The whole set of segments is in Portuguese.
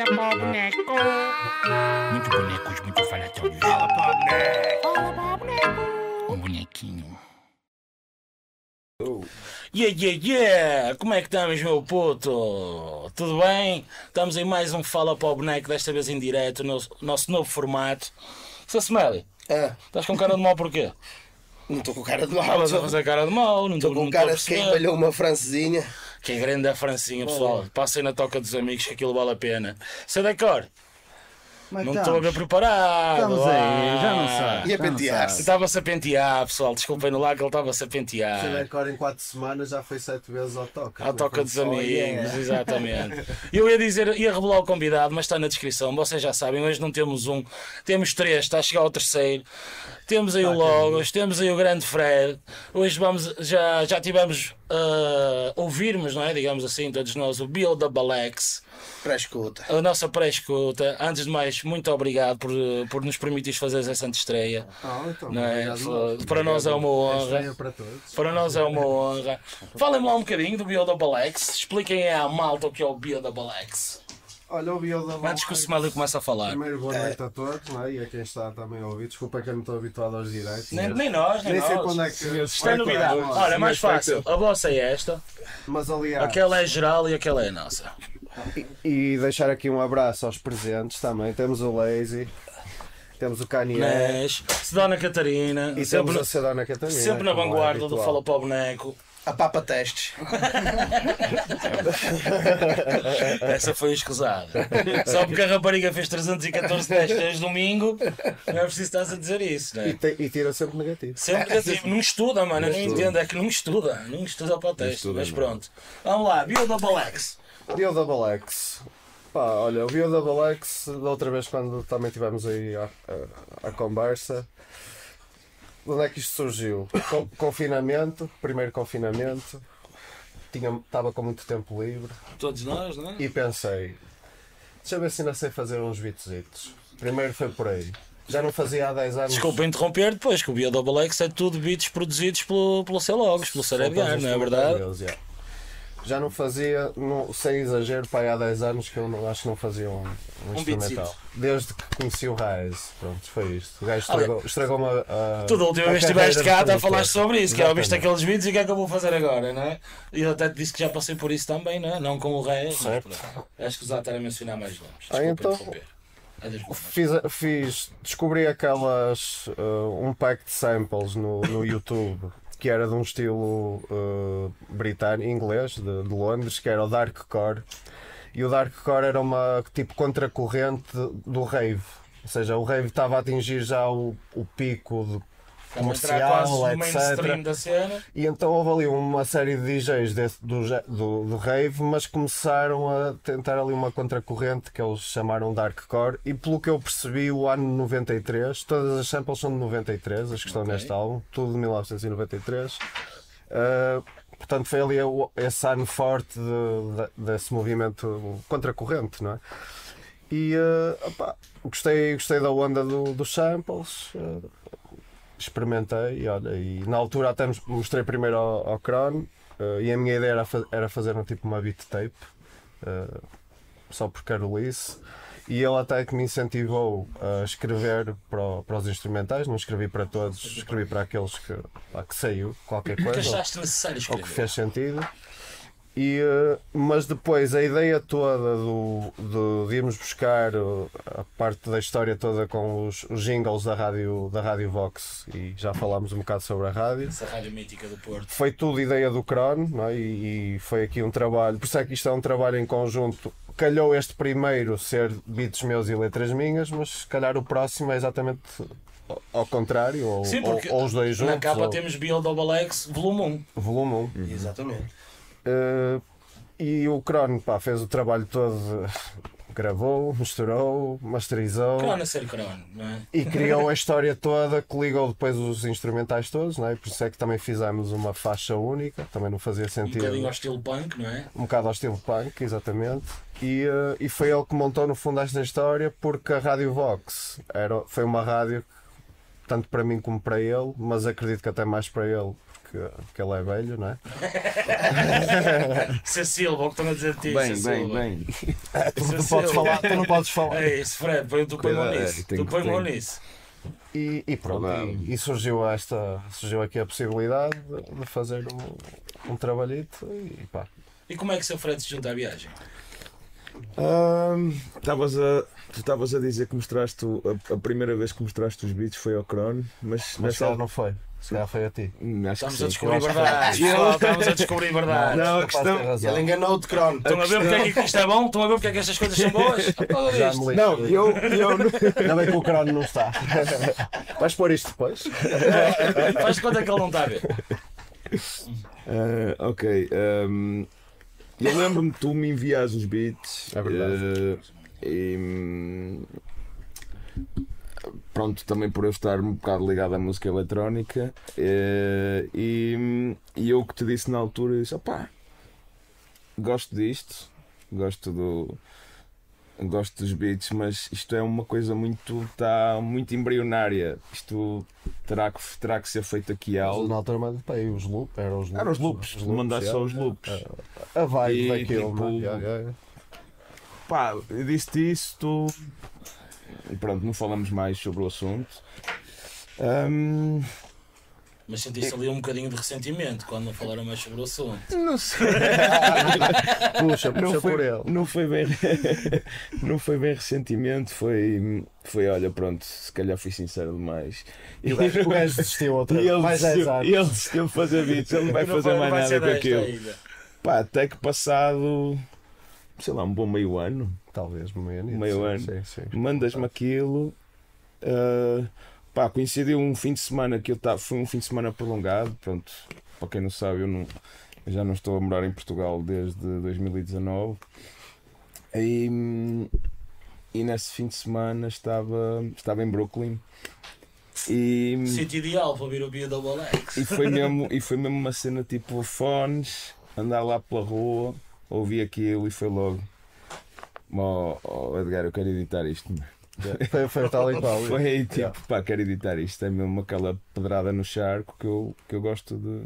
Fala para o boneco. Muito bonecos, muito falatórios. Fala para o boneco. Fala para o boneco. Um bonequinho. Oh. Yeah, yeah, yeah! Como é que estamos, meu puto? Tudo bem? Estamos em mais um Fala para o Boneco, desta vez em direto, no nosso novo formato. Seu Smelly, Ah, estás com cara de mal porquê? não estou com cara de mal. Estavas a fazer cara de mal, não estou com não cara a de quem balhou uma francesinha. Que é grande a Francinha, pessoal. Passem na toca dos amigos que aquilo vale a pena. Sei que não estou a estamos? preparado. Estamos aí, já não sabe. E a pentear-se. Estava-se a pentear, pessoal. Desculpem no lá que ele estava-se a Se pentear. tiver cor em 4 semanas já foi 7 vezes ao toque. À toca dos amigos, exatamente. Eu ia dizer, ia revelar o convidado, mas está na descrição. Vocês já sabem, hoje não temos um, temos três, está a chegar ao terceiro. Temos aí o Logos, temos aí o grande Fred. Hoje vamos, já, já tivemos a ouvirmos, não é? Digamos assim, todos nós, o Bill da Balex, Pré-escuta. a nossa pré-escuta. Antes de mais, muito obrigado por, por nos permitir fazer essa estreia. Ah, então, é? obrigado. Para nós é uma honra. Para todos. Para nós é uma honra. Falem-me lá um bocadinho do Bio da Balex. Expliquem à malta o que é o Bio da Balex. Olha, o Bio da Antes que o Smiley comece a falar. Primeiro, boa noite a todos não é? e a quem está também a ouvir. Desculpa que eu não estou habituado aos direitos. Nem, nem nós, nem, Nem sei quando é que. Isto é novidade. Olha, é mais fácil. A vossa é esta, Mas aliás. aquela é geral e aquela é a nossa. E deixar aqui um abraço aos presentes também. Temos o Lazy, temos o Kanye Mas, se Dona Catarina, e sempre, temos a Sedona Catarina. sempre na é vanguarda do habitual. Fala para o Boneco. A papa testes. Essa foi escusada. Só porque a rapariga fez 314 testes domingo, não é preciso estar a dizer isso, não E, é? te- e tira sempre negativo. Sempre negativo. Não estuda, mano. Eu não estuda. entendo. É que não estuda. Não estuda para o teste. estuda, Mas não. pronto. Vamos lá. Bio da Balex. Bio Double X. Pá, olha, o Bio Double X, da outra vez quando também tivemos aí a, a, a conversa, de onde é que isto surgiu? Con- confinamento, primeiro confinamento, tinha, estava com muito tempo livre Todos nós, não é? e pensei, deixa eu ver se ainda sei fazer uns beatsitos. Primeiro foi por aí. Já não fazia há 10 anos. Desculpa interromper depois, que o Bio da Balex é tudo beats produzidos pelo, pelo Celogos, pelo Edgar, não é verdade? Deles, já. Já não fazia, não, sem exagero, pá, há 10 anos que eu não, acho que não fazia um, um, instrumental. beatzito. Desde que conheci o Raiz, pronto, foi isto. O gajo estragou- estragou-me a, a. Tu da última a vez que estiveste cá, até produtor. falaste sobre isso, que é ouviste Exatamente. aqueles vídeos e o que é que eu vou fazer agora, não é? E eu até te disse que já passei por isso também, não é? Não com o Rei, mas pronto. Acho que usar estar a mencionar mais nomes. Ah, então-. É. Fiz, fiz, descobri aquelas. uh, um pack de samples no, no YouTube que era de um estilo uh, britânico, inglês, de, de Londres, que era o Darkcore. E o Darkcore era uma tipo contracorrente do rave. Ou seja, o rave estava a atingir já o, o pico de Comercial, etc. da cena. E então houve ali uma série de DJs desse- do, do, do rave, mas começaram a tentar ali uma contracorrente que eles chamaram Darkcore. E pelo que eu percebi, o ano 93, todas as samples são de 93, as que estão Ok. neste álbum, tudo de 1993. Uh, portanto, foi ali esse ano forte de- de- desse movimento contracorrente, não é? E uh, opá, gostei, gostei da onda do- dos samples. uh, experimentei e olha, e na altura até mos- mostrei primeiro ao, ao Cron eh, e a minha ideia era, fa- era fazer um tipo uma beat tape eh, só por Carolice e ele até que me incentivou a escrever para, o- para os instrumentais, não escrevi para todos, escrevi para aqueles que, que saiu, qualquer Que coisa, achaste necessário ou que fez sentido. E, eh, mas depois a ideia toda do, do- de irmos buscar uh, a parte da história toda com os, os jingles da rádio, da rádio Vox e já falámos um bocado sobre a rádio. Essa rádio mítica do Porto. Foi tudo ideia do Cron não é? e, e foi aqui um trabalho, por isso é que isto é um trabalho em conjunto. Calhou este primeiro ser beats meus e letras minhas, mas se calhar o próximo é exatamente ao- contrário, ou, Sim, ou- ou os dois juntos, na capa ou temos Bill Double X, volume 1. volume 1. Exatamente. Uh, e o Crono pá, fez o trabalho todo, gravou, misturou, masterizou Crono a ser crono, não é? e criou a história toda que ligou depois os instrumentais todos, não é? por isso é que também fizemos uma faixa única, também não fazia Um sentido. bocadinho ao estilo punk, não é? um bocado ao estilo punk, exatamente. E, uh, e foi ele que montou no fundo esta história porque a Rádio Vox era, foi uma rádio, tanto para mim como para ele, mas acredito que até mais para ele, porque que, que ele é velho, não é? Silva, o que estão a dizer de ti? Bem, ser bem, bem. Tu não podes falar, tu não podes falar. É isso, Fred, põe- tu põe mão nisso. é, Tu põe mão nisso. E, e pronto, e, e surgiu, esta, surgiu aqui a possibilidade de, fazer um, um trabalhito e pá. E como é que o seu Fred se junta à viagem? Ahm, estavas a, tu estavas a dizer que mostraste a, a primeira vez que mostraste os beats foi ao Cron, mas, Mas nessa não foi. Se calhar foi a ti. Hum, acho Estamos a descobrir verdades. Estamos a descobrir verdades. Não, a questão. Ele enganou-te, Crono. Estão a ver porque é que isto é bom? Estão a ver porque é que estas coisas são boas? Já me Não, eu, eu não- Ainda bem que o crono não está. Vais pôr isto depois? Faz de conta que ele não está a ver. Ah, ok. ahm, eu lembro-me que tu me envias os beats. É verdade. ah, e, hum, pronto, também por eu estar um bocado ligado à música eletrónica. eh, e, e eu que te disse na altura, disse: opá, gosto disto, gosto do. Gosto dos beats, mas isto é uma coisa muito. está muito embrionária. Isto terá que, terá que ser feito aqui algo. Na altura para aí os loops. Eram os loops. Eram os loops, os mandaste já. só os loops. A vibe E, daquilo, tipo, é? Yeah, yeah. Pá, eu disse-te isso, tu. E pronto, não falamos mais sobre o assunto. Ahm, Mas sentiste ali um bocadinho de ressentimento quando não falaram mais sobre o assunto. não sei. Puxa, puxa Não por foi, ele. não foi bem. não foi bem ressentimento, foi. Foi, olha, pronto, se calhar fui sincero demais. E o gajo, desistiu outra ele mais 10 desistiu, anos. ele desistiu de fazer vídeos, ele não vai Não fazer vai- mais vai nada com aquilo. ainda. Pá, até que passado, sei lá, um bom meio ano, Talvez meio nisso. Meio ano. Sim, sim. mandas-me aquilo. ah, pá, coincidiu um fim de semana que eu estava. Foi um fim de semana prolongado. Pronto, para quem não sabe, eu, não, eu já não estou a morar em Portugal desde 2019. E, e nesse fim de semana estava, estava em Brooklyn. E, Sítio ideal para ouvir o Bia Double X. e, foi mesmo, e foi mesmo uma cena tipo fones, andar lá pela rua, ouvi aquilo e foi logo. Oh, oh, Edgar, eu quero editar isto. Foi, foi tal e qual. Foi tipo, Yeah. pá, quero editar isto. É mesmo aquela pedrada no charco que eu, que eu gosto de,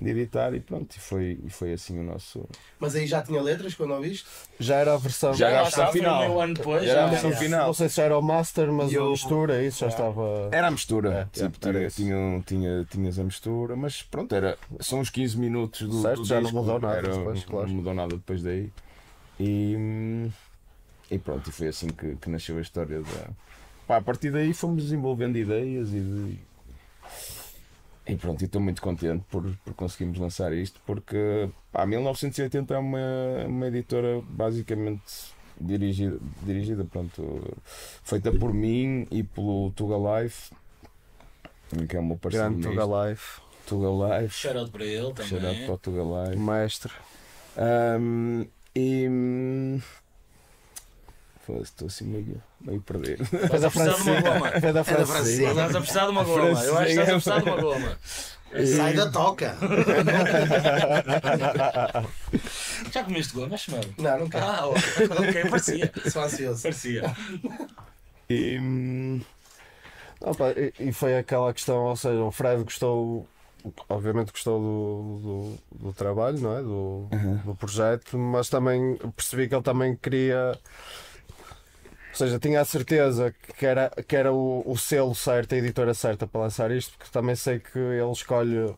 de editar e pronto. E foi, e foi assim o nosso. Mas aí já tinha letras quando ouviste? Já era a versão. Já era a lá versão final. meio ano depois. Já era a versão final. Não sei se já era o Master, mas E a eu- mistura, isso já estava. Era a mistura. É, tipo, era tinha, tinha, tinha, tinhas a mistura, mas pronto, era, são os 15 minutos do, Certo, do já não disco, mudou nada era- depois, claro. Não mudou nada depois daí. E, hum, e pronto, e foi assim que, que nasceu a história da. Pá, a partir daí fomos desenvolvendo ideias e de- E pronto, estou muito contente por, por conseguirmos lançar isto, porque pá, 1980 é uma, uma editora basicamente dirigida, dirigida pronto, feita por mim e pelo Tuga Life, que é o meu parceiro Grande. Tuga Life, Tuga Life, Shout out para ele shout out também. para o Tuga Life. mestre. Ahm, e estou assim meio, meio perdido. Estás a precisar de uma goma. Foi da Francinha. Estás a precisar de uma goma. Eu acho que estás a precisar de uma goma. Sai da toca! Já comeste goma, chamado? Não, não quero. Ah, ok, parecia. Sou ansioso. Parecia. E, hum, pá, e, foi aquela questão, ou seja, o Fred gostou, obviamente gostou do, do, do trabalho, não é? Do, do projeto, mas também percebi que ele também queria. Ou seja, tinha a certeza que era, que era o, o selo certo, a editora certa para lançar isto, porque também sei que ele escolhe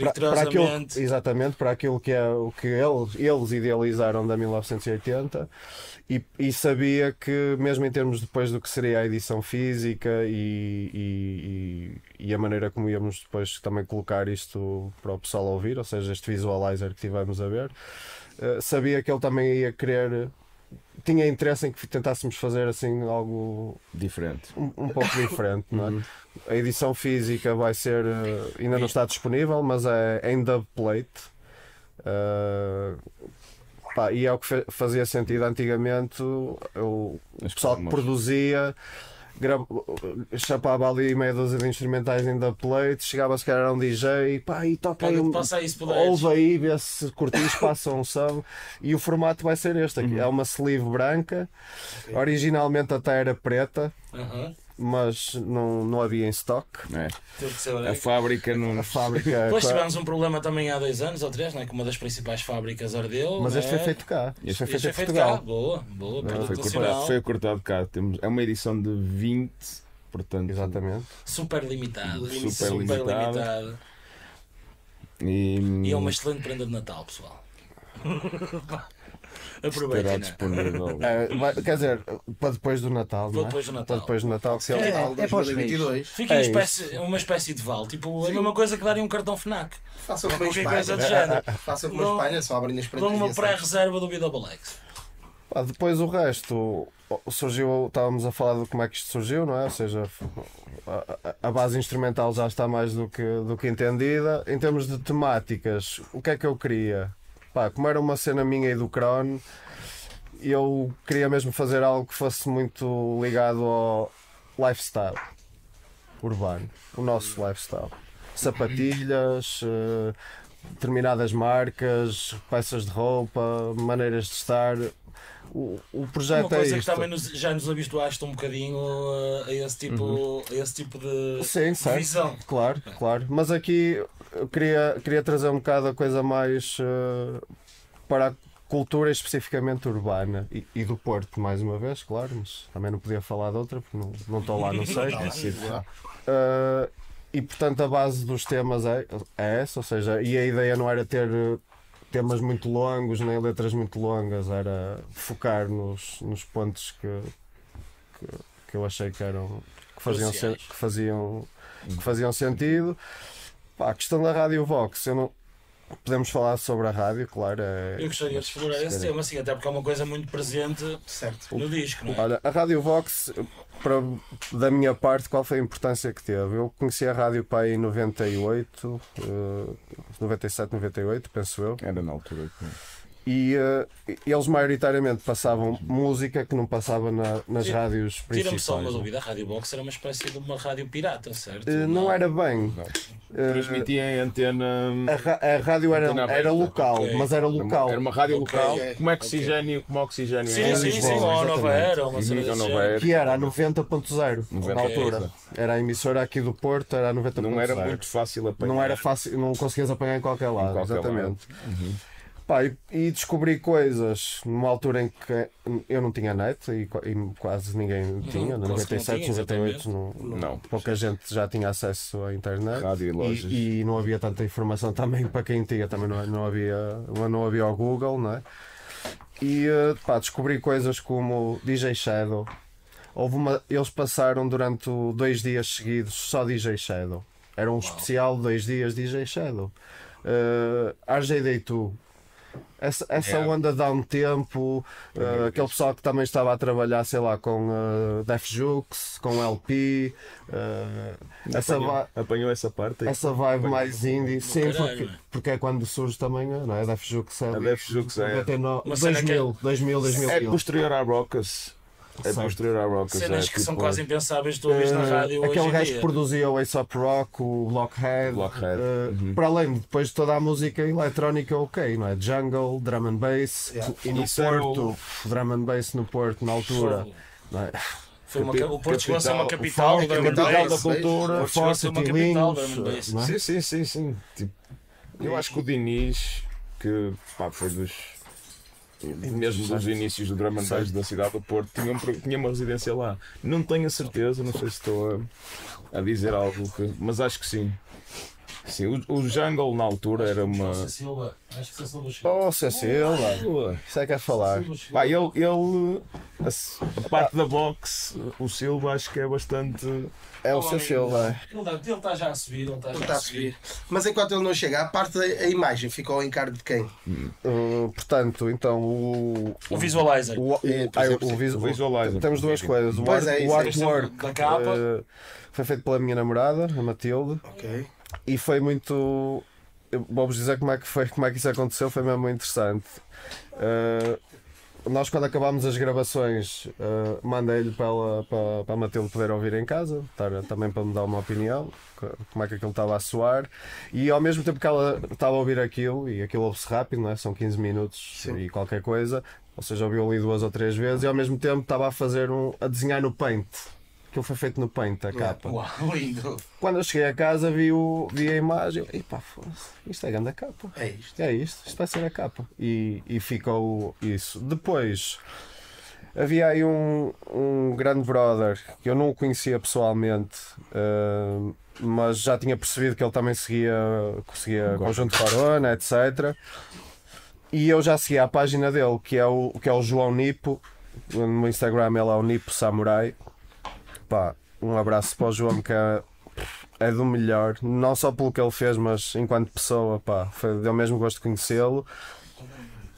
para, para aquilo, exatamente para aquilo que é o que eles, eles idealizaram da 1980 e, e sabia que mesmo em termos depois do que seria a edição física e, e, e- e a maneira como íamos depois também colocar isto para o pessoal ouvir, ou seja, este visualizer que tivemos a ver, eh, sabia que ele também ia querer tinha interesse em que tentássemos fazer assim algo diferente. um, um pouco diferente, não é? A edição física vai ser, eh, ainda não está disponível, mas é em dubplate. Eh, pá, e é o que fazia sentido antigamente. O, o pessoal que produzia gra- chapava ali meia dúzia de instrumentais em dubplate, chegava se calhar a um DJ, pá, e toca aí um. Ouve aí, vê se curtis, passa um som. E o formato vai ser este aqui. É uma sleeve branca. Originalmente até era preta. Aham. Mas não, não havia em stock. É. A fábrica não. A fábrica. Depois qua- tivemos um problema também há dois anos ou três, não é? que uma das principais fábricas ardeu. Mas não este é? foi feito cá. Este foi Este feito em foi feito Portugal. cá. Boa, boa, Foi produto cortado, foi cortado cá. Temos, é uma edição de 20, portanto. Exatamente. Super limitado. Super limitado. limitado. E, E é uma excelente prenda de Natal, pessoal. Aproveitem, né? disponível. É, vai- quer dizer, para depois do Natal, não é? depois do Natal. Para depois do Natal, que se É, ele- Natal é para os 2022. Fica É espécie, uma espécie de vale, tipo a mesma coisa que darem um cartão FNAC. Façam como em Qualquer coisa Espanha. de género. Façam como em Dão- Espanha, só abrem as Dão uma pré-reserva do Double X. Pá, depois o resto surgiu, estávamos a falar de como é que isto surgiu, não é? Ou seja, a, a- a base instrumental já está mais do que, do que entendida. Em termos de temáticas, o que é que eu queria? Pá, como era uma cena minha e do Cron, eu queria mesmo fazer algo que fosse muito ligado ao lifestyle urbano, o nosso lifestyle. Sapatilhas, eh, determinadas marcas, peças de roupa, maneiras de estar. O, o Uma projeto é coisa que isto. também nos- já nos habituaste um bocadinho uh, a esse tipo, a esse tipo de Sim, certo. visão. Claro, claro. Mas aqui eu queria, queria trazer um bocado a coisa mais eh, para a cultura especificamente urbana e, e do Porto, mais uma vez, claro, mas também não podia falar de outra porque não, não estou lá, não sei. Uh, e portanto a base dos temas é, é essa, ou seja, e a ideia não era ter uh, temas muito longos nem letras muito longas, era focar nos, nos pontos que, que, que eu achei que eram que faziam, que faziam, que faziam sentido. Pá, a questão da Rádio Vox, eu não, podemos falar sobre a rádio, claro. É, Eu gostaria de explorar esse tema, assim, até porque é uma coisa muito presente Certo. no disco, não é? Olha, a Rádio Vox, para, da minha parte, qual foi a importância que teve? Eu conheci a rádio para aí em 98, eh, 97, 98, penso eu, Era na altura. que- e eh, eles maioritariamente passavam música que não passava na- nas Tira- rádios Tira-me principais. só uma né? dúvida, a Rádio Box era uma espécie de uma rádio pirata, certo? Eh, Não era bem. Não. Eh, Transmitia em antena. a, a rádio era, Antena era local, Ok. mas era Era uma- local. Era uma rádio Ok, local, ok. como oxigênio, como oxigênio Sim, em sim, sim, Lisboa, uma nova exatamente. era, uma cena Uhum, Nova. Era. Que era a 90.0 na 90, altura. Era a emissora aqui do Porto, era a 90.0. Não era muito fácil apanhar. Não era fácil, não conseguias apanhar em qualquer lado, qualquer exatamente. Pá, e, e descobri coisas numa altura em que eu não tinha net e, e quase ninguém tinha, no quase que não 97, tinha, 98, não, Não. pouca gente já tinha acesso à internet. Rádio e lojas. E, e não havia tanta informação também para quem tinha, também não, não havia, não havia o Google, não é? E eh, pá, descobri coisas como DJ Shadow. Houve uma, eles passaram durante dois dias seguidos só DJ Shadow. Era um especial de dois dias DJ Shadow. Uh, RJ2. Essa, essa Yeah. onda dá um tempo, uh, aquele pessoal que também estava a trabalhar, sei lá, com uh, Def Jux, com LP, uh, essa, apanhou, va- apanhou essa parte aí. essa vibe mais indie, sim, caralho, porque, é? porque é quando surge também não é? a Def Jux. A Def Jux é- 99, Uma cena que é- 2000, 2000, 2000. É posterior à Rockas. É Certo. posterior à Rockas. Cenas é, que são tipo, quase impensáveis tu ouvis na Eh, rádio hoje aquele em gajo que produzia o Ace Up Rock, o Blockhead, Blockhead, eh, uhum. para além de depois de toda a música eletrónica ok, não é? Jungle, drum and bass, Yeah. e no Isso Porto, drum and bass no Porto na altura. É? Foi uma, o Porto chegou a ser uma capital- capital do drum and capital bass. da cultura, O Porto chegou a ser uma capital é? Sim, sim, sim, sim. Tipo, eu acho que o Diniz, que pá, foi dos. Mesmo dos inícios do drum and bass da cidade do Porto, tinha, um tinha uma residência lá. Não tenho a certeza, não sei se estou a, a dizer algo, que- mas acho que sim. Sim, o, o Jungle na altura era uma. Silva. Acho que Silva chegou. Oh, Cecília, isso é que é falar. Pá, ele, ele a, a parte da box, o Silva acho que é bastante. É o Cecília. Ele está ele está já a subir, ele está já está a subir. Mas enquanto ele não chega, a parte da a imagem ficou ao encargo de quem? Uh, portanto, então o. O visualizer. O, o, É, exemplo, o o visualizer. Temos duas coisas. O, art- é, o é artwork da capa. uh, foi feito pela minha namorada, a Matilde, Ok. E foi muito. Vou-vos dizer como é, que foi, como é que isso aconteceu, foi mesmo muito interessante. Uh, nós, quando acabámos as gravações, uh, mandei-lhe para, ela- para, para a Matilde poder ouvir em casa, também para me dar uma opinião, co- como é que aquilo estava a soar. E ao mesmo tempo que ela estava a ouvir aquilo, e aquilo ouve-se rápido, não é? são 15 minutos Sim. e qualquer coisa, ou seja, ouviu ali duas ou três vezes, e ao mesmo tempo estava a fazer um. a desenhar no paint. Aquilo foi feito no Paint, a capa. Uau, lindo. Quando eu cheguei a casa vi, o, vi a imagem e pá, isto é grande a capa. É isto. É isto, isto vai ser a capa. E, e ficou isso. Depois havia aí um, um grande brother que eu não o conhecia pessoalmente, eh, mas já tinha percebido que ele também seguia, seguia Conjunto Corona, etc. E eu já seguia a página dele, que é o, que é o João Nipo. No Instagram ele é o Nipo Samurai. Pá, um abraço para o João que é, é do melhor, não só pelo que ele fez, mas enquanto pessoa, pá, foi, deu mesmo gosto de conhecê-lo.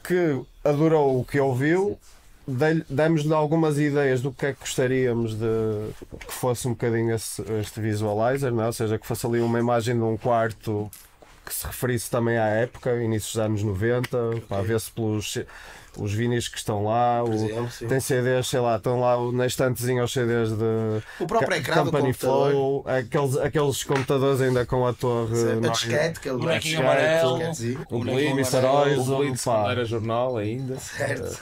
Que adorou o que ouviu, demos-lhe algumas ideias do que é que gostaríamos de que fosse um bocadinho esse- este visualizer, não é? ou seja, que fosse ali uma imagem de um quarto que se referisse também à época, inícios dos anos 90, para ver-se pelos os vinis que estão lá, o- exemplo, tem CDs, sei lá, estão lá na estantezinha os CDs de O próprio ecrã Company. Flow, aqueles, aqueles computadores ainda com a torre. A disquete, que ele Bonequinho disquete, amarelo. O Bonequinho Blitz, Mr. Horizon, o Blitz era jornal ainda. Certo.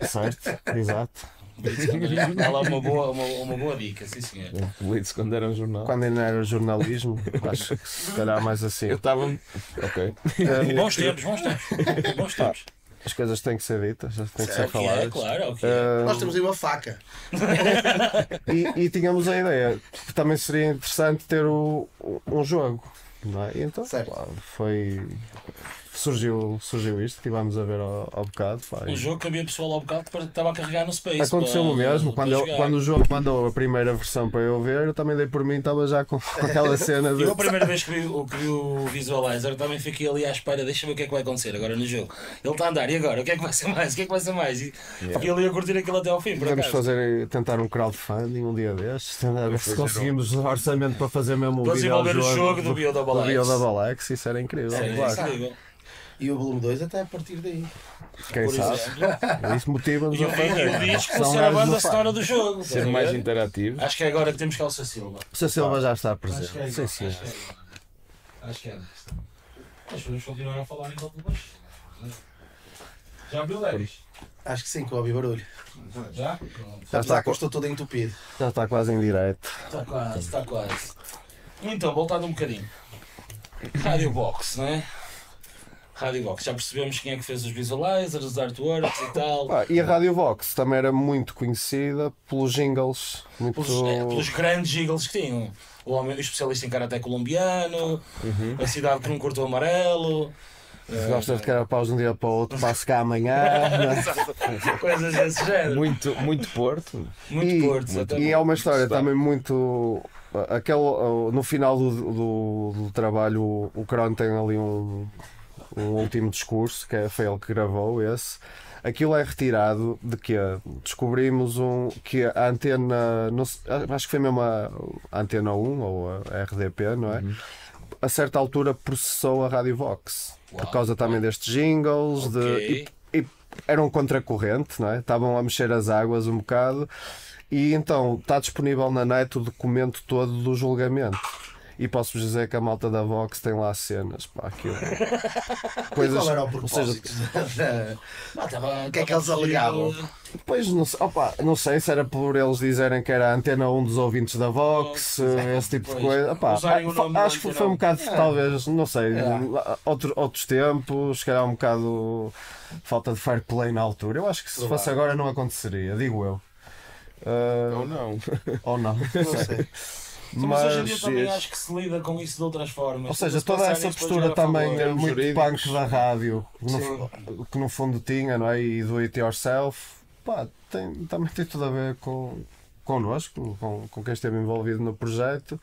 Certo, exato. Ela é uma boa, uma, uma boa dica, sim senhor. O Blitz quando era um jornal. Quando ainda era jornalismo, acho que se calhar mais assim. Eu estava. Ok. Bons tempos, bons tempos. Bons tempos. As coisas têm que ser ditas, têm que ser Que é, faladas. claro, ok. Ah, Nós temos aí uma faca. e, e tínhamos a ideia que também seria interessante ter o, um jogo. Não é? E então Certo. pá, foi. Surgiu, surgiu isto, estivemos a ver ao, ao bocado. pá, e- Um jogo que havia pessoal ao bocado que estava a carregar no Space. Aconteceu o para- mesmo, quando, para eu- quando o João mandou a primeira versão para eu ver, eu também dei por mim, estava já com aquela cena de. Eu a primeira vez que vi, o- que vi o Visualizer também fiquei ali à espera, deixa ver o que é que vai acontecer agora no jogo. Ele está a andar, e agora? O que é que vai ser mais? O que é que vai ser mais? E fiquei ali a curtir aquilo até ao fim, por Podemos fazer, tentar um crowdfunding um dia destes, a ver se conseguimos orçamento para fazer mesmo um Para vídeo ao desenvolver o jogo do do X. Biodouble X, isso era incrível, Sério, claro. isso é incrível. E o volume 2 até a partir daí. Quem Por sabe? exemplo. Isso motiva-nos a fazer. e o disco São ser a banda no sonora do jogo. Ser a mais interativo. Acho que é agora que temos cá o Sr. Silva. O Sr. Silva já está Acho que é presente. Sim, sim. acho que é. Acho que é desta. Mas podemos continuar a falar enquanto depois. Já abriu leves? Acho que sim, que ouvi barulho. Já? Já Já está, que estou todo entupido. já está quase em direto. Está quase, está quase. Então, voltando um bocadinho. Rádio Box, não é? Rádio Box, já percebemos quem é que fez os visualizers, os artworks e tal. Ah, e a Radio Vox também era muito conhecida pelos jingles. Muito... Pelos, é, pelos grandes jingles que tinham. O homem o especialista em karaté colombiano, a cidade que não cortou amarelo. Se gostas de carapaus de um dia para o outro, passo cá amanhã. Coisas desse género. Muito, muito Porto. Muito e, Porto, e exatamente. é uma história também muito. Aquele, no final do, do, do trabalho, o, o Cron tem ali um, um último discurso, que é, foi ele que gravou esse. Aquilo é retirado de que descobrimos um, que a antena, não sei, acho que foi mesmo a, a antena 1 ou a RDP, não é? A certa altura processou a Rádio Vox por Uau. causa também destes jingles de, Ok. e, e eram contracorrente, não é? Estavam a mexer as águas um bocado. E então está disponível na net o documento todo do julgamento. E posso-vos dizer que a malta da Vox tem lá cenas. Pá, aquilo. Coisas, Qual era o ou seja, propósito? Ah, tava- O que é que eles alegavam? Depois não sei, opa, não sei se era por eles dizerem que era a antena 1 dos ouvintes da Vox, eh, esse tipo de Pois. coisa. Opa, da acho que foi um 1. bocado, talvez, não sei, É. outro- outros tempos, se calhar um bocado falta de fair play na altura. Eu acho que se fosse agora não aconteceria, digo eu. Eh, Ou não. ou não. Não sei. Mas, hoje em dia também acho que se lida com isso de outras formas. Ou seja, Se toda essa postura também é muito jurídicos. punk da rádio, que no, que no fundo tinha, não é? E do it yourself, pá, tem, também tem tudo a ver com, connosco, com, com quem esteve envolvido no projeto.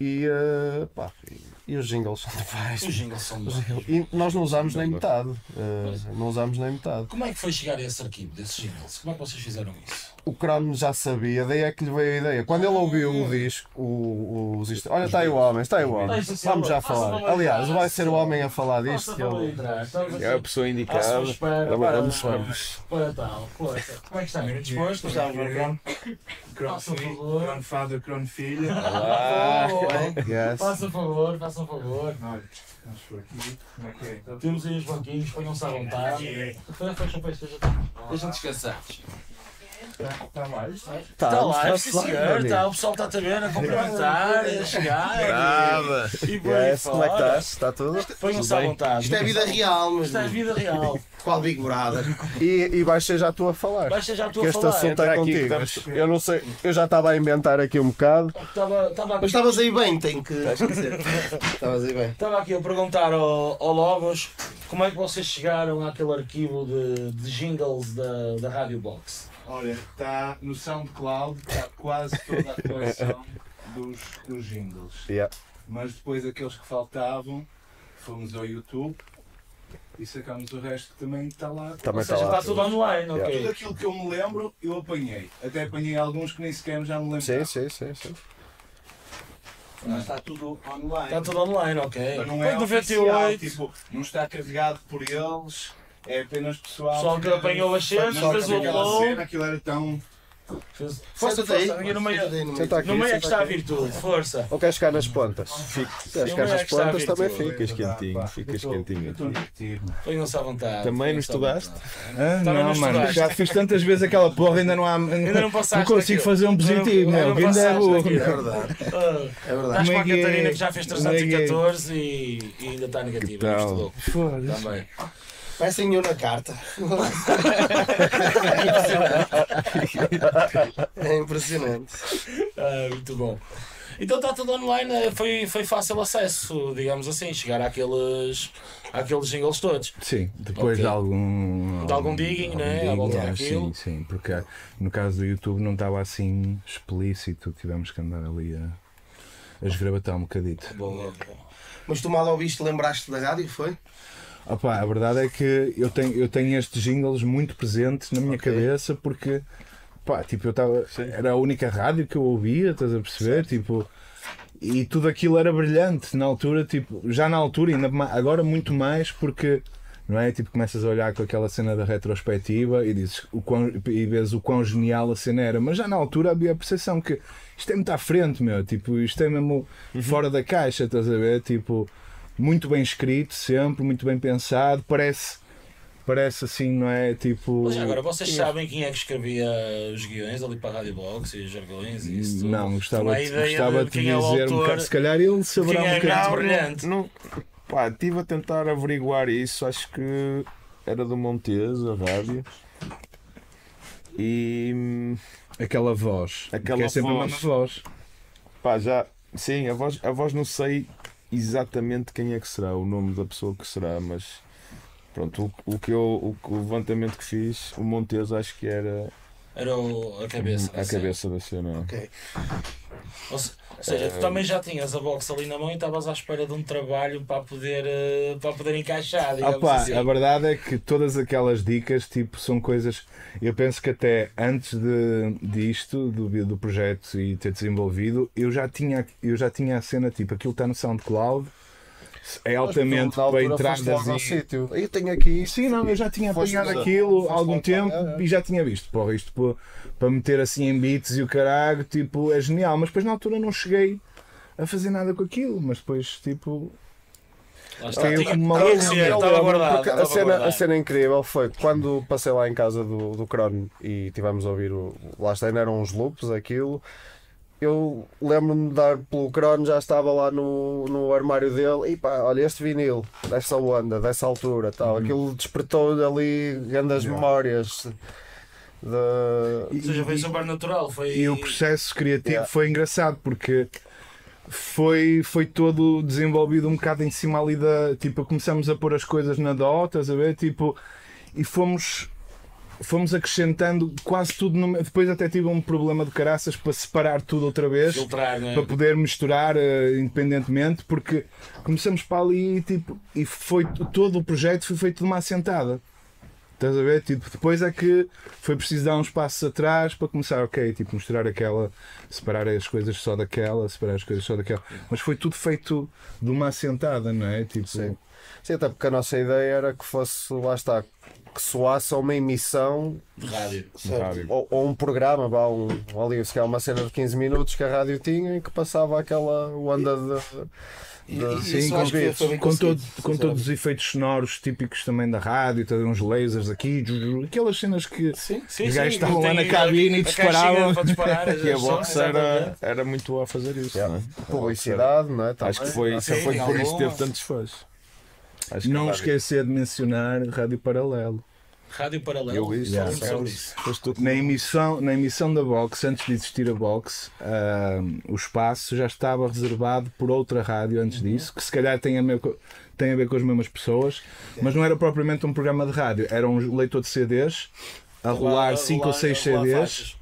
E, eh, pá, e, e os jingles são demais. Os jingles são. E nós não usámos nem metade. eh, não usámos nem metade. Como é que foi chegar a esse arquivo desses jingles? Como é que vocês fizeram isso? O Crono já sabia, daí é que lhe veio a ideia. Quando ele ouviu o disco, o, os olha, está aí o homem, está aí o homem. Vamos já falar. Aliás, vai ser o homem a falar disto. que ele- É a pessoa indicada. Vamos, Vamos. Para tal. Como é que está, menino? Disposto? Estamos no Cron, Favor. Yes. Faça favor, faça favor. Olha, vamos por aqui. Como é que é? Então, Temos aí os banquinhos, ponham-se à vontade. Fecha, fecha, fecha. Deixam descansar. Está lá, está. Está Tá, lá, está-se sim senhor, está, o pessoal está a ver, a cumprimentar, a chegar. Brava! E aí Yes, como é que estás? Está tudo? Põe-se à vontade. Isto é vida real, mas Isto é vida real. qual Big Brother? E, e vais ser já tu a falar. Baixa já estou Que a este falar. assunto Entra é contigo. estamos- Eu não sei, eu já estava a inventar aqui um bocado. Estava, estava, Mas estavas aí bem, tenho que dizer. Estavas aí bem. estava aqui a perguntar ao, ao Logos como é que vocês chegaram àquele arquivo de, de jingles da, da Rádio Box. Olha, está no SoundCloud, está quase toda a coleção dos, dos jingles. Yeah. Mas depois aqueles que faltavam, fomos ao YouTube e sacámos o resto que também está lá. Também Ou está seja, lá. está tudo online, Tudo ok. aquilo que eu me lembro, eu apanhei. Até apanhei alguns que nem sequer já me lembro. Sim, sim, sim, sim. Mas está tudo online. Está tudo online, ok. Mas não é oficial, 98. tipo, não está carregado por eles, é apenas pessoal. Pessoal que apanhou as cenas, fez o upload. aquilo era tão. Fez- Força Força, daí. força, no meio, Senta aí no meio. Aqui, no meio é que está a virtude, força. Ou queres ficar nas pontas? Se Sim, queres ficar é nas pontas, também. Ficas quentinho, ficas quentinho. Ponham-se à vontade. Também à estudaste? vontade. Ah, Também não, não mano, estudaste. já fiz tantas vezes aquela porra, ainda não há. Ainda não passaste Não consigo fazer um positivo, meu, ainda é burro. É verdade, Ah, é verdade. Estás com é a é? Catarina que já fez Como é que é? 314 e, ainda está negativa. não estudou. Também. Parecem eu na carta. É impressionante. Ah, muito bom. Então está tudo online, eh, foi, foi fácil acesso, digamos assim, chegar àqueles, àqueles jingles todos. Sim, depois Ok. de algum. De algum digging, né, à volta ah, daquilo. Sim, sim, porque no caso do YouTube não estava assim explícito, tivemos que andar ali a, a esgravatar um bocadito. Bom, Mas tu mal ouviste, lembraste da rádio, foi? Opa, a verdade é que eu tenho, eu tenho estes jingles muito presentes na minha Ok. cabeça porque pá, tipo, eu estava. Era a única rádio que eu ouvia, estás a perceber? Tipo, e tudo aquilo era brilhante na altura, tipo, já na altura, ainda agora muito mais porque. Não é? Tipo, começas a olhar com aquela cena da retrospectiva e dizes o quão, e vês o quão genial a cena era, mas já na altura havia a percepção que isto é muito à frente, meu, tipo, isto é mesmo fora da caixa, estás a ver? Tipo, muito bem escrito, sempre, muito bem pensado, parece, parece assim, não é? Tipo. Mas agora, vocês sabem quem é que escrevia os guiões ali para a Rádio Box e os jargões e isso? tudo? Não, gostava, de, gostava de de, é dizer um autor, bocado. Se calhar ele saberá um é a bocadinho. brilhante. Não, pá, estive a tentar averiguar isso, acho que era do Montes, a rádio. E Aquela voz. Aquela que é sempre a voz. mesma voz. pá, já, sim, a voz, a voz não sei exatamente quem é que será, o nome da pessoa que será, mas pronto, o, o que eu, o, o levantamento que fiz, o Montes acho que era Era o- a cabeça. a assim. cabeça da cena. Ok. Ou, se- ou seja, tu também já tinhas a box ali na mão e estavas à espera de um trabalho para poder, eh, para poder encaixar, Opa, assim. a verdade é que todas aquelas dicas tipo, são coisas. Eu penso que até antes de, disto, do, do projeto e ter desenvolvido, eu já tinha, eu já tinha a cena tipo aquilo está no SoundCloud, é altamente para foste entradas logo ao e. sítio. Eu tenho aqui isto. Sim, não, eu já tinha apanhado aquilo há algum tempo é, é. e já tinha visto. Porra, isto para meter assim em beats e o caralho, tipo, é genial. Mas depois na altura não cheguei a fazer nada com aquilo. Mas depois, tipo, Lá está, Caiu tinha, como uma a, cena, a cena incrível foi quando passei lá em casa do, do Crono e tivemos a ouvir o. Lá está, ainda eram uns loops, aquilo. Eu lembro-me de dar pelo Crono, já estava lá no, no armário dele e pá, olha este vinil, dessa onda, dessa altura, tal. Aquilo despertou ali grandes memórias. De... Ou seja, foi super natural. Foi... E o processo criativo Yeah. foi engraçado porque foi, foi todo desenvolvido um bocado em cima ali da. Tipo, começamos a pôr as coisas na estás a ver? Tipo, e fomos. Fomos acrescentando quase tudo. No... Depois até tive um problema de caraças para separar tudo outra vez. filtrar, né? para poder misturar eh, independentemente, porque começamos para ali e, tipo, e foi todo o projeto foi feito de uma assentada. Estás a ver? Tipo, depois é que foi preciso dar uns passos atrás para começar, ok, tipo, misturar aquela, separar as coisas só daquela, separar as coisas só daquela. Mas foi tudo feito de uma assentada, não é? Tipo, Sim. Sim, até porque a nossa ideia era que fosse, lá está, que soasse a uma emissão de rádio. rádio. ou, ou um programa, vá, um, ali, se calhar uma cena de 15 minutos que a rádio tinha e que passava aquela onda de. De- Sim, com, foi bem com, todo- com todos os efeitos sonoros típicos também da rádio, tá, uns lasers aqui, aquelas cenas que Sim, sim, os gajos estavam lá na cabine e disparavam. para disparar as E a box era, era muito boa a fazer isso, não é? publicidade, não é? Acho que foi, Sim, foi por isso que teve tantos fãs. Acho que Não esquecer de mencionar Rádio Paralelo. Rádio Paralelo. Eu isso, Yeah. Na emissão, na emissão da box, antes de existir a box, ah, o espaço já estava reservado por outra rádio antes disso, que se calhar tem a, ver co- tem a ver com as mesmas pessoas, mas não era propriamente um programa de rádio, era um leitor de CDs a rolar 5 ou 6 a rolar CDs. faixas.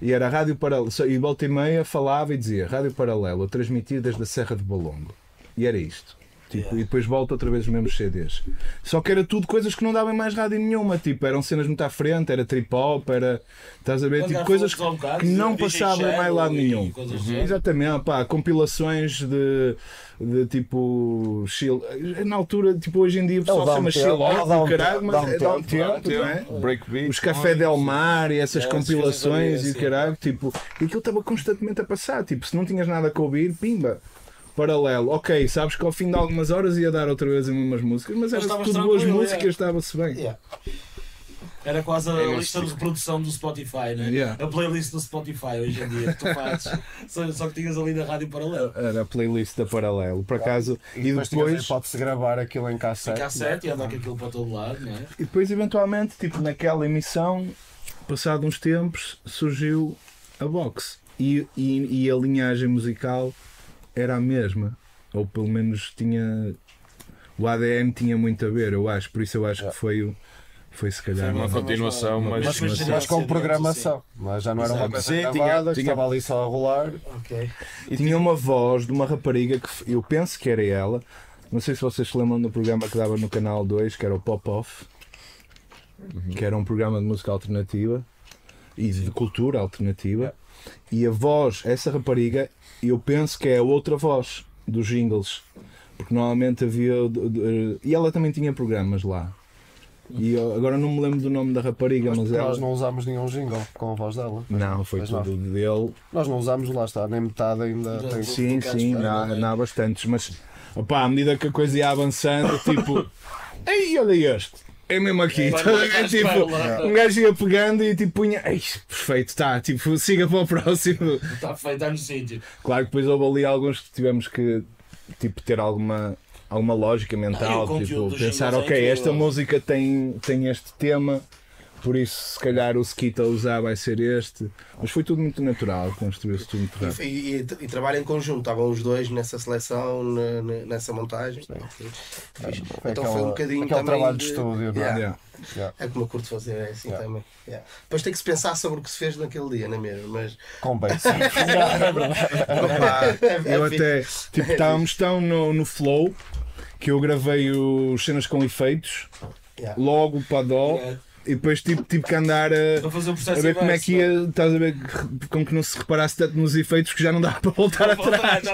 E era Rádio Paralelo. E volta e meia falava e dizia Rádio Paralelo, a transmitir desde a Serra de Balongo. E era isto. Tipo, E depois volta outra vez os mesmos CDs. Só que era tudo coisas que não davam em mais rádio nenhuma. Tipo, eram cenas muito à frente, era trip hop, era. Estás a ver? Tipo, coisas bocado, que não passavam em mais lado nenhum. do género. Exatamente, pá, compilações de, de tipo. Chill. Na altura, tipo, hoje em dia o pessoal chama chill caralho, mas dá um é- dá um tempo, não é? Breakbeat. Os Café Del Mar e essas É, compilações e coisas caralho, tipo, e aquilo estava constantemente a passar, tipo, se não tinhas nada a ouvir, pimba, paralelo, ok, sabes que ao fim de algumas horas ia dar outra vez as mesmas músicas, mas era estavas tudo boas tranquilo, músicas, é. estava-se bem. Yeah. Era quase a É lista de tipo. reprodução do Spotify, né? Yeah. A playlist do Spotify hoje em dia que tu fazes. só, só que tinhas ali na rádio paralelo. Era a playlist da Paralelo, por acaso, e depois, tinhas a depois, de gravar aquilo em cassete. Cassete e andar com aquilo para todo lado, não é? e depois eventualmente, tipo, naquela emissão, passado uns tempos, surgiu a box. E, e, e a linhagem musical era a mesma. Ou pelo menos tinha. O ADN tinha muito a ver, eu acho. Por isso eu acho que foi, o- foi se calhar. Uma Foi continuação, uma- mas- mas- mas- mas- Mas com sim, programação, mas já não era uma coisa Sim, tinha- gravada, que tinha- estava ali só a rolar. Ok. tinha uma voz de uma rapariga que eu penso que era ela. Não sei se vocês se lembram do programa que dava no canal 2, que era o Pop Off, que era um programa de música alternativa e de cultura alternativa. E a voz, essa rapariga, eu penso que é a outra voz dos jingles. Porque normalmente havia. E ela também tinha programas lá. E eu- agora não me lembro do nome da rapariga, mas, ela. Nós não usámos nenhum jingle com a voz dela. Não, foi Pois tudo dele. Nós não usámos, lá está, nem metade ainda. Tem- Sim, sim, não, há- não é? não há bastantes, mas opá, à medida que a coisa ia avançando, tipo, ei, olha este, é mesmo aqui, lá, ver? vais tipo, um gajo ia pegando e tipo punha, ei, perfeito, tá, tipo, siga para o próximo. Está feito, está no sítio. Claro que depois houve ali alguns que tivemos que tipo, ter alguma, alguma lógica Ah, mental, conteúdo tipo, pensar, é ok, esta música tem, tem este tema. Por isso, se calhar, o skit a usar vai ser este. Mas foi tudo muito natural, construiu-se tudo muito rápido. E, e, e trabalho em conjunto, estavam os dois nessa seleção, na- na- nessa montagem. Fixe. Foi Então aquela- foi um bocadinho aquele também trabalho de estúdio, não é? Yeah. Yeah. Yeah. É como eu curto fazer, é assim Yeah. também. Yeah. Depois tem que se pensar sobre o que se fez naquele dia, não é mesmo? Mas Com bem. opá, é- Eu até, tipo, estávamos tão no, no flow que eu gravei os cenas com efeitos, Yeah. logo para dó. E depois tive, tive que andar a, a ver como é que ia, estás a ver, com que não se reparasse tanto nos efeitos que já não dava para voltar atrás.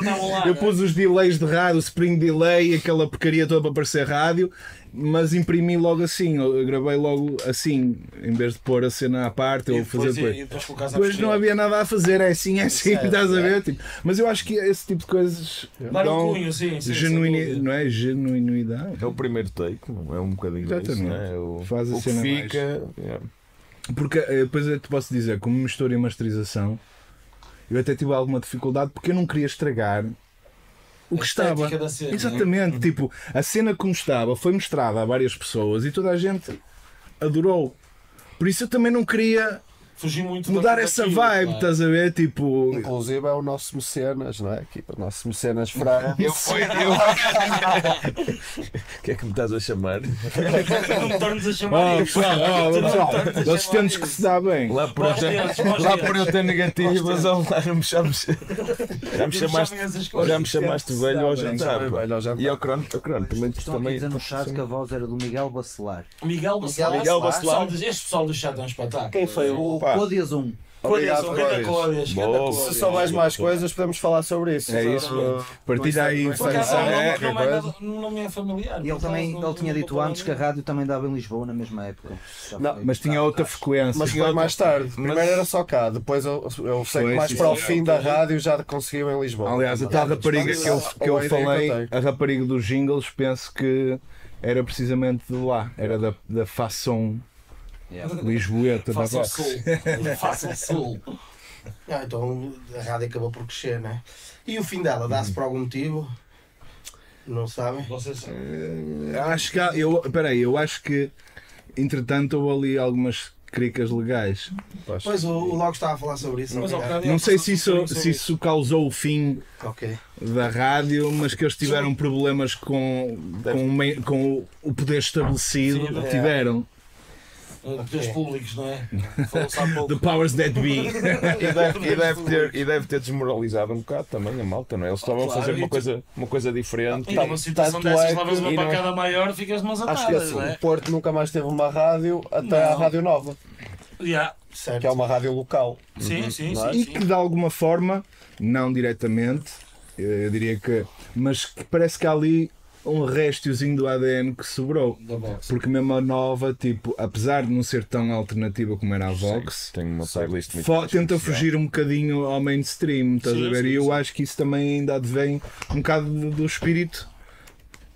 Eu né? pus os delays de rádio, o spring delay, aquela porcaria toda para aparecer rádio, mas imprimi logo assim, eu gravei logo assim, em vez de pôr a cena à parte, E ou fazer depois, depois. e depois a Depois não havia nada a fazer, é assim, é assim, Certo, estás a é. ver? Tipo, mas eu acho que esse tipo de coisas Dar um dão cunho, sim, sim. genuini, não é? Genuinidade. É o primeiro take, é um bocadinho Exatamente. isso, não é? O, Faz a cena mais- fica. yeah. Porque eh, depois eu te posso dizer, como mistura e masterização, eu até tive alguma dificuldade porque eu não queria estragar o que estava. cena, né? Exatamente, tipo, a cena como estava foi mostrada a várias pessoas e toda a gente adorou. Por isso eu também não queria Fugir muito mudar da- essa daquilo, vibe, claro. estás a ver? Tipo, Inclusive é o nosso mecenas, não é? Aqui, o nosso mecenas Fraga. Eu fui. Eu... O que é que me estás a chamar? Não me tornes a chamar oh, pessoal, oh, pessoal, nós temos que se dar bem. Lá por eu ter, lá por eu ter negativas, não me chames. Já me chamaste, já me chamaste velho ao jantar. E ao crono, ao crono também. Dizendo no chat que a voz era do Miguel Bacelar. Miguel Bacelar. Miguel Bacelar. Este pessoal do chat é um espetáculo. Quem foi o. Pá. Códias 1. Obrigado, Códias. Códias, Boa. grande Se Códias. souberes mais coisas, podemos falar sobre isso. É isso. Uh, Partilha aí é informação. que não, é não me é familiar. E ele também ele tinha dito antes que a rádio também dava em Lisboa na mesma época. Não, mas tinha outra frequência. Mas foi mais tarde. Primeiro era só cá, depois eu, eu sei que mais para o fim da rádio já conseguiu em Lisboa. Aliás, a tal rapariga que eu, que falei, a rapariga dos jingles, penso que era precisamente de lá. Era da, da façon Yeah. Lisboeta da Faça o Vox. sul. Faça o sul. Ah, então a rádio acabou por crescer, né? E o fim dela, dá-se por algum motivo? Não sabem? Vocês sabem. Acho que há- eu, peraí, eu acho que entretanto houve ali algumas cricas legais. Pois o, o Logo estava a falar sobre isso. Mas Não sei se isso, se isso causou o fim Ok. da rádio, mas que eles tiveram problemas com, com, com o- o poder estabelecido. Sim, é. tiveram. Poderes públicos, não é? Falou-se há pouco. The powers that be. E deve, e deve ter, e deve ter desmoralizado um bocado também a malta, não é? Eles estavam a fazer uma tu- coisa, uma coisa diferente. E numa situação tanto dessas, é levas uma não- pancada maior, ficas de mãos Acho que atadas, esse- não é? o Porto nunca mais teve uma rádio até a. Rádio Nova, Yeah. Certo. que é uma rádio local. Sim, sim, Não é? sim. E que de alguma forma, não diretamente, eu diria que, mas que parece que há ali um restiozinho do ADN que sobrou. Porque mesmo a nova, tipo, apesar de não ser tão alternativa como era a Vox, tenta fugir um bocadinho ao mainstream, estás Sim, a ver? sim, e eu sim. acho que isso também ainda advém um bocado do, do espírito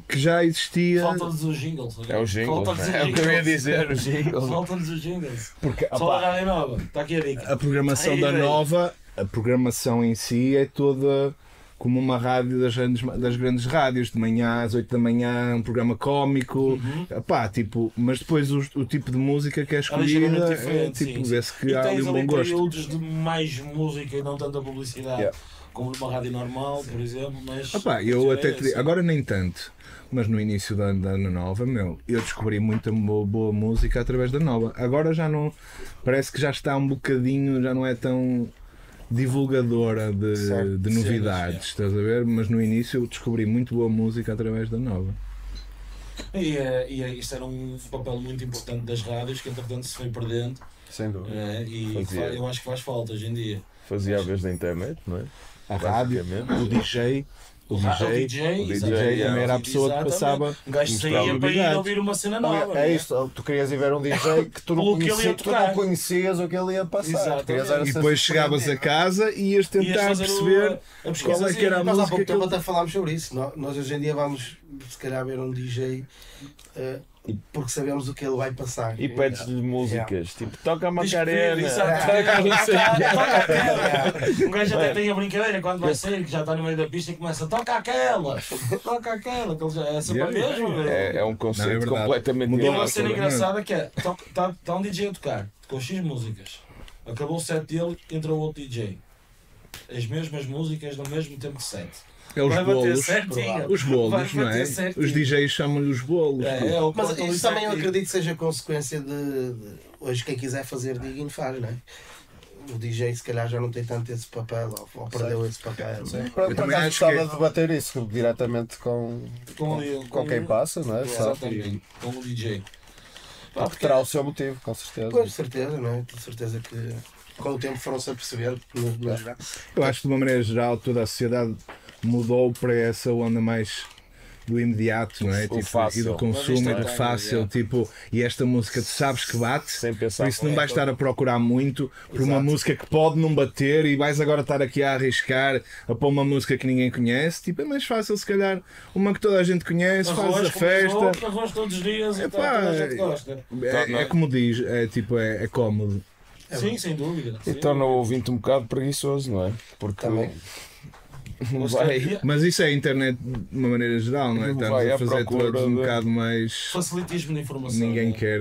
que já existia. Falta-nos os jingles. É o jingle. Os É o que eu ia jingles. dizer, o jingle. Falta-nos os jingles. Porque Só opá, a rádio nova. Está aqui a dica. a programação Aí, da nova, a programação em si é toda como uma rádio das grandes, das grandes rádios, de manhã às 8 da manhã, um programa cómico, Uhum. Epá, tipo, mas depois o, o tipo de música que é escolhida ligeiramente é, tipo, sim. vê-se que E há ali um bom gosto. períodos de mais música e não tanta publicidade. Yeah. Como numa rádio normal, por exemplo. Mas Epá, eu mas até é te agora nem tanto, mas no início da, da Ana Nova, meu, eu descobri muita boa, boa música através da Nova. Agora já não, parece que já está um bocadinho, já não é tão divulgadora de, Certo, de novidades, estás a ver? Mas no início eu descobri muito boa música através da Nova. E, eh, e eh, isto era um papel muito importante das rádios que entretanto se foi perdendo. Sem dúvida. eh, e Fazia. eu acho que faz falta hoje em dia. Fazia a vez da internet, não é? A rádio, o DJ, o DJ, o DJ, o DJ também era a pessoa que Exatamente. passava. Um gajo saía para ir ouvir uma cena nova. não É isto, tu querias ir ver um DJ que tu não, Pelo que ele ia conhecia, tu tocar. não conhecias o que ele ia passar. E depois chegavas a casa e ias Ias tentar o- perceber a pesquisa qual é que era a assim. Nós há música pouco que tempo até falámos sobre isso. Nó- Nós hoje em dia vamos, se calhar, ver um DJ eh, porque sabemos o que ele vai passar. E pedes-lhe músicas, tipo, toca a Macarena. Um gajo até tem a brincadeira quando vai sair, que já está no meio da pista e começa toca aquela, toca aquela, que ele já é sempre meu. É, é um é conceito completamente Mudou E uma cena é? engraçada que é: está tá um DJ a tocar com X músicas, acabou o set dele, entra outro DJ. As mesmas músicas no mesmo tempo de set. É os Vai bolos. certinho. Os bolos, não é? certinho. Os DJs chamam-lhe os bolos. É, é Mas isso também eu certinho. acredito que seja consequência de, de- Hoje, quem quiser fazer digging faz, não é? O DJ, se calhar, já não tem tanto esse papel, ou, ou perdeu esse papel. Por, Eu por também acaso gostava que- de debater isso diretamente com, Com, com quem passa, não é? Sabe? Exatamente, com o DJ. Pá, Porque terá o seu motivo, com certeza. De certeza, não é? De certeza que com o tempo foram-se a perceber. No, no, Eu acho que de uma maneira geral toda a sociedade mudou para essa onda mais do imediato, não é? O Tipo, fácil. e do consumo e é do fácil, é. tipo, e esta música tu sabes que bate, Sem pensar. por isso não vais estar a procurar muito por uma música que pode não bater e vais agora estar aqui a arriscar a pôr uma música que ninguém conhece, tipo, é mais fácil se calhar uma que toda a gente conhece, fazes a festa. Arroz todos os dias e Epá, tal, toda a gente gosta. É, é como diz, é tipo, é, é cómodo. Sim, sem dúvida. E torna o ouvinte um bocado preguiçoso, não é? Porque Também. Vai. Mas isso é a internet de uma maneira geral, não é? Estamos a fazer todos um bocado mais. Facilitismo de informação. Ninguém né? quer.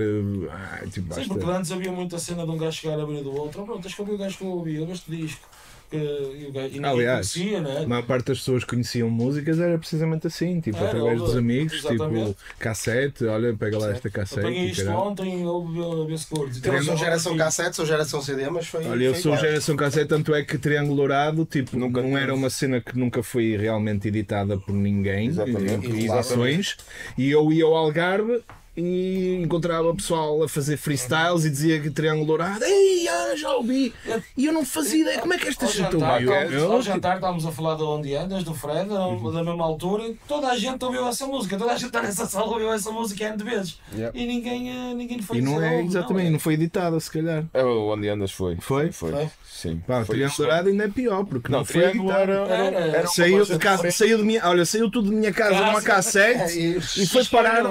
ah, tipo, Sim, porque antes havia muita cena de um gajo chegar a abrir do outro. Oh, pronto, tens que ouvir o gajo que eu ouvi, eu este disco. Que, e, e ninguém Aliás, conhecia, né? A maior parte das pessoas que conheciam músicas era precisamente assim, tipo, Era, através dos amigos, exatamente. tipo, cassete, olha, pega lá esta cassete. Apanhei e isto caralho. ontem, ouvi a ver se curtes. Eu não sou Então, geração assim, cassete, sou geração CD, mas foi. Olha, eu sou igual. geração cassete, tanto é que Triângulo Dourado, tipo, Nunca não teve. era uma cena que nunca foi realmente editada por ninguém, Exatamente. e, e ações, e eu ia ao Algarve e encontrava pessoal a fazer freestyles e dizia que triângulo dourado, ei, ah, já ouvi. E eu não fazia ideia como é que esta gente jantar, ouviu. Eu, ao jantar estávamos a falar de onde andas, do Fred, da, da mesma altura, e toda a gente ouviu essa música, toda a gente está nessa sala ouviu essa música N de vezes. Yeah. E ninguém, eh, ninguém foi E não é "Oh, exatamente, é." não foi editada se calhar. É o Onde Andas foi. Foi? Foi. Foi? Sim. Pá, Foi Triângulo. Dourado ainda é pior, porque não, Não, foi era, era, uma Saiu de casa, saiu de minha, olha, saiu tudo de minha casa numa cassete e foi parar.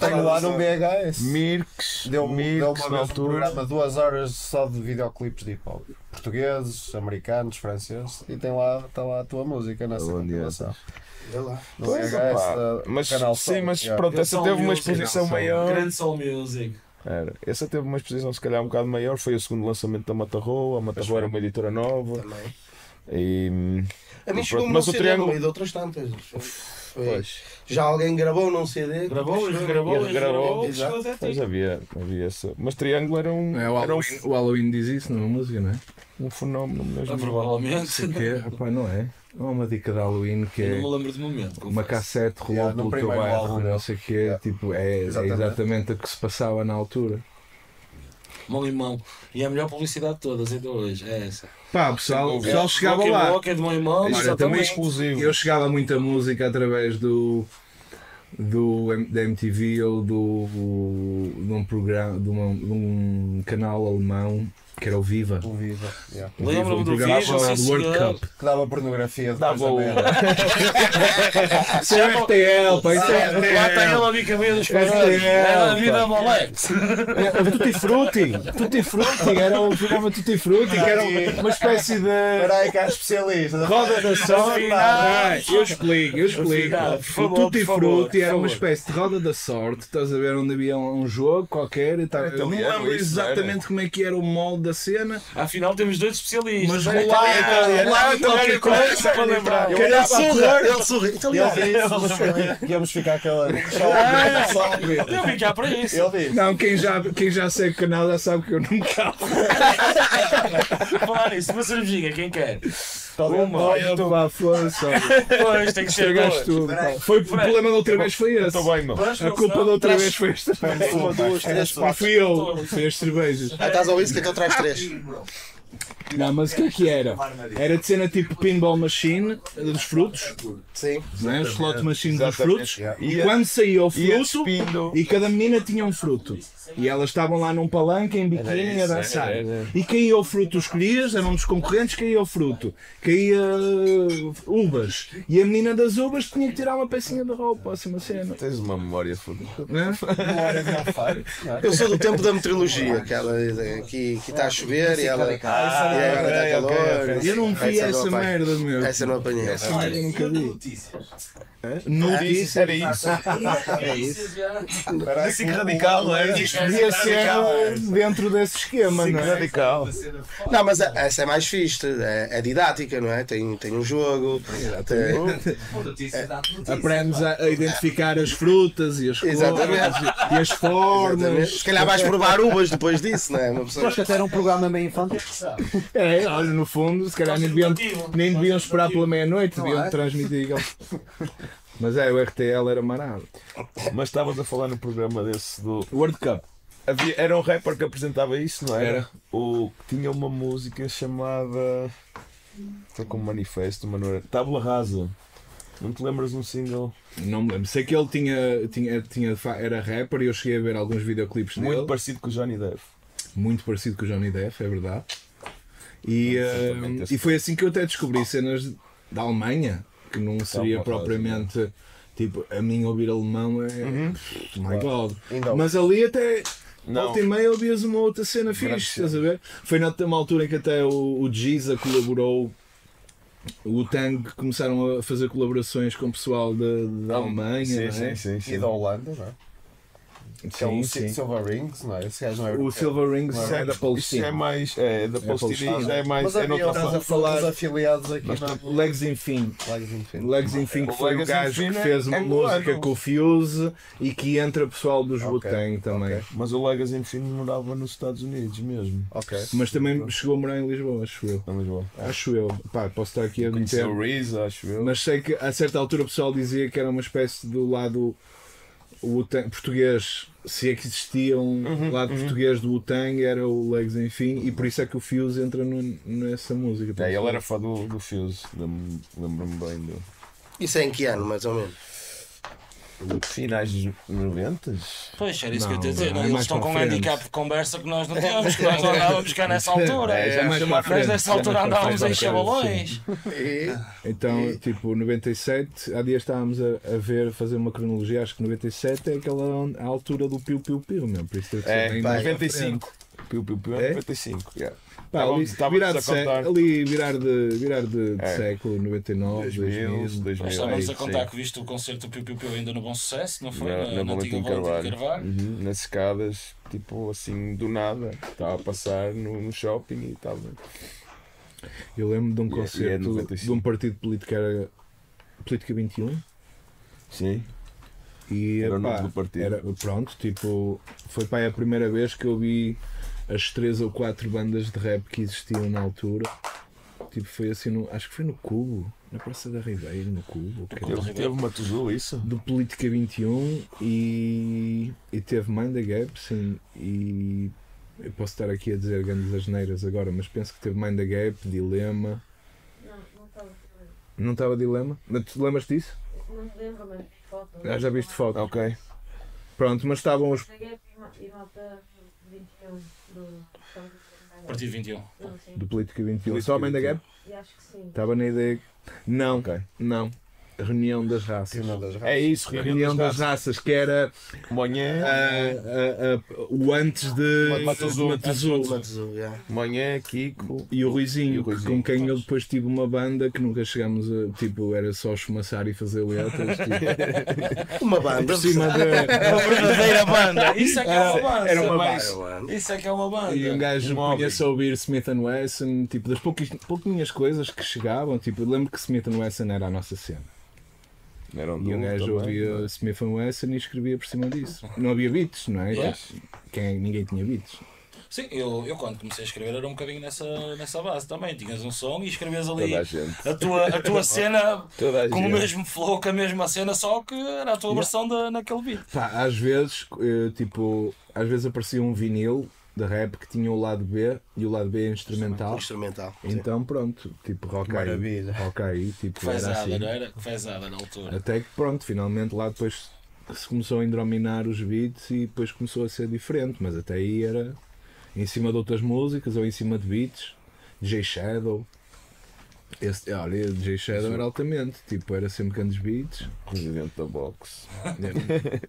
Tenho lá no VHS. Mirks, deu Mirks uma na vez um programa duas horas só de videoclipes de hip hop. Portugueses, americanos, franceses. E tem lá, está lá a tua música nessa compilação. Vê lá. Pois, VHS da- mas Canal sim, mas Yeah. pronto, essa teve uma exposição maior. Grande Soul Music. Era. Essa teve uma exposição se calhar um bocado maior, foi o segundo lançamento da Matarroa, a Matarroa era uma editora nova Também. e hum, A mim Pronto, chegou-me mas o Triângulo- meio de outras tantas. Foi- pois, Já alguém gravou num CD? Gravou, regravou, regravou, até pois ti. havia, havia essa. Mas Triângulo era um, É, o, era um, Halloween, o Halloween diz isso numa música, não é? um fenómeno mesmo. Provavelmente. Que é, rapaz, não é? É uma dica de Halloween que Eu é não me lembro de momento. uma cassete rolou Yeah, pelo teu bairro, álbum não sei o quê, Yeah. tipo, é, é Exatamente. exatamente o que se passava na altura. Mão em mão. E é a melhor publicidade de todas, ainda hoje. É essa. Pá, o pessoal, o pessoal chegava lá. boca, é de mão em mão. Olha, também exclusivo. Eu chegava muita música através do, do da MTV ou do, de um programa de, uma- de um canal alemão que era o Viva. O Viva. yeah. Lembro-me um do Viva, chamado sim, World senhor. Cup. Que dava pornografia depois Dava da. Isso é RTL, pá, isso é Lá está ele RTL. a bica meio dos É, caralhos. é, Era a vida moleque. É, Tutti Frutti, Tutti Frutti, era o programa Tutti Frutti, que era uma espécie de Espera aí que há especialista. roda da sorte. Eu explico, eu explico. O Tutti Frutti era uma espécie de roda da sorte, estás a ver onde havia um jogo qualquer e tal. Eu não lembro exatamente como é que era o molde da cena, Afinal temos dois especialistas. mas É rolava italiano. rolava qualquer coisa para lembrar. Ele surra, ele sorri. Então, Ele disse que íamos ficar. Eu vim cá para isso. Não, quem já, quem já segue o canal já sabe que eu não calo. Falar nisso, uma cervejinha, quem quer? Uma. Olha, pá, olha. Pois, tem que ser duas. tudo. pá. Foi o problema da outra vez foi esse. Estou bem, meu. A culpa da outra vez foi esta. Uma, duas, três, quatro. fui eu, foi as cervejas. Ah, estás a ouvir isso que então traz três. Não, mas o que é que era? Era de cena tipo pinball machine dos frutos, Sim. não é? Os slot machine dos frutos. E quando saía o fruto, e cada menina tinha um fruto. E elas estavam lá num palanque em biquíni a dançar. E caía o fruto, tu escolhias, eram dos concorrentes, caía o fruto. Caía uh, uvas. E a menina das uvas tinha que tirar uma pecinha de roupa, assim uma cena. Tens uma memória foda. Não é? Eu sou do tempo da meteorologia, que ela aqui que está a chover e ela. E agora está calor. Eu não vi Essa essa não merda, meu. Essa não apanhei. Essa nunca vi. Notícia, era isso. É isso. Assim radical, não é? Devia ser dentro desse esquema, não é? radical. Não, mas essa é mais fixe, é, é didática, não é? Tem, tem um jogo. Aprendes a, identificar as frutas e as cores Exatamente. e as formas. Se calhar vais provar uvas depois disso, não é? Acho que até era um programa meio infantil. É, olha, no fundo, se calhar nem deviam, nem deviam esperar pela meia-noite, deviam é? transmitir. Mas é, o RTL era marado. Mas estavas a falar no programa desse do. World Cup. Havia, era um rapper que apresentava isso, não era? Era. O que tinha uma música chamada. Foi como manifesto, era. Tábula Rasa. Não te lembras de um single? Não me lembro. Sei que ele tinha, tinha, tinha, era rapper e eu cheguei a ver alguns videoclipes Muito dele. parecido com o Johnny Depp. muito parecido com o Johnny Depp, é verdade. E, esse e foi assim que eu até descobri cenas da Alemanha, que não seria uma coisa, propriamente tipo, a mim ouvir alemão é. pff, My God. Mas ali até. Não. Volta e meia ouvias uma outra cena Grande fixe, estás a ver? Foi na uma altura em que até o, o Giza colaborou, o Tang começaram a fazer colaborações com o pessoal da, da Alemanha, Sim, não é? sim, sim, sim. E da Holanda, não é? Que é Sim, o sim. Silver Rings, não é? Esse gajo não é O Silver Rings Não, é da Isso Palestina. é mais. É, da Palestina é mais. Mas É outros, fase. a falar- outros afiliados aqui Mas, na Legs Infin. Legs Infin que O foi o Legs gajo que Infin é fez música com o Fuse e que entra pessoal dos Wu-Tang também. Mas o Legacy enfim morava nos Estados Unidos mesmo. Ok. Mas também chegou a morar em Lisboa, acho eu. Não, Lisboa. Acho eu. Pá, posso estar aqui a meter. o. Mas sei que a certa altura o pessoal dizia que era uma espécie do lado o Wu-Tang- português, se é que existia um Uhum, lado português do Wu-Tang, era o Legs Enfim, e por isso é que o Fuse entra no- nessa música. É, ele era fã do, do Fuse, lembro- lembro-me bem do. Isso é em que ano, mais ou menos? Finais dos 90? Pois, era isso que eu Não, ia dizer. é não? mais Eles estão com um handicap de conversa que nós não tínhamos, que nós não andávamos cá nessa altura. É, já é a Nós frente. nessa é altura andávamos em frente, chavalões. Então, tipo, 97, há dias estávamos a, a ver, fazer uma cronologia, acho que 97 é aquela a altura do Piu Piu Piu, meu, por isso É, para 95. Piu, piu, piu, É? 95. yeah. Pá, Estávamos- ali, estávamos virar a de sé- ali virar de, virar de, de É. século, 99, 2000, 2000. 2000. Estávamos é, a contar sim. que viste o concerto do Piu Piu Piu ainda no Bom Sucesso, não foi? Na, na antiga Valentim Valentim Carvalho. Uhum, Nas escadas, tipo assim, do nada. Estava a passar no, no shopping e estava. Eu lembro de um E é- e é concerto 95. de um partido político que era Política 21 Sim, e Era o nome do partido. era- pronto, tipo, foi pá, a primeira vez que eu vi as três ou quatro bandas de rap que existiam na altura. Tipo, foi assim, no, acho que foi no Cubo, na Praça da Ribeira, no Cubo. que era- teve, uma Tuzu, isso? do Política 21 e, e teve Mind the Gap, sim, e eu posso estar aqui a dizer grandes asneiras agora, mas penso que teve Mind the Gap, Dilema. Não, não estava. Não estava Dilema? Mas tu lembras disso? Não me lembro, mas foto. Ah, já viste foto. Ok. Pronto, mas estavam os. Cheguei e nota 21 do. Partido 21. Não, sim. do Política 21. Política Só Mind the 21. Gap? Acho que sim. Estava na ideia. Não, Ok. não. Reunião das raças. Reunião das É isso, Reunião das raças, que era Manhã, ah, ah, ah, o antes de. Matozu, yeah. manhã, Kiko. E o Ruizinho, E o Ruizinho. com quem eu depois tive uma banda que nunca chegámos a. Tipo, era só esfumaçar e fazer letras. Tipo, Uma banda. por cima de. Uma verdadeira banda. Isso é que é uma banda. Era uma banda. Isso é que é uma banda. E um gajo Um punha-se a ouvir Smith Wesson, tipo, das pouquinhas, pouquinhas coisas que chegavam. Tipo, lembro que Smith Wesson era a nossa cena. Era um E o gajo ouvia é? Smith Wesson e escrevia por cima disso. Não havia beats, não é? Yeah. Quem, ninguém tinha beats. Sim, eu, eu quando comecei a escrever era um bocadinho nessa, nessa base também. Tinhas um som e escrevias ali Toda a gente. a tua, a tua cena Toda a com o gente. mesmo flow, com a mesma cena, só que era a tua versão da, naquele beat. Pá, às vezes, eh, tipo, às vezes aparecia um vinil de rap que tinha o lado B e o lado B é instrumental. Instrumental. sim. Então pronto, tipo, rock aí. Rock aí, tipo, era Fezada, assim. não era? Fezada na altura. Até que pronto, finalmente lá depois se começou a indrominar os beats e depois começou a ser diferente, mas até aí era em cima de outras músicas ou em cima de beats, J Shadow. Esse, olha, J Shadow era altamente, tipo, era sempre grandes beats. Presidente da box.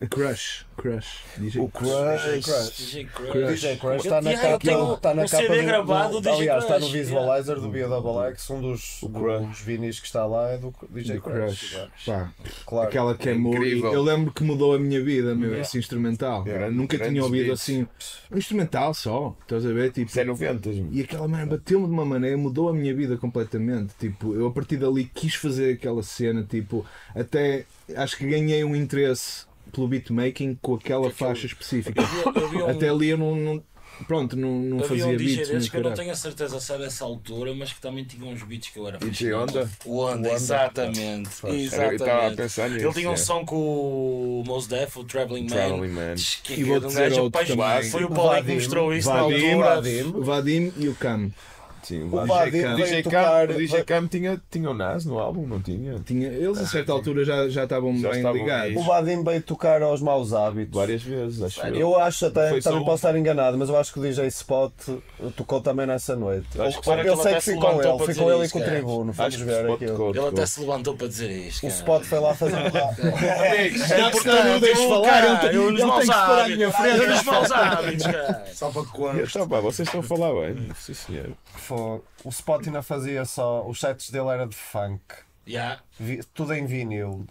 Crush, Crush, DJ O Crush. Crush. DJ Crush. DJ Crush está na capa, tenho está na um capa CD do, gravado do, do DJ aliás, está no visualizer do Bio Double X, um dos, O dos vinis que está lá é do DJ do Crush. Crush. Pá, Claro. aquela que é É. Eu lembro que mudou a minha vida, meu, esse instrumental. Yeah. Nunca Grandes tinha ouvido beats. assim. Um instrumental só, estás a ver? Tipo, Isso é 90, meu. E aquela merda bateu-me de uma maneira, mudou a minha vida completamente. Tipo, eu a partir dali quis fazer aquela cena, tipo, até acho que ganhei um interesse pelo beatmaking com aquela faixa específica. Havia- havia um- Até ali eu não, não- pronto, não, não Havia fazia um DJ beats. desses que eu não tenho a certeza se é dessa altura, mas que também tinha uns beats que eu era DJ. Onda? O Onda, exatamente. Era- Eu estava a exatamente. pensar nisso. Ele tinha um é. som com o Mos Def, o Traveling Man. Traveling Man. Que E vou um dizer gajo outro também. Foi o Paulinho que mostrou isso na Vadim, altura. Vadim. O Vadim e o Cam. Sim, O o Vadim DJ Cam. veio DJ tocar- Cam, o DJ Cam tinha, tinha o Nas no álbum, não tinha? Tinha, eles a certa altura já, já estavam Já bem estavam ligados. O Vadim veio tocar aos maus hábitos. Várias vezes, acho eu. Eu acho até, também um. posso estar enganado, mas eu acho que o DJ Spot tocou também nessa noite. Acho Eu, eu sei que se levantou ele, com ele e com o cara. Tribuno, fomos Acho que ver aquilo. tocou. Ele até se levantou para dizer isto. O. Spot foi lá fazer. Já que senão não deixo falar, eu maus tem que se parar à hábitos. minha frente. Eu nos maus hábitos, cara. Só para Eu quando. estava, vocês estão a falar bem. Sim, senhor. O Spot ainda fazia só. Os sets dele era de funk. Yeah. Vi- tudo em vinil.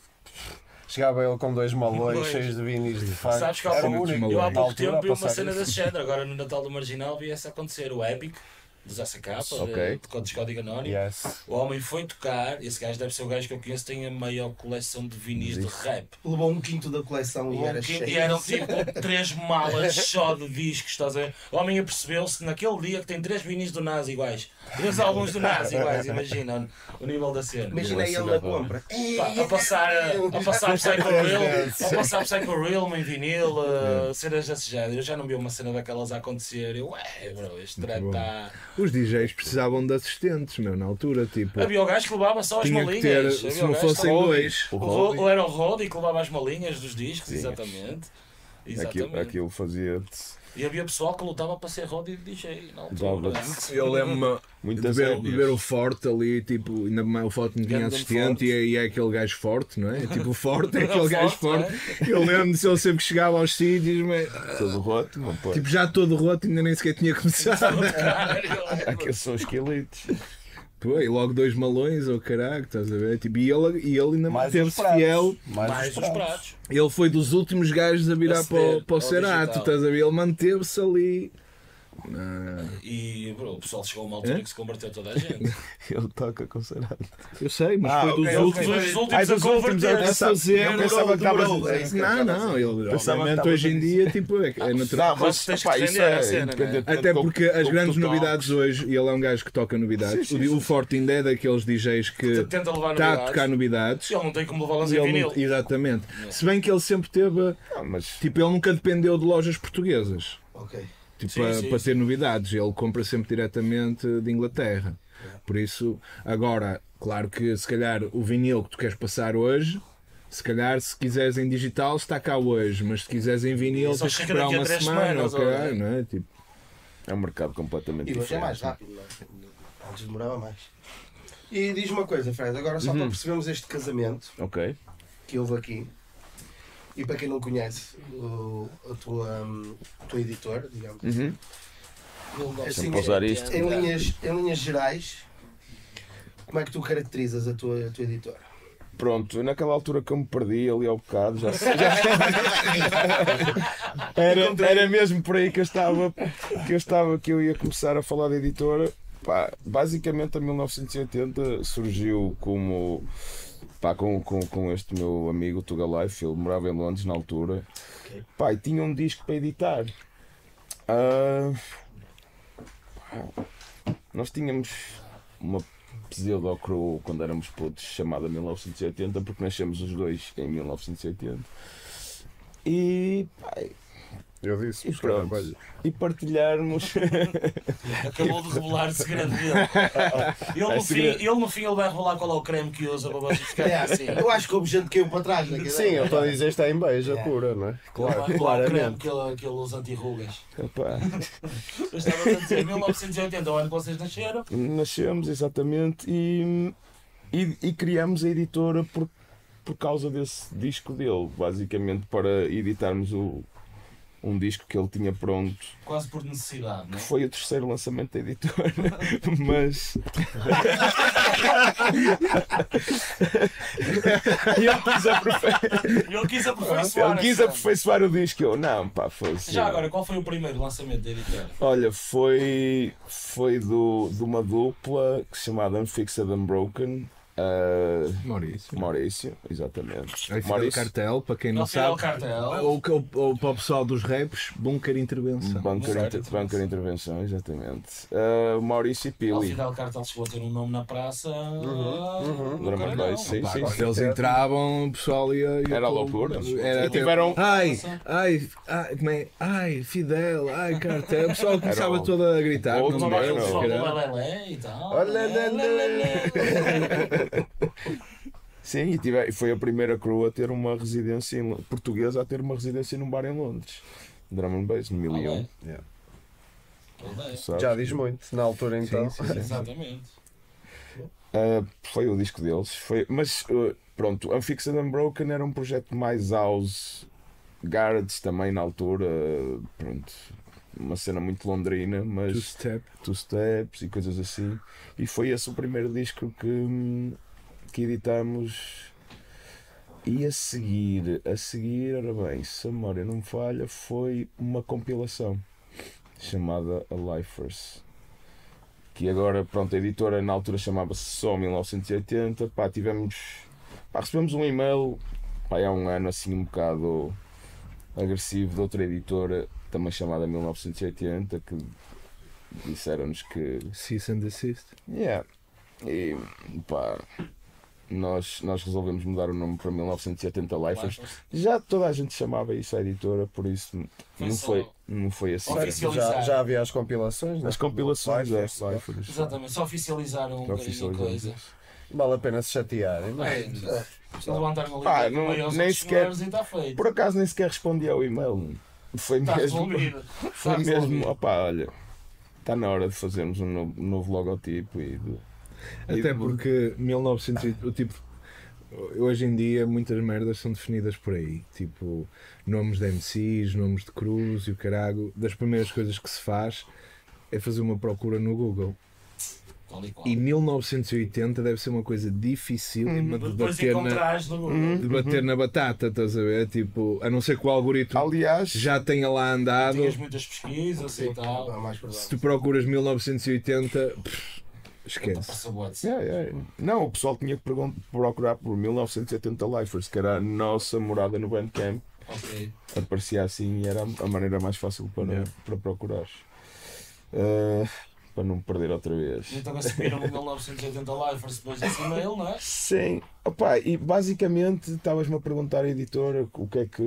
Chegava ele com dois malões Dois. cheios de vinis de funk. Sabes que há Era o único eu há pouco tempo vi uma passar cena isso. desse género. Agora no Natal do Marginal vi essa acontecer. O Epic dos ACK, Ok. de, de Código Anónimo. Yes. O homem foi tocar, esse gajo deve ser o gajo que eu conheço, tem a maior coleção de vinis de rap. Levou um quinto da coleção e era quinto- cheio. e eram tipo três malas só de discos, estás a ver? O homem apercebeu-se naquele dia que tem três vinis do Nas iguais. Três álbuns do Nas iguais, imagina o, nível da cena. Imagina ele na compra. Pá, a passar, a passar Psycho Real, a passar Psycho Real em vinil, uh, cenas desse género. Eu já não vi uma cena daquelas a acontecer. Eu, ué, bro, este bom. está. Os DJs precisavam de assistentes, meu, na altura, tipo. Havia o gajo que levava só as malinhas. ter, se não fossem dois. O O ou era o Rodi que levava as malinhas dos discos, Sim. exatamente. Exatamente. aquilo, aquilo fazia-te E havia pessoal que lutava para ser Rodi de DJ altura. Dava-te Eu lembro-me de ver, de ver o Forte ali, tipo, ainda mais o Forte não tinha assistente e, é- e é aquele gajo forte, não é? Tipo, o Forte é aquele gajo forte, forte. Eu lembro-me se ele sempre que chegava aos sítios, mas, todo roto, não pode. tipo, já todo roto, ainda nem sequer tinha começado. Aqueles são esqueletos. Pô, e logo dois malões, ou caralho, estás a ver? Tipo, e ele, e ele ainda manteve-se fiel. Mais, Mais os os pratos. pratos. Ele foi dos últimos gajos a virar A para, para o Cerato, digital. estás a ver? Ele manteve-se ali. Ah, E bro, o pessoal chegou a uma altura Hã? que se converteu toda a gente. Ele toca com cerado. eu sei, mas Ah, foi ok, dos ok. últimos. Últimos Ai, a dos últimos a a fazer. Eu pensava que a é Não, estava a não, dizer. ele Pensava obviamente hoje em a dia tipo, é, é natural. Não, mas tens que pá, isso é a cena, independente Até porque as grandes novidades hoje, e ele é um gajo que toca novidades, Sim, sim, o, sim. o Forte ainda é daqueles DJs que Tenta levar está a novidades. tocar novidades. Ele não tem como levá-las em vinil. não- exatamente. Se bem que ele sempre teve, mas tipo, ele nunca dependeu de lojas portuguesas. Ok. Tipo, Sim, para, sim, para sim. ter novidades, ele compra sempre diretamente de Inglaterra. Por isso, agora, claro que se calhar o vinil que tu queres passar hoje, se calhar se quiseres em digital está cá hoje, mas se quiseres em vinil tens que esperar uma semana, semanas, ou ou- caralho, não é? Tipo, é um mercado completamente E é diferente. mais rápido, não é? Antes demorava mais. E diz uma coisa, Fred, agora só para percebermos este casamento Ok. que houve aqui, e para quem não conhece o, a tua, hum, o teu editor, digamos, Uhum. assim, isto. em, linhas, em linhas gerais, como é que tu caracterizas a tua, a tua editora? Pronto, naquela altura que eu me perdi ali ao bocado, já, já- era, era mesmo por aí que eu estava, que eu estava, que eu ia começar a falar da editora. Pá, basicamente, em 1980 surgiu como pá, com, com, com este meu amigo Tuga Life, ele morava em Londres na altura. Pá, e tinha um disco para editar. Pá, nós tínhamos uma pseudo crew quando éramos putos chamada 1980 porque nascemos os dois em 1980 e, pá, Eu disse, E pronto. e partilharmos Acabou de revelar o segredo dele. Ele É no, fim, segredo. ele no fim ele vai revelar qual é o creme que usa para vocês ficarem assim. Eu acho que houve gente que caiu para trás naquele Sim, eu estou a dizer é em beija Yeah. pura, não é? Vai Claro, revelar o creme claramente. que ele, que ele usa anti-rugas. Eu estava a dizer 1980, o ano que vocês nasceram. nascemos exatamente e, e, e criamos a editora por, por causa desse disco dele, basicamente para editarmos o, um disco que ele tinha pronto, Quase por necessidade, não que é? foi o terceiro lançamento da editora, mas e ele quis aperfeiçoar, Ele quis aperfeiçoar. ele quis a aperfeiçoar o disco. Eu, não, pá, foi assim. Já agora, qual foi o primeiro lançamento da editora? Olha, foi, foi do, de uma dupla que se chamava Unfixed Unbroken. Uh, Maurício. Maurício, exatamente. É Fidel Maurício, Cartel, para quem não Não Fidel sabe. Cartel. Ou, ou, ou para o pessoal dos raps, Bunker Intervenção. Bunker, inter, bunker Intervenção, exatamente. Uh, Maurício e O Pili. Fidel Cartel chegou a ter um nome na praça. Uhum. no Drama Carnal. Bass, sim, sim. quando eles entravam, o pessoal ia. ia Era loucura. Era E tipo, tiveram- Ai, ai, ai, como é? Ai, Fidel, ai, cartel. O pessoal começava o- todo a gritar. outro não Não é? é o Não, pessoal do Caralho. Lelé e tal. Olha, lé. Sim, e tive, foi a primeira crew a ter uma residência em, portuguesa a ter uma residência num bar em Londres. Drum and Bass, no 1001. Lelé. sabes? Já diz muito, na altura então. Exatamente. Uh, foi o disco deles. Foi, mas uh, pronto, Unfixed Unbroken era um projeto mais house, garage também na altura. pronto, uma cena muito londrina, Two mas step. two steps e coisas assim. E foi esse o primeiro disco que, que editamos. E a seguir, a seguir, ora bem, se a memória não me falha, foi uma compilação chamada A Lifers. que agora, pronto, a editora na altura chamava-se só 1980. Pá, tivemos. Pá, recebemos um e-mail pá, há um ano assim um bocado agressivo de outra editora, também chamada 1980, que disseram-nos que. Cease and desist. Yeah. E pá. Nós, nós resolvemos mudar o nome para 1980 Lifers. Já toda a gente chamava isso a editora, por isso Foi não, foi, não foi assim. Já, já havia as compilações, né? As compilações, é, Lifers, né? Lifers. Exatamente, só oficializaram um bocadinho coisa. Vale a pena se chatearem. não é? É, levantar uma Ah, não- nem sequer- e está feito. Por acaso nem sequer respondi ao e-mail. Foi Está mesmo. resolvido. Foi Está mesmo. resolvido. Opá, olha. Está na hora de fazermos um novo, novo logotipo e de- e Até de- porque 1900 e- o tipo hoje em dia muitas merdas são definidas por aí, tipo nomes de MCs, nomes de cruz e o carago. Das primeiras coisas que se faz é fazer uma procura no Google. E qual. E 1980 deve ser uma coisa difícil de Depois bater na, de bater na batata, estás a ver? Tipo, a não ser que o algoritmo Aliás, já tenha lá andado. Tinhas muitas pesquisas e tal. Não, mais Se tu procuras 1980, pff, esquece. Passa o WhatsApp. Yeah, yeah. Não, o pessoal tinha que procurar por 1970 Lifers, que era a nossa morada no Bandcamp. Ok. Aparecia assim e era a maneira mais fácil para, Yeah. para procurar. Eh, para não perder outra vez. Então assumiram o 1980 Lifers depois desse e-mail, não é? Sim, Opa, e basicamente estavas-me a perguntar à editora o que é que.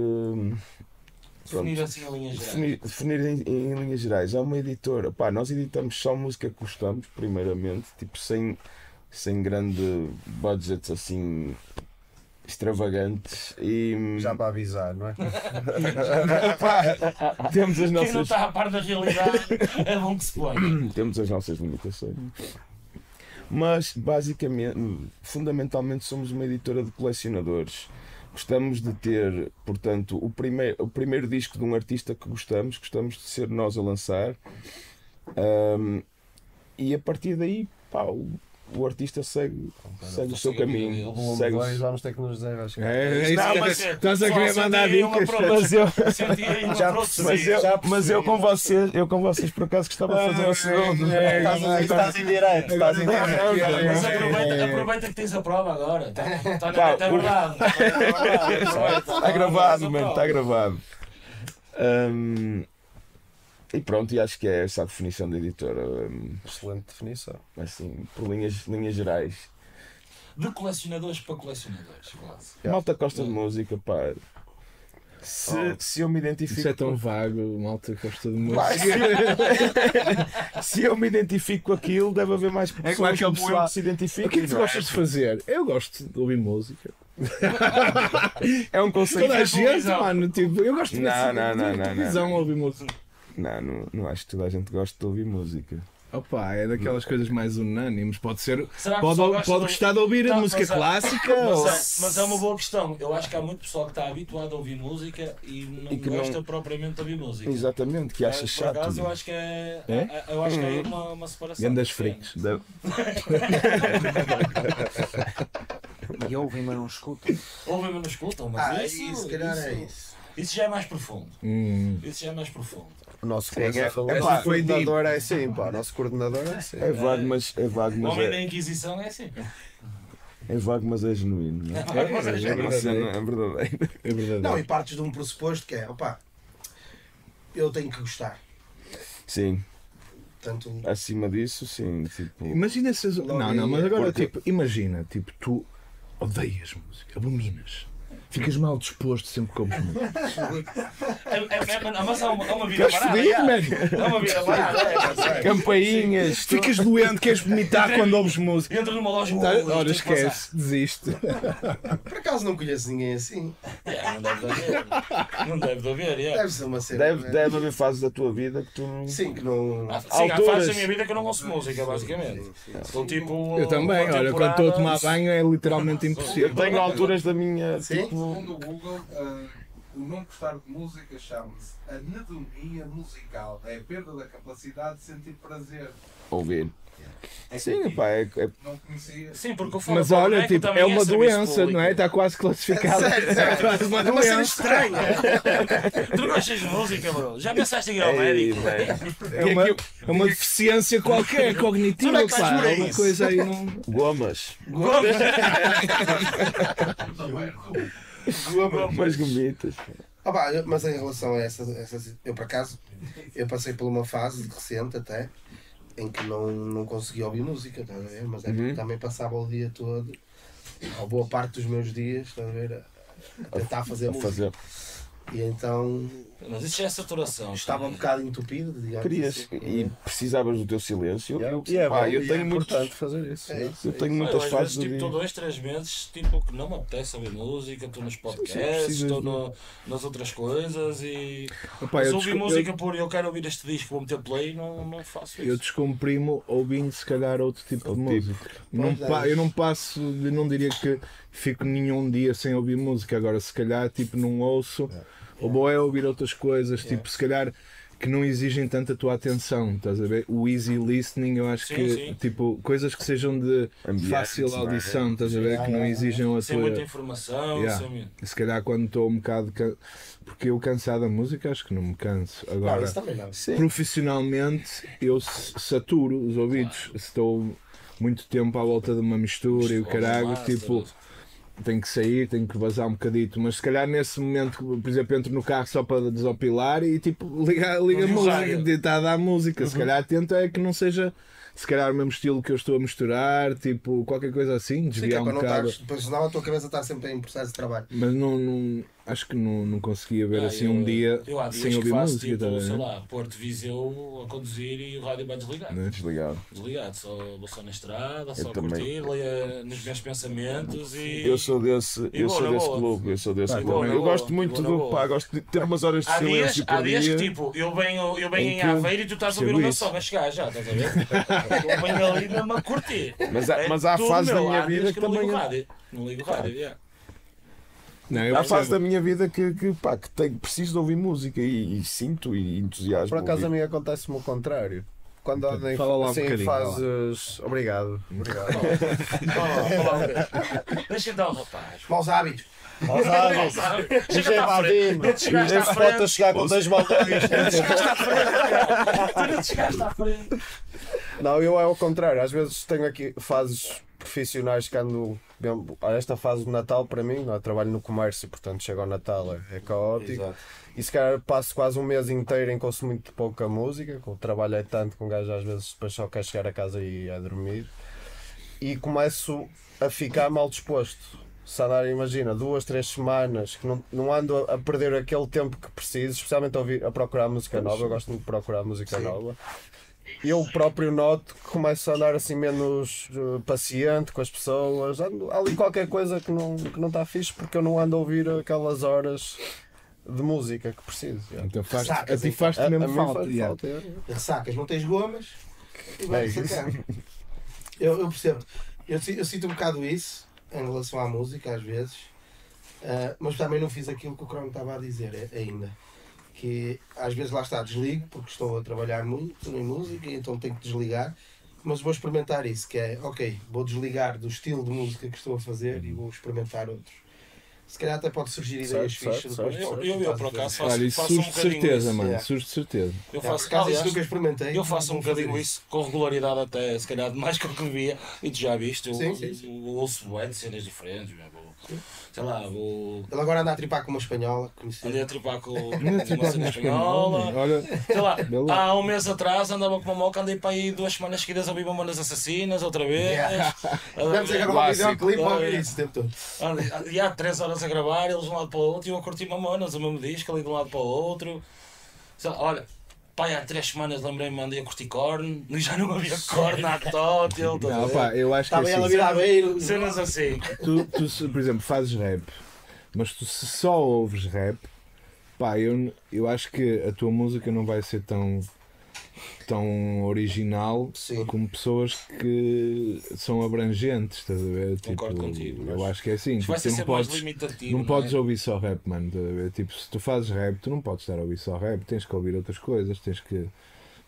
Definir assim a linha geral. Definir, definir em, em linhas gerais. Há uma editora. Pá, nós editamos só música que gostamos, primeiramente, tipo, sem, sem grande budgets assim extravagantes. E Já para avisar, não é? pá, temos as Quem não nossas. está a par da realidade é bom que se ponha. temos as nossas limitações. Mas basicamente, fundamentalmente somos uma editora de colecionadores. Gostamos de ter, portanto, o primeiro, o primeiro disco de um artista que gostamos, gostamos de ser nós a lançar. Ahm, e a partir daí, pá, o, o artista segue, segue o seu caminho. Segue 2 vamos ter que nos desenrascar. É, é isso Não, que- mas é- estás a querer mandar dicas. prova. Mas eu, Já mas eu, mas eu com vocês, eu com vocês por acaso gostava de fazer o segundo. é, Estás, a- estás em direto, estás em direto. Mas aproveita, aproveita que tens a prova agora. Está tá é verdade. Está gravado, mano, está gravado. E pronto, e acho que é essa a definição da editora. hum, Excelente definição. assim, por linhas, linhas gerais. De colecionadores para colecionadores, quase. Malta gosta de música, pá. Se, se eu me identifico. Isso é tão vago, malta gosta de música. se, se eu me identifico com aquilo, deve haver mais pessoas como aquele como eu pessoal- que se O que é identificam. que tu não é? gostas de fazer? Eu gosto de ouvir música. É um conceito. Toda a gente, mano, tipo, eu gosto de Não, não, não, não, televisão a ouvir música. Não, não, não acho que toda a gente gosta de ouvir música. Opa, é daquelas coisas mais unânimes. Pode ser. Pode, gosta pode de- gostar de ouvir Não, música mas é- clássica Mas ou. é, mas é uma boa questão. Eu acho que há muito pessoal que está habituado a ouvir música e não E que não- gosta propriamente de ouvir música. Exatamente, que É, acha por chato. acaso, eu acho que é, É? é- eu acho que é uma, uma separação. Grandes freaks. Deve- E ouvem, mas não escutam. Ouvem, mas não escutam, mas Ah, isso, isso, se calhar é isso, isso. isso já é mais profundo. Hum. Isso já é mais profundo. O nosso é- coordenador, é o pá, nosso coordenador é assim, pá. O nosso coordenador é assim. É vago, mas é vago, O mas homem da é, Inquisição é assim. é vago, mas é genuíno. Não é? Mas é É, genuíno. cena- é verdadeiro. É verdade. Não, e partes de um pressuposto que é, opá, eu tenho que gostar. Sim, Portanto, acima disso, sim. Tipo, Imagina se. Não, não, mas é agora, porque- tipo, imagina, tipo, tu odeias música, abominas. Ficas mal disposto sempre que ouves música. É, é, é, mas há uma, há uma vida parada. já. Há uma vida parada. é, tá certo. campainhas. Ficas doente, queres vomitar quando ouves música. Entra numa loja Tá, oh, isto Ora, esquece, desiste. por acaso não conheço ninguém assim. É, não deve de haver. Não deve de haver, é. Deve ser uma cena. Deve, né? deve haver fases da tua vida que tu não. Sim, que não. Ah, Sim, há fases da minha vida que eu não ouço música, basicamente. Tipo. Eu também, olha, quando estou a tomar banho é literalmente impossível. Eu tenho alturas da minha. Sim? Tipo, Segundo o Google, ah, O não gostar de música chama-se anedonia musical. É a perda da capacidade de sentir prazer. Ouvir. É Sim, pá, é, é- não conhecia. Sim, porque o fala Mas olha, boneco tipo, é uma doença, público. não é? Está quase sério. É quase uma É uma cena doença. estranha. Tu não de música, bro? Já pensaste em ir ao Ei, médico? velho. É uma, é uma deficiência qualquer, Tu cognitiva, não é pá. É uma coisa aí não. Gomas. Umas gomitas. Ah, pá, mas em relação a essa, essa- Eu por acaso, eu passei por uma fase recente até em que não, não conseguia ouvir música, estás a ver? Mas é porque Uhum. também passava o dia todo, ou boa parte dos meus dias, estás a ver? A, a tentar fazer A música. fazer. E então Mas isso já é saturação. estava um bocado entupido, digamos. Querias assim. e precisavas do teu silêncio. Eu, E é, pá, eu tenho é muitos- importante fazer isso. É isso, eu é tenho isso. muitas fases vezes, tipo, estou dois, três meses, tipo, que não me apetece ouvir música, estou nos podcasts, estou de- no- nas outras coisas e. Opa, eu, ouvir música eu, por eu quero ouvir este disco, vou meter play, não, não faço eu isso. descomprimo ouvindo se calhar outro tipo de Outro música. Não Pois é. pa- eu não passo, eu não diria que fico nenhum dia sem ouvir música. Agora, se calhar, tipo, não ouço, ou vou é ouvir outras coisas, tipo, se calhar que não exigem tanta tua atenção, estás a ver? O easy listening, eu acho Sim, que, sim. tipo, coisas que sejam de Ambiente, fácil é? audição, estás a ver? Que não exigem a Sem tua. muita informação, Yeah. sem. Se calhar quando estou um bocado. can- Porque eu cansado da música, acho que não me canso. Não, Agora, não. profissionalmente, eu saturo os ouvidos. Estou muito tempo à volta de uma mistura e o caralho, Master, tipo, tenho que sair, tenho que vazar um bocadito. Mas se calhar nesse momento, por exemplo, entro no carro só para desopilar e tipo, liga, liga a música, está a dar música. Se calhar tento é que não seja. Se calhar o mesmo estilo que eu estou a misturar, tipo, qualquer coisa assim, Sim, que é desviar para um não bocado. senão a tua cabeça está sempre em processo de trabalho. Mas não, não- acho que não, não conseguia ver Ah, assim eu- um dia eu há dias sem que ouvir faço, música. Tipo, tá a ver? sei lá, Porto Viseu a conduzir e o rádio vai desligar. Né? Desligado. Desligado, só, vou só na estrada, só a também. curtir, ler nos meus pensamentos e. Eu sou desse, E eu boa, sou desse boa. clube, eu sou desse Pá, clube. eu boa, gosto muito do boa. pá, gosto de ter umas horas de Há dias, silêncio há por dias dia. que tipo, eu venho, eu venho em em Aveiro e tu estás a ouvir o meu som a chegar já, estás a ver? eu venho ali mesmo a curtir. Mas há, É há fases da minha há dias vida que que não ligo também. o rádio. Não ligo o rádio. Não, eu Há fases da minha vida que, que, pá, que tenho, preciso de ouvir música e, e sinto e entusiasmo. Por acaso a mim acontece-me o contrário. Quando andem Fala lá um assim, bocadinho, fases. Obrigado. Obrigado. Deixa então, rapaz. Maus hábitos. Chega à frente. Chegaste à Este frente. pode chegar com dois. Chegaste à frente. Não chegaste à frente. Não, eu é ao contrário. Às vezes tenho aqui fases profissionais que ando. Bem- Esta fase do Natal para mim, é? trabalho no comércio, portanto chega ao Natal é, é caótico. E se calhar passo quase um mês inteiro em ouço muito pouca música, que o trabalho é tanto que um gajo às vezes depois só quer chegar a casa e é dormir. E começo a ficar mal disposto. Se andar, imagina, duas, três semanas que não, não ando a perder aquele tempo que preciso, especialmente a, ouvir, a procurar música nova, eu gosto muito de procurar música nova. Eu próprio noto que começo a andar assim menos eh, paciente com as pessoas. Ando, há ali qualquer coisa que não, que não está fixe porque eu não ando a ouvir aquelas horas de música que preciso. já. Então faz, a ti sim. faz-te A- a mesmo mim falta. faz yeah. falta, é. Ressacas, não tens gomas e vai É isso. sacar. Eu, eu percebo. Eu, eu sinto um bocado isso em relação à música, às vezes, Ah, mas também não fiz aquilo que o Crono estava a dizer eh, ainda. Que às vezes lá está, desligo, porque estou a trabalhar muito em música, e então tenho que desligar. Mas vou experimentar isso, que é, ok, vou desligar do estilo de música que estou a fazer e vou experimentar outros. Se calhar até pode surgir ideias Certo, fixas certo, depois. certo. Eu, eu, eu, por acaso, faço, Olha, isso faço um surge de bocadinho certeza, isso. mano. Surge de certeza. Eu É, faço, causa aliás, disso nunca experimentei. Eu faço um bocadinho isso com regularidade até, se calhar, mais que o que devia. E tu já viste, eu, Sim, sim, sim. eu ouço de cenas diferentes, meu, sei lá, vou... Ele agora anda a tripar com uma espanhola, conheci. Andei a tripar com uma cena espanhola. espanhola. Olha, Sei lá, há um mês atrás andava com uma moca, andei para aí duas semanas seguidas a ouvir Mamonas Assassinas, outra vez. Yeah. Vamos a gravar um videoclipe a ouvir isso o tempo todo. E há três horas a gravar, eles de um lado para o outro, e eu a curtir Mamonas, o mesmo disco, ali de um lado para o outro. Sei lá, olha, pai, há três semanas lembrei-me, andei a curtir corno, e já não havia corno à tótil, não, pá, eu acho que Estava é ela a assim, virar. Cenas assim. tu, tu, por exemplo, fazes rap, mas tu se só ouves rap, pá, eu, eu acho que a tua música não vai ser tão tão original Sim. como pessoas que são abrangentes, estás a ver? Concordo Tipo, contigo, Eu acho que é assim. Vai tipo, ser não podes, não podes é? ouvir só rap, mano. estás a ver? Tipo, se tu fazes rap, tu não podes estar a ouvir só rap, tens que ouvir outras coisas, tens que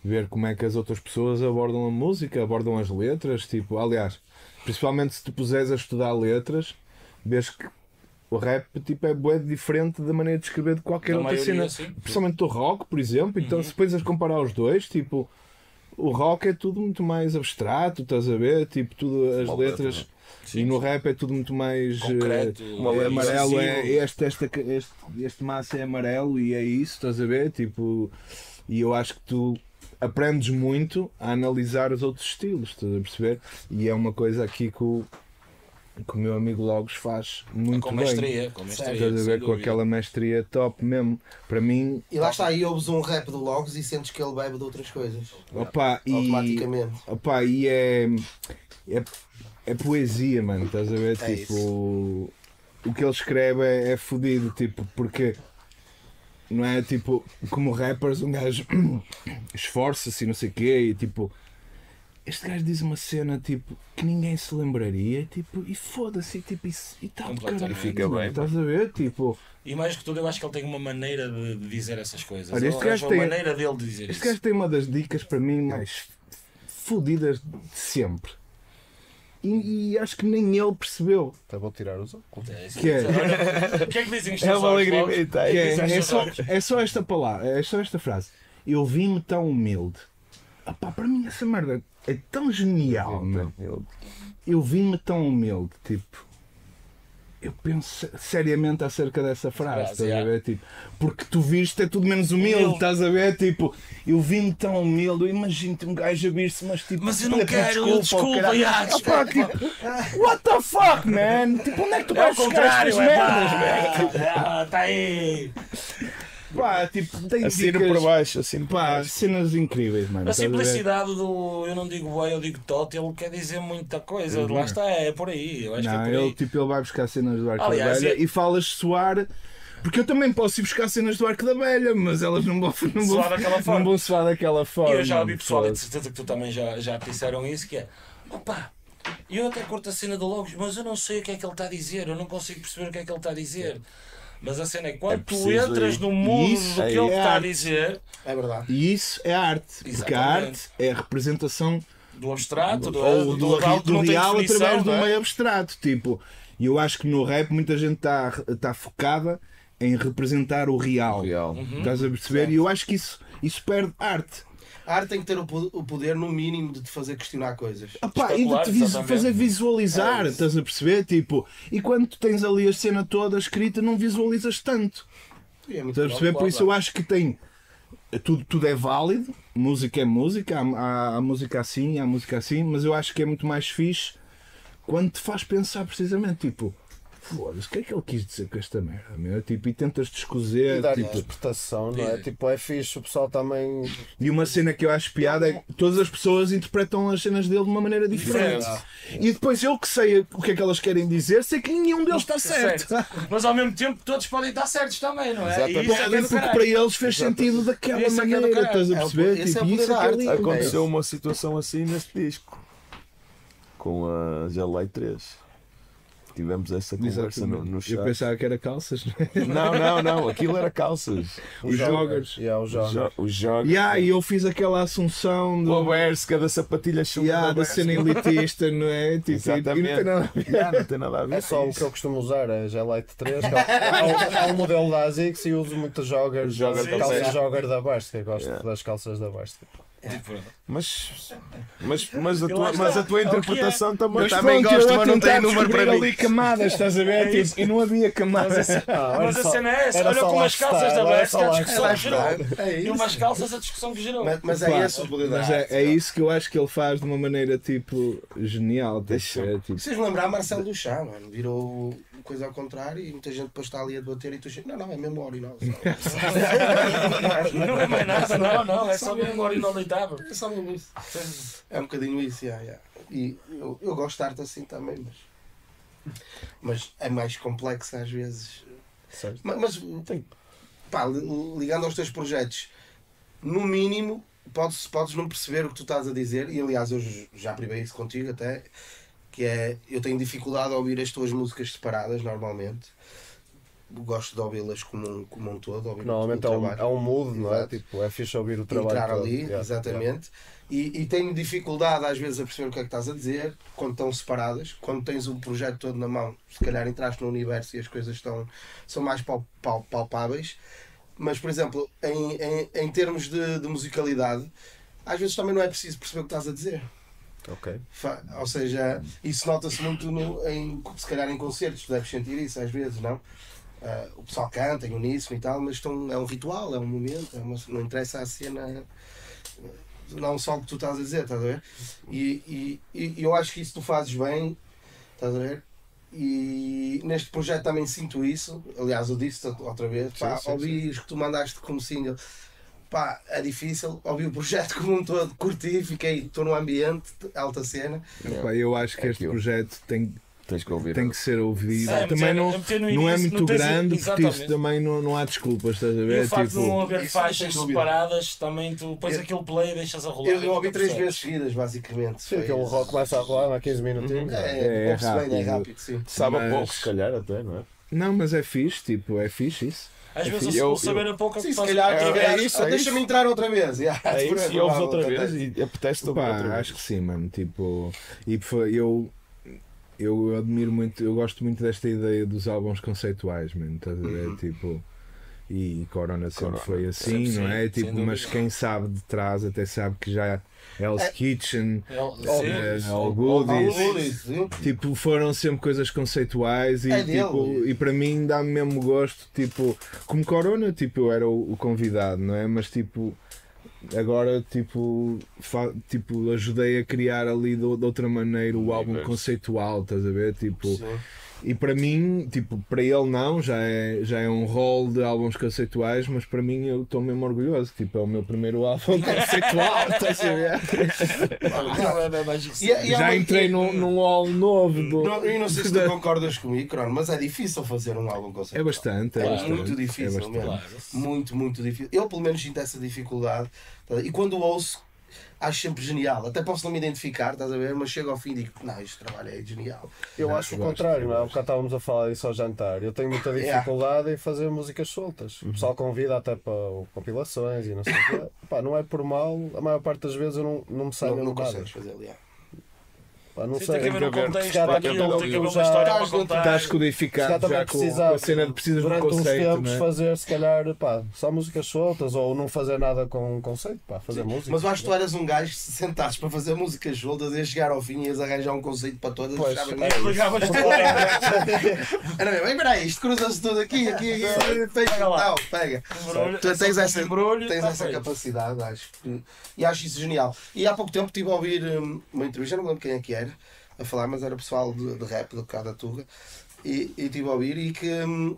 ver como é que as outras pessoas abordam a música, abordam as letras. Tipo, aliás, principalmente se tu puseres a estudar letras, vês que o rap tipo, é bué diferente da maneira de escrever de qualquer Da outra maioria, cena. sim. Principalmente do rock, por exemplo. Então, Uhum. se depois a comparar os dois, tipo, o rock é tudo muito mais abstrato, estás a ver? Tipo, tudo, as letras. letra, E no rap é tudo muito mais. Concreto, eh, uma o letra amarelo é este, esta, este, este massa é amarelo e é isso, estás a ver? Tipo, e eu acho que tu aprendes muito a analisar os outros estilos, estás a perceber? E é uma coisa aqui que o, que o meu amigo Logos faz muito com bem. mestria, com mestria. Estás a ver com aquela mestria top mesmo. Para mim, E lá está, aí ouves um rap do Logos e sentes que ele bebe de outras coisas. opa, e, Automaticamente. opa, e é, é, é poesia, mano. Estás a ver? É tipo, o que ele escreve é, é fodido, tipo, porque não é tipo, como rappers, um gajo esforça-se e não sei o quê, e tipo, este gajo diz uma cena tipo que ninguém se lembraria, tipo, e foda-se, e, tipo, e está do Completamente. caralho, E fica bem, estás a ver? Tipo, E mais que tudo, eu acho que ele tem uma maneira de, de dizer essas coisas. Olha, este gajo tem- uma maneira dele de dizer Este isso. gajo tem uma das dicas para mim mais fodidas de sempre. E, e acho que nem ele percebeu. Até vou tirar os óculos. É. Que é, Olha, O que é que dizem os É uma olhos, alegria. É, é os só, é só esta palavra, é só esta frase. Eu vi-me tão humilde. Epá, para mim essa merda é tão genial, meu. Eu vi-me tão humilde, tipo. Eu penso seriamente acerca dessa frase, estás a ver? Tipo, porque tu viste é tudo menos humilde, estás a ver? Tipo, eu vi-me tão humilde, eu imagino-te um gajo a vir-se, mas tipo, Mas eu não quero, desculpa, desculpa, Opá, tipo, what the fuck, man? Tipo, onde é que tu É vais buscar estas é merdas, man? pá. Está aí. Pá, tipo, tem Assina dicas, por baixo, assina por pá, baixo. cenas incríveis, mano. A estás simplicidade do eu não digo bem, eu digo tot, ele quer dizer muita coisa. Lá está, é por aí. Eu acho Uhum. Não, que é por ele, aí. tipo, ele vai buscar cenas do Arco Aliás, da Velha é- e falas soar. Porque eu também posso ir buscar cenas do Arco da Velha, mas elas não vão, não vão, Soar daquela forma. não vão soar daquela forma. E eu já ouvi pessoal, e de certeza que tu também já, já te disseram isso, que é opa, eu até curto a cena do Logos, mas eu não sei o que é que ele está a dizer, eu não consigo perceber o que é que ele está a dizer. Mas a cena é que quando É tu entras ir. no mundo do que é ele está a dizer, É verdade. E isso é arte. Porque a Exatamente. arte é a representação do abstrato, do, ou do, do, do tem real através do é? meio abstrato. Tipo, e eu acho que no rap muita gente está tá focada em representar o real. Real. Uhum. Estás a perceber? E eu acho que isso, isso perde arte. A arte tem que ter o o poder, no mínimo, de te fazer questionar coisas. Opa, e de te vis- exatamente. fazer visualizar, É estás a perceber? Tipo, e quando tu tens ali a cena toda escrita, não visualizas tanto. E é muito Estás a perceber? Por isso eu acho que tem. Tudo, tudo é válido, música é música, há, há, há música assim, há música assim, mas eu acho que é muito mais fixe quando te faz pensar precisamente, tipo, foda-se, o que é que ele quis dizer com esta merda? Meu? Tipo, e tentas E descozer. dar Tipo, interpretação, não é? Tipo, é fixe, o pessoal também. E uma cena que eu acho piada é que todas as pessoas interpretam as cenas dele de uma maneira diferente. E depois eu que sei o que é que elas querem dizer, sei que nenhum deles está certo. Mas ao mesmo tempo todos podem estar certos também, não é? E isso é é porque caralho. para eles fez sentido daquela Isso é é maneira, caralho. estás a É perceber? é Tipo, o isso é é lindo. Aconteceu uma situação assim neste disco. Com a Gelei 3. Tivemos essa conversa no, no Eu chat. pensava que era calças. Não, não, não. Aquilo era calças. Os joggers. E os Os joggers. jo-. Yeah, e eu fiz aquela assunção do. O Berska da sapatilha chunga. Yeah, da Berska. cena elitista, não é? Tipo, Exatamente. não tem nada a ver. Yeah, não tem nada a ver. É só o que eu costumo usar, é Gelite 3. que Há, um modelo da ASICS e uso muitos joggers, Jogger da da calças jogger da Basta. Gosto das calças da Basta. Tipo, Mas, mas, mas, a tua, mas a tua É é. interpretação também, Mas também pronto, gosto, mas não tem número para mim. ali camadas, estás a ver? Tipo, e não havia camadas. Ah, Mas a cena é essa, olha só como lá as calças da só a discussão que gerou. É E umas calças a discussão que gerou. Mas, mas é da Mas é, é isso que eu acho que ele faz de uma maneira tipo genial. Deixa- Deixa. Tipo, Vocês lembrar Marcelo Duchamp, mano, virou coisa ao contrário e muita gente depois está ali a debater e tu chega, não, não, é mesmo o original. Não é mais nada, não, não, é só mesmo inauditável. É só mesmo isso. É um bocadinho isso, yeah, yeah. E eu, eu gosto de arte assim também, mas. Mas é mais complexo às vezes. Certo. Mas, mas pá, li- ligando aos teus projetos, no mínimo, podes, podes não perceber o que tu estás a dizer, e aliás eu já privei isso contigo até, que é eu tenho dificuldade a ouvir as tuas músicas separadas normalmente. Gosto de ouvi-las como um, como um todo. Ouvir Normalmente é um, é um mood, não é? Tipo, é fixe ouvir o trabalho. entrar todo. ali, Yeah, exatamente. E, e tenho dificuldade às vezes a perceber o que é que estás a dizer quando estão separadas, quando tens um projeto todo na mão, se calhar entraste no universo e as coisas estão, são mais pal- pal- palpáveis. Mas, por exemplo, em, em, em termos de, de musicalidade, às vezes também não é preciso perceber o que estás a dizer. Ok. Ou seja, isso nota-se muito no, em, se calhar em concertos, deves sentir isso às vezes, não? Ah, o pessoal canta em uníssono e tal, mas estão, é um ritual, é um momento, é uma- não interessa a cena, não só o que tu estás a dizer, estás a ver? E, e, e eu acho que isso tu fazes bem, estás a ver? E neste projeto também sinto isso, aliás, eu disse outra vez, pá, Sim, sim, ouvi os que tu mandaste como single. Pá, é difícil, ouvi o projeto como um todo, curti, fiquei, estou no ambiente, alta cena. Epá, eu acho que É este aquilo. projeto tem, Tens que ouvir. tem que ser ouvido. É, também não, no não é muito não tens- grande, porque isso também não, não há desculpas, estás a E ver? o facto de não Tipo, haver faixas separadas, também tu pões Eu- aquele play e deixas a rolar. Eu, e eu ouvi três vezes seguidas, basicamente. Sim, aquele rock começa a rolar há 15 minutinhos. É, É, é ouve-se bem, é rápido. rápido, sim. Sabe a Mas- pouco, se calhar, até, não é? não, mas é fixe, tipo, é fixe isso. Às É vezes fixe. o Eu- saber a pouco é Sim, que se faz- calhar, é- é isso, é deixa-me entrar outra vez. Yeah, É isso, e ouves outra vez e apetece-te outra acho que sim, mano. Tipo, e foi- eu, eu admiro muito, eu gosto muito desta ideia dos álbuns conceituais, mano. Estás a ver? Tipo, e Corona sempre Corona, foi assim, sempre, não sim, é? sem Tipo, mas quem sabe de trás até sabe que já Hell's É. Kitchen, Ele- eh, sim, All All Goodies. Sim. Tipo, foram sempre coisas conceituais e, É dele. tipo, e para mim dá-me mesmo gosto, tipo, como Corona, tipo, eu era o, o convidado, não é? Mas tipo, agora tipo, fa- tipo ajudei a criar ali de, de outra maneira o álbum conceitual, estás a ver? Tipo, Sim. E para mim, tipo, para ele não, já é, já é um rol de álbuns conceituais, mas para mim eu estou mesmo orgulhoso, tipo, é o meu primeiro álbum conceitual, estás a ver? E, é- e há Já entrei num, num hall novo do, Não, e não sei se tu concordas comigo, Crono, mas é difícil fazer um álbum É conceitual. bastante, é, É bastante. muito difícil é bastante. mesmo. Muito, muito difícil. Eu, pelo menos, sinto essa dificuldade. tá? E quando ouço, acho sempre genial. Até posso não me identificar, estás a ver? Mas chego ao fim e digo: Não, este trabalho é genial. Eu Não, acho o gosto, contrário, é? Um gosto. bocado estávamos a falar disso ao jantar. Eu tenho muita Yeah. dificuldade em fazer músicas soltas. Uhum. O pessoal convida até para compilações e não sei o quê. Pá, não é por mal, a maior parte das vezes eu não, não me sai Não, não nada. consegues fazer ali. É. Pá, não Sim, sei. tem que haver um contexto, para aquilo, tem que haver uma já- história para contar. Estás codificado já com, a cena de precisas de um durante uns conceito, tempos não é? fazer se calhar pá, só músicas soltas ou não fazer nada com um conceito, pá, fazer música. Mas eu acho que tu eras um gajo que se sentares para fazer músicas soltas, ias chegar ao fim e ias arranjar um conceito para todas. Pois, é mesmo. Ligavas tudo. Era mesmo, "Ei, peraí, isto cruza-se tudo aqui, aqui, aqui. Pega, Pega lá. não, pega. Tu é tens essa, tens tá essa capacidade, acho. E acho isso genial. E há pouco tempo estive a ouvir hum, uma entrevista, não me lembro quem é que era, a falar, mas era pessoal de, de rap do Cá da Turra. E, e estive a ouvir e que, hum,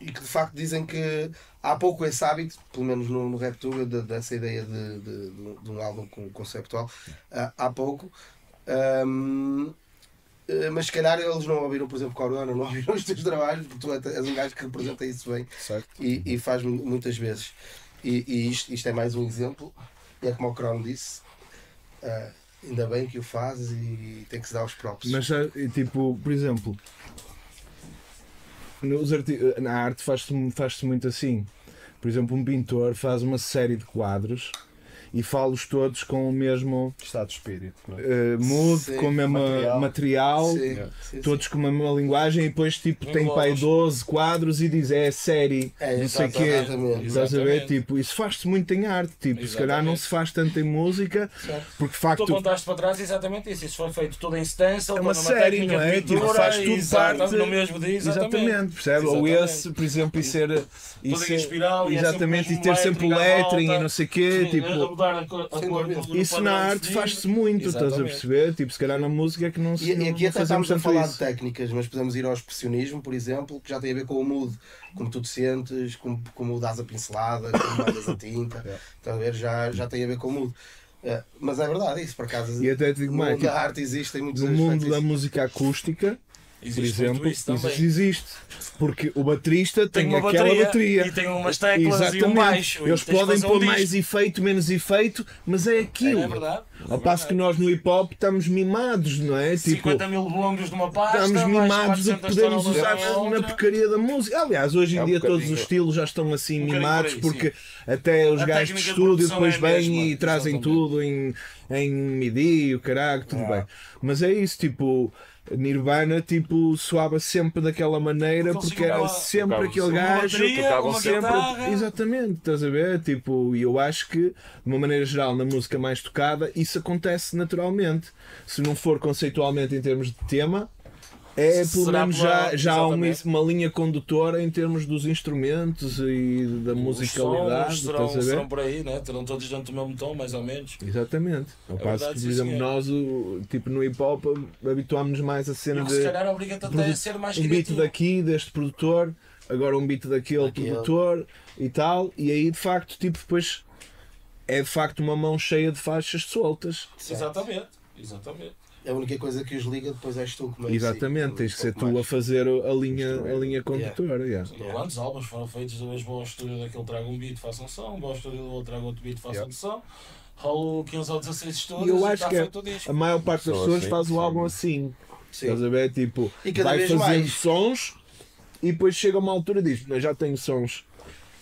e que de facto dizem que há pouco esse hábito, pelo menos no, no rap Tuga, de- dessa ideia de, de, de- um álbum conceptual. há- pouco. Hum, eh, mas se calhar eles não ouviram, por exemplo, Corona, não ouviram os teus trabalhos, porque tu és um gajo que representa isso bem e, e faz mu- muitas vezes. E, e isto, isto é mais um exemplo, e é como o Crown disse, ah, ainda bem que o fazes e tem que se dar os próprios. Mas já, e, tipo, por exemplo, nos na arte faz-se faz muito assim. Por exemplo, um pintor faz uma série de quadros e fala-os todos com o mesmo Estado de espírito. É? eh, mood, Sim, com o mesmo material. material, Sim, sim, sim. todos com a mesma linguagem e depois tipo tem Englobas. 12 quadros e diz é série, É, não sei o quê. exatamente. Estás a ver? Exatamente. Tipo, isso faz-se muito em arte. Tipo, se calhar não se faz tanto em música, Certo. porque de Tu facto contaste para trás exatamente isso. Isso foi feito tudo em stencil, É uma série, não é? de Tipo, faz tudo exato, parte- no mesmo dia. Exatamente. Exatamente, percebe? Ou Exatamente. esse, por exemplo, e ser. E Tudo em ser espiral é exatamente, e ter sempre o lettering e não sei o quê. Tipo, mudar a cor, a do- isso na arte faz-se muito, estás a Exatamente. perceber? Tipo, se calhar na música é que não se E, e aqui até estamos a falar de isso. técnicas, mas podemos ir ao expressionismo, por exemplo, que já tem a ver com o mood, como tu te sentes, como, como dás a pincelada, como mandas a tinta, estás a ver? Já, já tem a ver com o mood. É, mas é verdade, isso por acaso. E até te digo no mais, mundo da tipo, arte existem muitos no mundo da música acústica, por Existe exemplo, muito isso também. existe. Porque o baterista tem, Tem uma aquela bateria, bateria. e tem umas teclas e um Exatamente. baixo, Eles de podem um pôr disco. mais efeito, menos efeito, mas é aquilo. É verdade. Ao passo que nós no hip hop estamos mimados, não é? Tipo, 50 mil bongos numa pasta, estamos mimados do que 400 podemos usar na porcaria da música. Aliás, hoje em É um dia todos os estilos já estão assim Um mimados por aí, porque até os gajos de de estúdio depois é vêm e trazem exatamente. tudo em, em MIDI, o caralho, tudo bem. Mas é isso, tipo. Nirvana tipo soava sempre daquela maneira Porque era sempre tocavam aquele Uma gajo bateria, tocavam uma sempre- guitarra. Exatamente, estás a ver? Tipo, e eu acho que, de uma maneira geral, na música mais tocada, isso acontece naturalmente. Se não for conceitualmente em termos de tema, é pelo Será menos já, já há uma, uma linha condutora em termos dos instrumentos e da Os musicalidade, sons serão, serão por aí, né? Terão todos dentro do mesmo tom, mais ou menos. Exatamente. Ao É passo verdade, que, por exemplo, nós, o- tipo no hip hop, habituámos-nos mais a E cena o que se de calhar obriga-te até a ser mais um beat daqui, deste produtor, agora um beat daquele Daquele. produtor e tal, e aí de facto, tipo, depois é de facto uma mão cheia de faixas soltas. Exatamente, exatamente. A única coisa que os liga depois és tu como é Exatamente, tens que ser tu a fazer a linha, a linha condutora. yeah. Yeah. Quantos álbuns foram feitos, vez vão ao estúdio daquele traga um beat, faça um som, vão ao estúdio do outro traga outro beat, faça Yeah. um som, rolo 15 ou 16 estúdios E eu acho está que é-. A maior parte das pessoas assim, faz o álbum assim. Sim. Estás a ver? Tipo, E cada vai vez fazendo mais. sons e depois chega uma altura e diz: "Eu já tenho sons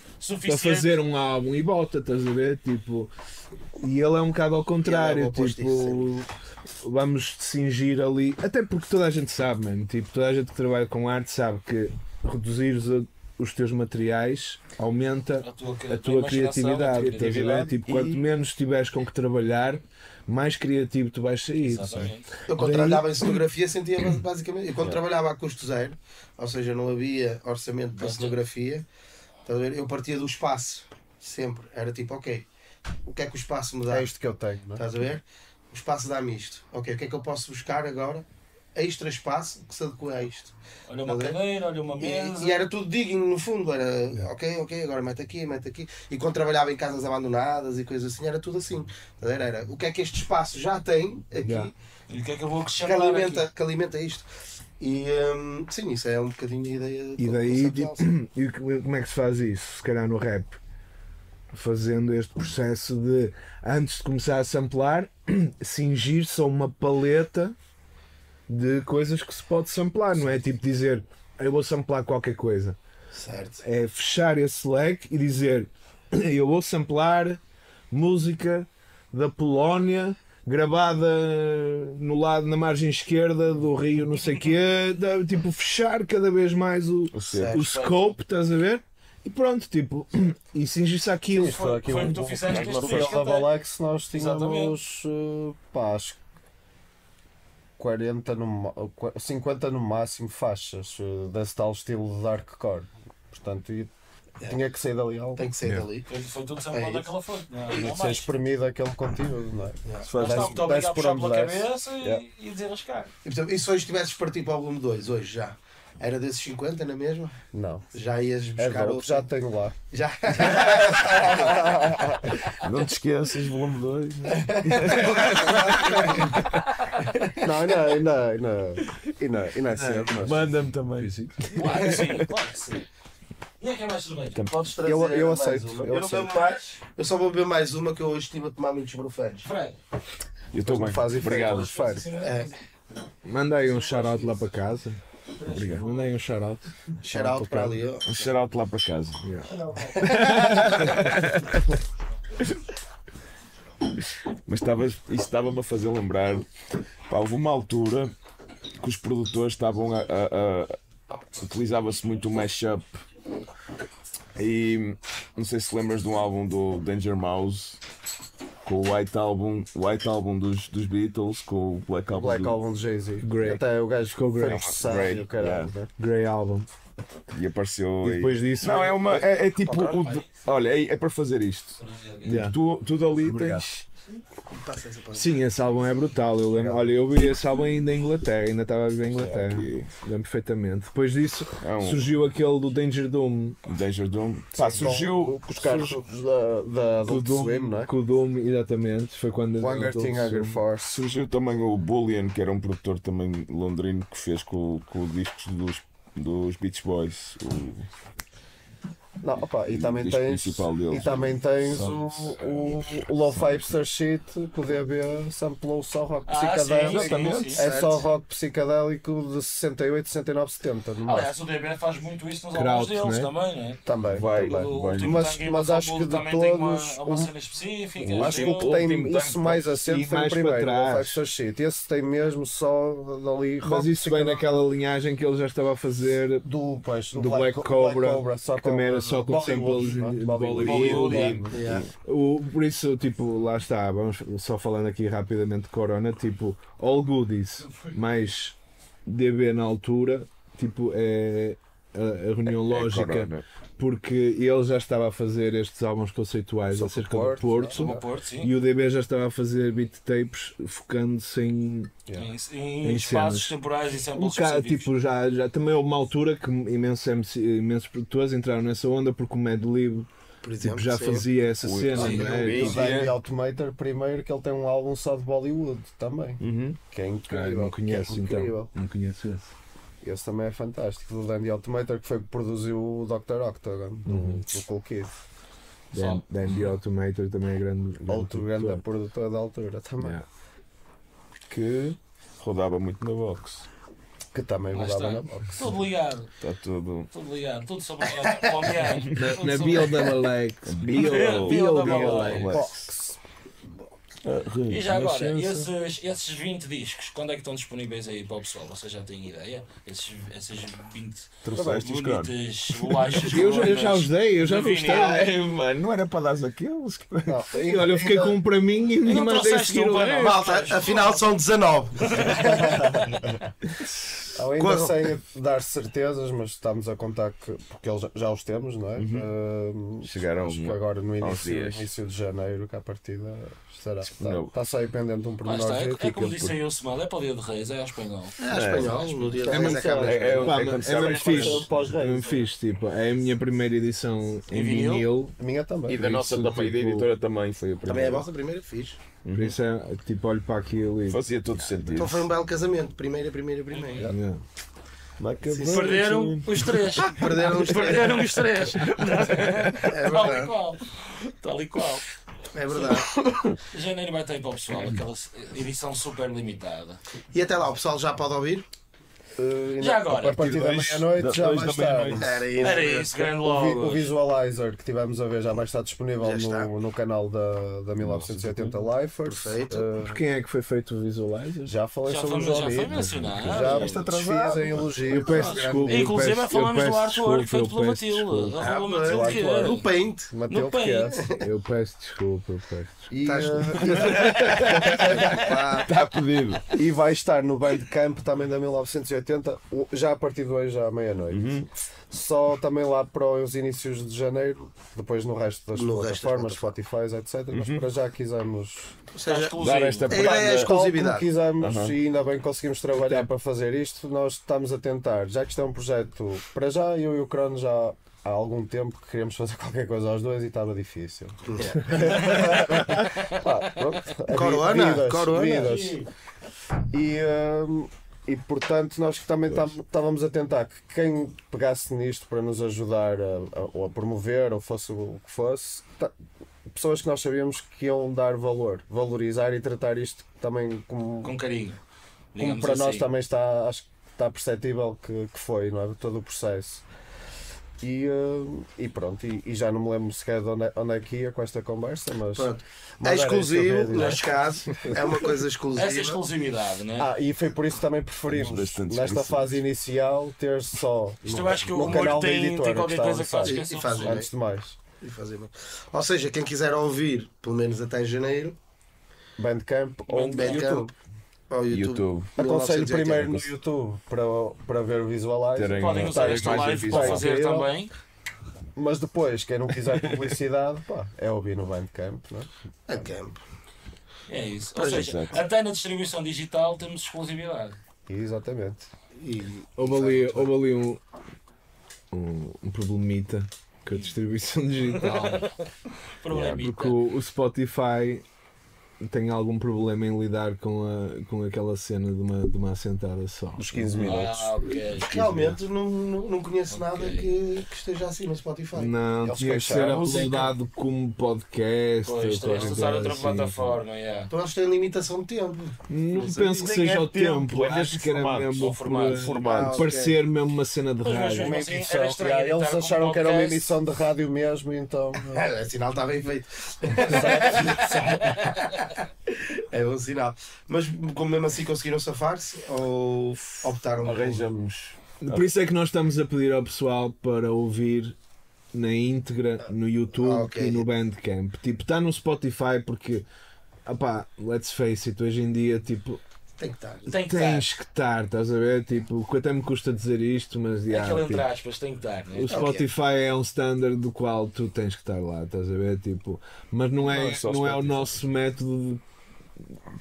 para Suficiente. fazer um álbum e volta, estás a ver? Tipo, e ele é um bocado ao é contrário, oposto tipo, vamos cingir ali, até porque toda a gente sabe, mano, tipo, toda a gente que trabalha com arte sabe que reduzir os, os teus materiais aumenta a tua, a tua criatividade, a ver? Tipo, E- quanto menos tiveres com que trabalhar, mais criativo tu vais sair. Eu quando Daí- trabalhava em cenografia sentia bas- basicamente. Eu quando trabalhava a custo zero, ou seja, não havia orçamento para cenografia, eu partia do espaço. Sempre. Era tipo, ok, o que é que o espaço me dá? É isto que eu tenho, não é? Estás a ver? O espaço dá-me isto. Ok, o que é que eu posso buscar agora? Extra espaço que se adequa a isto. Olha uma ver? cadeira, olha uma mesa. E, e era tudo digno no fundo, era ok, ok, agora mete aqui, mete aqui. E quando trabalhava em casas abandonadas e coisas assim, era tudo assim. Estás a ver? Era o que é que este espaço já tem aqui Já. E o que é que eu vou que alimenta, aqui? que alimenta isto. E hum, sim, isso é um bocadinho a ideia E daí, e como é que se faz isso? Se calhar no rap. Fazendo este processo de, antes de começar a samplar, cingir-se a uma paleta de coisas que se pode samplar, não é? Tipo dizer, eu vou samplar qualquer coisa. Certo. É fechar esse leque e dizer, eu vou samplar música da Polónia gravada no lado na margem esquerda do rio não sei quê, da- tipo fechar cada vez mais o, O o scope, estás a ver? E pronto, tipo, e cingir-se àquilo. Foi- aqui foi o que tu fizeste neste festa. Rolex nós tínhamos eh, pá, acho que 40 no, ma- qua- 50 no máximo faixas eh, desse tal estilo de darkcore. Portanto, e tinha que sair dali algo. Tem que sair Yeah. dali. Foi, foi tudo É samplado isso. daquela fonte. Não, que ser espremido aquele conteúdo, não é? Yeah. Se obrigado desce a por onde cabeça e, Yeah. e desenrascar. E, portanto, e se hoje tivesses partido para o volume 2, hoje já, era desses 50 na mesma? Não. Já ias É buscar dope, outro? já tenho lá. Já. Não te esqueças, volume 2. Não, não, ainda, ainda, ainda, ainda é cedo, mas Manda-me também. Claro que sim, claro que sim. E é que é mais cerveja? Podes trazer Eu- eu mais aceito, uma. eu Eu, não aceito. bebo mais. Eu só vou beber mais uma que eu hoje estive a tomar muitos brufenos. Fred. Eu estou não bem. faz. Obrigado. É, Manda aí um shout lá para casa. Obrigado. Manda aí um shout shout out para ali. ó. Um shout lá para casa. Mas estava, isso estava-me a fazer lembrar. Pá, houve uma altura que os produtores estavam a. a- a- Utilizava-se muito o mashup. E não sei se lembras de um álbum do Danger Mouse com o White Album, o White Album dos, dos Beatles, com o Black Album. Black do- Album de Jay-Z. Até o gajo Ficou e o caralho. yeah. né? Grey Album. E apareceu. E depois disso. Não, é uma. É, é tipo. o do- olha, é, é para fazer isto. Yeah. Tu, tu dali Obrigado. tens. Sim, esse álbum é brutal. Eu lembro, olha, eu vi esse álbum ainda em Inglaterra, ainda estava a viver em Inglaterra. Lembro perfeitamente. Depois disso É um surgiu aquele do Danger Doom. Danger Doom. Pá, surgiu. Com os carros da, da Com o Adult Doom, Swim, não é? com o Doom, exatamente. Foi quando. Hunger Thing, Hunger Force. Surgiu também o Bullion, que era um produtor também londrino que fez com, com discos dos, dos Beach Boys. O, Não, opa, e também disco tens. E também tens o, o, o Low Five Shit que o DB samplou só rock Ah, psicadélico. sim, sim. É só rock psicadélico de 68, 69, 70. No máximo. Aliás, o DB faz muito isso nos Kraut, álbuns deles né? também, não é? Também. Vai, também. O vai. último Mas- mas acho que de também tem uma, todos, uma um- cena específica. o Acho que o que tem isso mais E assente foi o primeiro. Five Star Shit. Esse tem mesmo só dali rock Mas isso vem naquela linhagem que ele já estava a fazer. do, Black Cobra, só que também era só com samples é? de Bollywood. O, por isso, tipo, lá está, vamos só falando aqui rapidamente de Corona, tipo, All Goodies mais DB na altura, tipo, é a, a reunião É lógica, Corona. Porque ele já estava a fazer estes álbuns conceituais Sobre acerca o do Porto, Porto, Porto, e o DB já estava a fazer beat tapes focando-se em Em, Em em espaços cenas. temporais e um samples específicos. tipo, já, já também houve uma altura que imensos, MC, imensos produtores entraram nessa onda porque o Mad Lib Por tipo, exemplo, já sim. fazia essa Ui, cena, sim, é? sim. O Danny Automator, primeiro, que ele tem um álbum só de Bollywood também. Uhum. Que é Ah, incrível. não conheço que é então. incrível. Não conheço esse. Esse também é fantástico. Do Dandy Automator, que foi que produziu o Dr. Octagon, do, Uhum. do Cool Kid. Dan, Dandy Automator também é grande. Outro grande produtor. produtor da altura também. Yeah. Que rodava muito na box. Que também Lá rodava está. na box. Tudo ligado, Está tudo. tudo ligado, tudo sobre o. Na, na Bill Double. Bill Bill Double Double Box. E já agora, esses, esses 20 discos, quando é que estão disponíveis aí para o pessoal? Vocês já têm ideia? Esses, essas 20 Trouxeste os caras. bonitas bolachas. Eu, já- eu já os dei, eu já gostei. vinil. É, mano, não era para dar aqueles. Não, E olha, eu fiquei com um para mim e me Não mandei seguir o. Malta, afinal são 19. Ainda Quando- sem dar certezas, mas estamos a contar que. Porque eles já, os temos, não é? Uhum. Ah, Chegaram acho que agora no início, dias. início de janeiro, que a partida estará. Está, está só aí pendente um pormenor. está, é, é como disse aí o Semana, é para o dia de Reis, é ao espanhol. É a espanhol, no dia É 10 muito é cá. é- é- é é fixe. É mesmo fixe, tipo, é a minha primeira edição em vinil? A minha também. E da nossa também, da tipo, editora também foi a Também é a primeira. vossa primeira fixe. Por isso é tipo, olho para aquilo e. Fazia todo sentido. Então foi um belo casamento. Primeira, primeira, primeira. Yeah. Perderam os três. Perderam os três. Perderam os três. É Tal e qual. Tal e qual. É verdade. Janeiro vai ter para o pessoal aquela edição super limitada. E até lá, o pessoal já pode ouvir? Uh, Já agora? A partir da meia-noite já vai estar. Era isso. Era isso, grande O, vi- o logo. Visualizer que tivemos a ver já vai estar disponível Já está. no, no canal da, da 1980 Lifers. Perfeito. Uh, Por quem é que foi feito o Visualizer? já falei Já sobre o já Johnny. foi mencionado. Já Está atrasado. em elogio. Eu peço desculpa. Inclusive peço- falamos eu do artwork feito pela Matilde. Ah, é. No Paint. Matilde que é. Eu peço desculpa, eu peço desculpa. E, uh, Pá, Está pedido. e vai estar no Bandcamp também da 1980, o- já a partir de hoje à meia-noite. Só também lá para os inícios de janeiro, depois no resto das No resto das plataformas, Spotify, etc. Mas para já quisemos seja. Dar esta é como exclusividade. quisemos Aham. e ainda bem que conseguimos trabalhar para fazer isto, nós estamos a tentar, já que isto é um projeto, para já eu e o Crono já há algum tempo que queríamos fazer qualquer coisa aos dois e estava difícil. Pronto, é vi- Corona, vidas, corona. vidas. E, hum, e portanto nós também tam- estávamos a tentar que quem pegasse nisto para nos ajudar a, a- ou a promover ou fosse o que fosse, pessoas que nós sabíamos que iam dar valor, valorizar e tratar isto também como, Com carinho. como para nós assim. também está, acho que está perceptível que, que foi, não é? Todo o processo. E, hum, e pronto, e, e já não me lembro sequer de onde é, onde é que ia com esta conversa, mas. Pronto. É que exclusivo, neste caso. É uma coisa exclusiva. Essa exclusividade, né? Ah, e foi por isso que também preferimos, nesta fase inicial, ter só Isto no, eu acho que o canal da tem, editora tem que qualquer a coisa que faz esquecer E faz. Antes de mais, E fazer bem. Ou seja, quem quiser ouvir, pelo menos até janeiro, Bandcamp ou Bandcamp. YouTube. Ao YouTube. YouTube. Aconselho 1980. primeiro no YouTube para, para ver o Visualizer. Terem Podem usar esta live para fazer também. Mas depois, quem não quiser publicidade, pá, é ouvir no Bandcamp, não é? A camp. É isso. Ou seja, exato. até na distribuição digital temos exclusividade. Exatamente. E Houve ali, houve ali um, um, um problemita com a distribuição digital. Problemita. Porque o, o Spotify tem algum problema em lidar com, a, com aquela cena de uma, de uma assentada só. Dos 15 minutos. Ah, ok. realmente não, não, não conheço nada Ok. que, que esteja assim no Spotify. Não, Eles tinha que ser uploadado como podcast. Pois, ou tens de usar outra assim. plataforma, yeah. Então eles têm limitação de tempo. Não penso que seja é o tempo, tempo, é acho que era formato, mesmo formato, formato. Ah, ok. parecer mesmo uma cena de Pois, mas rádio. Uma assim, emissão, eles acharam que era uma emissão de rádio mesmo, então. É, sinal está bem feito. é um sinal. Mas como mesmo assim conseguiram safar-se ou optaram por- Arranjamos. Por isso é que nós estamos a pedir ao pessoal para ouvir na íntegra no YouTube Ah, ok. e no Bandcamp. Tipo, está no Spotify porque, opá, let's face it, hoje em dia, tipo, Tem que estar. Tem que tens que estar, estás a ver? Tipo, que até me custa dizer isto, mas estar. É aquele entre tipo, aspas, tem que estar. né? o Spotify é um standard do qual tu tens que estar lá, estás a ver? Tipo, mas não Não é, é não é o nosso método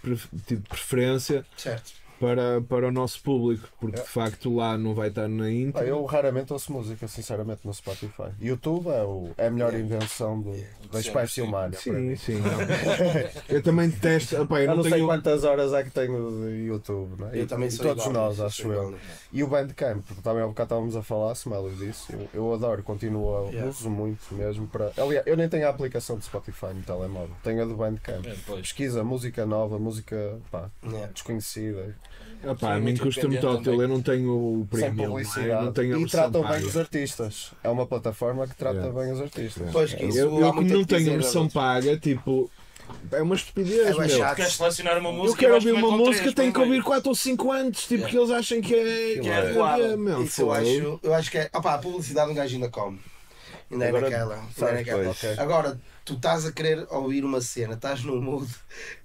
de tipo, preferência Certo. Para, para o nosso público, porque de facto lá não vai estar na íntegra. eu raramente ouço música, sinceramente, no Spotify. YouTube é, o, é a melhor invenção do, da espécie humana. Sim, sim. eu também detesto. Eu Eu não não sei tenho. quantas horas é que tenho de YouTube, não é? Eu também e sou todos igual, nós, sou acho igual, eu. né? E o Bandcamp, porque também há bocado estávamos a falar, Smelo disso, eu, eu adoro, continuo a Yeah. uso muito mesmo para. Aliás, eu nem tenho a aplicação de Spotify no telemóvel, tenho a do Bandcamp. É. Pesquisa música nova, música pá, Yeah. desconhecida, Opá, a mim muito custa-me também. Eu não tenho o premium. não é? Eu publicidade. não tenho a e tratam bem os artistas. É uma plataforma que trata Yeah. bem os artistas. Pois que isso Eu, eu como a não tenho dizer, versão paga, tipo. É uma estupidez, É meu. baixado. Queres selecionar uma música? Eu quero ouvir uma música, tenho que ouvir 4 ou 5 antes, tipo, Yeah. que eles acham que é. Que é adequado. meu, Isso eu acho, eu acho que é. Opá, a publicidade um gajo ainda come. Ainda é Agora, naquela. Ainda é naquela. pois. Ok. Agora, tu estás a querer ouvir uma cena, estás num mood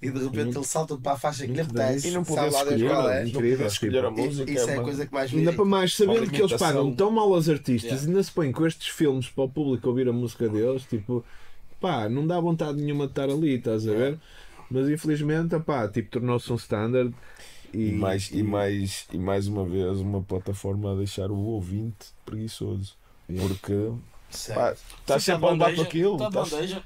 e de repente ele salta para a faixa que lhe apetece. E não podes escolher, qual é. não Incrível, podes escolher a tipo, música. Isso é a coisa que mais me Ainda para mais, sabendo que eles pagam tão mal aos artistas, Yeah. ainda se põem com estes filmes para o público ouvir a música deles, tipo, pá, não dá vontade nenhuma de estar ali, estás a ver? Mas infelizmente, pá, tipo, tornou-se um standard e, E mais, e, mais, e mais uma vez uma plataforma a deixar o ouvinte preguiçoso. Porque Estás sempre a levar com aquilo. Está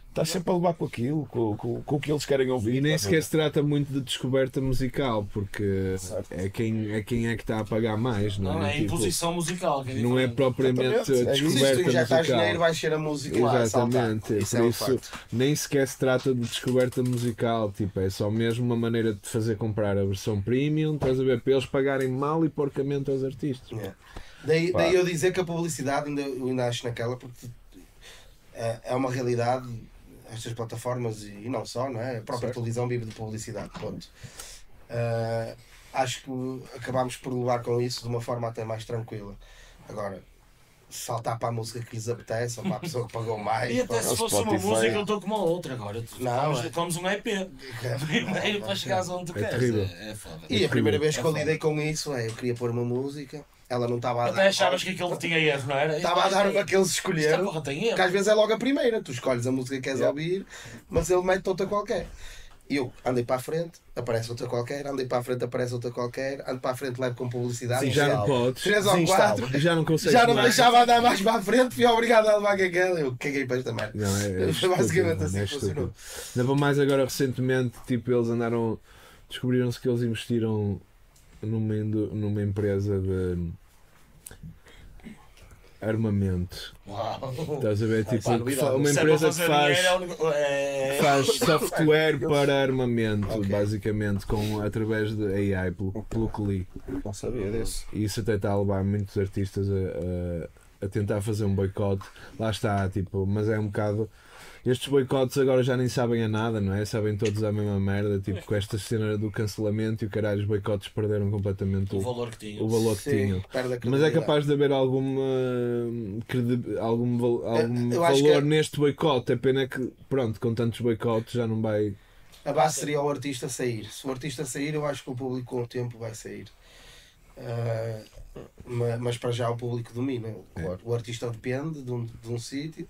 estás sempre a levar com aquilo, com, com, com o que eles querem ouvir. E nem a sequer se trata muito de descoberta musical, porque Certo. é quem, é quem é que está a pagar mais, não, Não, é Tipo, imposição musical. que é não é propriamente a. É tu descoberta injetares dinheiro, musical. vai ser a música lá. a. Exatamente, Isso por é um isso facto. nem sequer se trata de descoberta musical, tipo, é só mesmo uma maneira de fazer comprar a versão premium, estás a ver, para eles pagarem mal e porcamente aos artistas. Yeah. Daí, daí eu dizer que a publicidade ainda, eu ainda acho naquela porque é, é uma realidade estas plataformas e, e não só, não é? A própria televisão vive de publicidade, ponto. Ah, acho que acabámos por levar com isso de uma forma até mais tranquila. Agora, saltar para a música que lhes apetece ou para a pessoa que pagou mais. E até se fosse uma Spotify. música, eu estou como a outra agora. Não, comes, é. comes um EP. Primeiro para chegares onde tu É queres. terrível. É, é foda. E a primeira vez É que eu lidei com isso é eu queria pôr uma música, ela não estava a dar. Até achavas que aquilo tinha erro, não era? Estava a dar uma que eles Esta escolheram. porra tem erro. às vezes é logo a primeira, tu escolhes a música que queres ouvir, mas ele mete outra qualquer. E eu andei para a frente, aparece outra qualquer, andei para a frente, aparece outra qualquer, ando para a frente, levo com publicidade. E já não podes, Três ou quatro, já não consegues já não mais. deixava andar mais para a frente, fui obrigado a levar com aquela. Eu caguei para esta merda. Não, é, é Foi basicamente assim é que funcionou. Ainda mais agora recentemente, tipo, eles andaram. Descobriram-se que eles investiram numa, numa empresa de armamento. Uau. Estás a ver? Tipo, pá, que novidade. uma é empresa que faz, dinheiro, é é- que faz software para armamento, Ok. basicamente, com, através de AI, pelo, pelo que li. Não sabia disso. E isso até está a levar muitos artistas a, a, a tentar fazer um boicote. Lá está, tipo, mas é um bocado. Estes boicotes agora já nem sabem a nada, não é? Sabem todos a mesma merda, tipo, com esta cena do cancelamento e o caralho, os boicotes perderam completamente O o, valor que tinha. o valor que Sim, tinham. a Mas é capaz de haver alguma credi- algum, algum eu acho valor que- neste boicote. É pena que, pronto, com tantos boicotes já não vai. A base seria o artista sair. Se o artista sair, eu acho que o público com o tempo vai sair. Ma- mas, para já o público domina. O, É. o artista depende de um, de um sítio.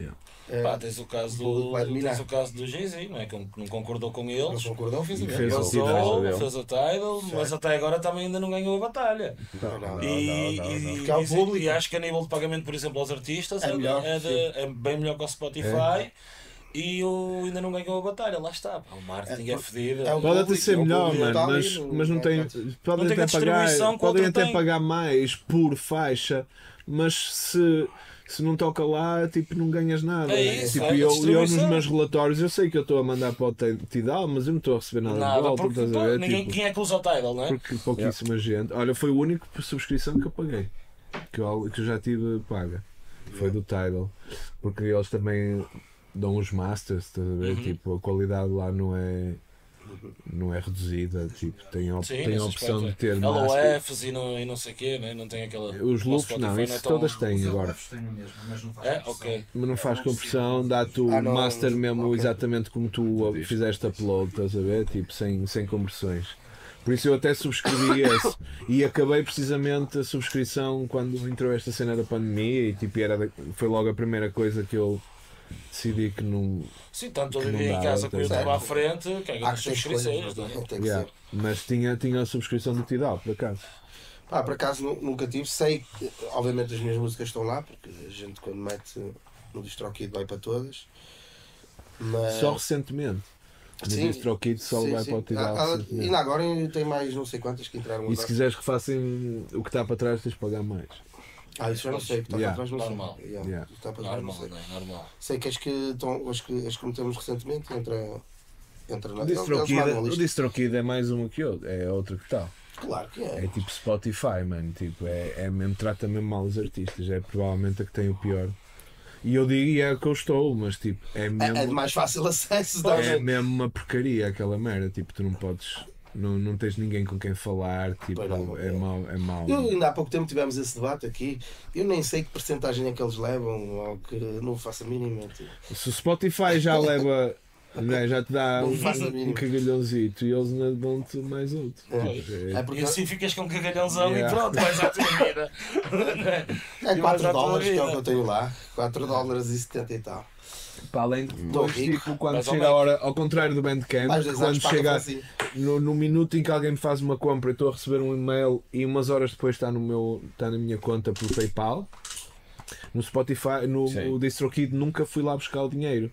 Yeah. Ah, Pá, tens o caso do, tens o caso do Jay-Z, não é? Que não concordou com não eles. concordou, fez o E mesmo. fez o Vazou, Tidal dele. fez o title, mas até agora também ainda não ganhou a batalha. Não, não. e, não, não, e- não. E- público. e acho que a nível de pagamento, por exemplo, aos artistas É é, melhor, é de- é bem melhor que o Spotify. E o, ainda não ganhou a batalha, lá está. O marketing é, É, fedido. é Pode até ser melhor, mano, ali mas, no- mas não tem. Podem Não até pagar, podem até pagar mais por faixa, mas se, se não toca lá, tipo, não ganhas nada. É isso, tipo, é eu, eu nos meus relatórios, eu sei que eu estou a mandar para o Ti- Tidal, mas eu não estou a receber nada, de Nada, volta, porque estás a ver? ninguém, Tipo, quem é que usa o title, não é? porque pouquíssima gente. Olha, foi o único por subscrição que eu paguei. Que eu, que eu já tive paga. Foi do Tidal. Porque eles também dão os masters, estás a ver? Uhum. Tipo, a qualidade lá não é. Não é reduzida, tipo, tem a, op- Sim, tem a opção de ter é. master. LOFs e não, e não sei o quê, né? não tem aquela. Os loops não, é isso tão- todas têm agora. Mesmo, mas não faz É, compressão. ok. Mas não faz compressão, dá-te o Ah, não, master mesmo ok. exatamente como tu fizeste upload, estás a ver? Tipo, sem, sem compressões. Por isso eu até subscrevi esse. E acabei precisamente a subscrição quando entrou esta cena da pandemia e tipo, era foi logo a primeira coisa que eu decidi que não. Sim, tanto eu vivia em casa com o YouTube à frente, que é que subscrições, não é? é? Tem que Yeah. ser. Mas tinha, tinha a subscrição do Tidal, por acaso. Pá, por acaso nu- nunca tive. Sei que, obviamente, as minhas músicas estão lá, porque a gente, quando mete no DistroKid, vai para todas. Mas. Só recentemente. No Sim. DistroKid só Sim, vai sim. para o Tidal. Ah, ah, ainda agora tem mais não sei quantas que entraram E se quiseres que façam o que está para trás, tens de pagar mais. Ah, isso eu não sei, o que está Yeah. para trás não sei. Normal. Yeah, Yeah. está para trás não Normal, sei. não é? Normal. Sei que as que, estão, as que, as que metemos recentemente entra, entra na. O DistroKid, o é mais uma que outra, é outra que tal. Claro que é. É tipo Spotify, mano. Tipo, é, é mesmo, trata mesmo mal os artistas. É provavelmente a que tem o pior. E eu digo, e é a que eu estou, mas tipo, é mesmo. É, é de mais fácil acesso. é mesmo uma porcaria aquela merda. Tipo, tu não podes. Não, não tens ninguém com quem falar. Tipo, não, é é. mau. É mau. Eu, ainda há pouco tempo tivemos esse debate aqui. Eu nem sei que porcentagem é que eles levam, ou que não faço a mínima. tipo. Se o Spotify já leva. né, já te dá Não um, um cagalhãozito e eles dão-te mais outro. É. É é- porque E assim ficas com um cagalhãozão Yeah. e pronto, vais à tua vida. é E 4 vais à tua dólares que é o que eu tenho lá. 4 dólares e 70 e tal. Para além de depois, rico. tipo, quando chega a hora, ao contrário do Bandcamp, Mais 10 anos quando chega assim. no, no minuto em que alguém me faz uma compra, eu estou a receber um e-mail e umas horas depois está, no meu, está na minha conta pelo PayPal. No Spotify, no DistroKid nunca fui lá buscar o dinheiro.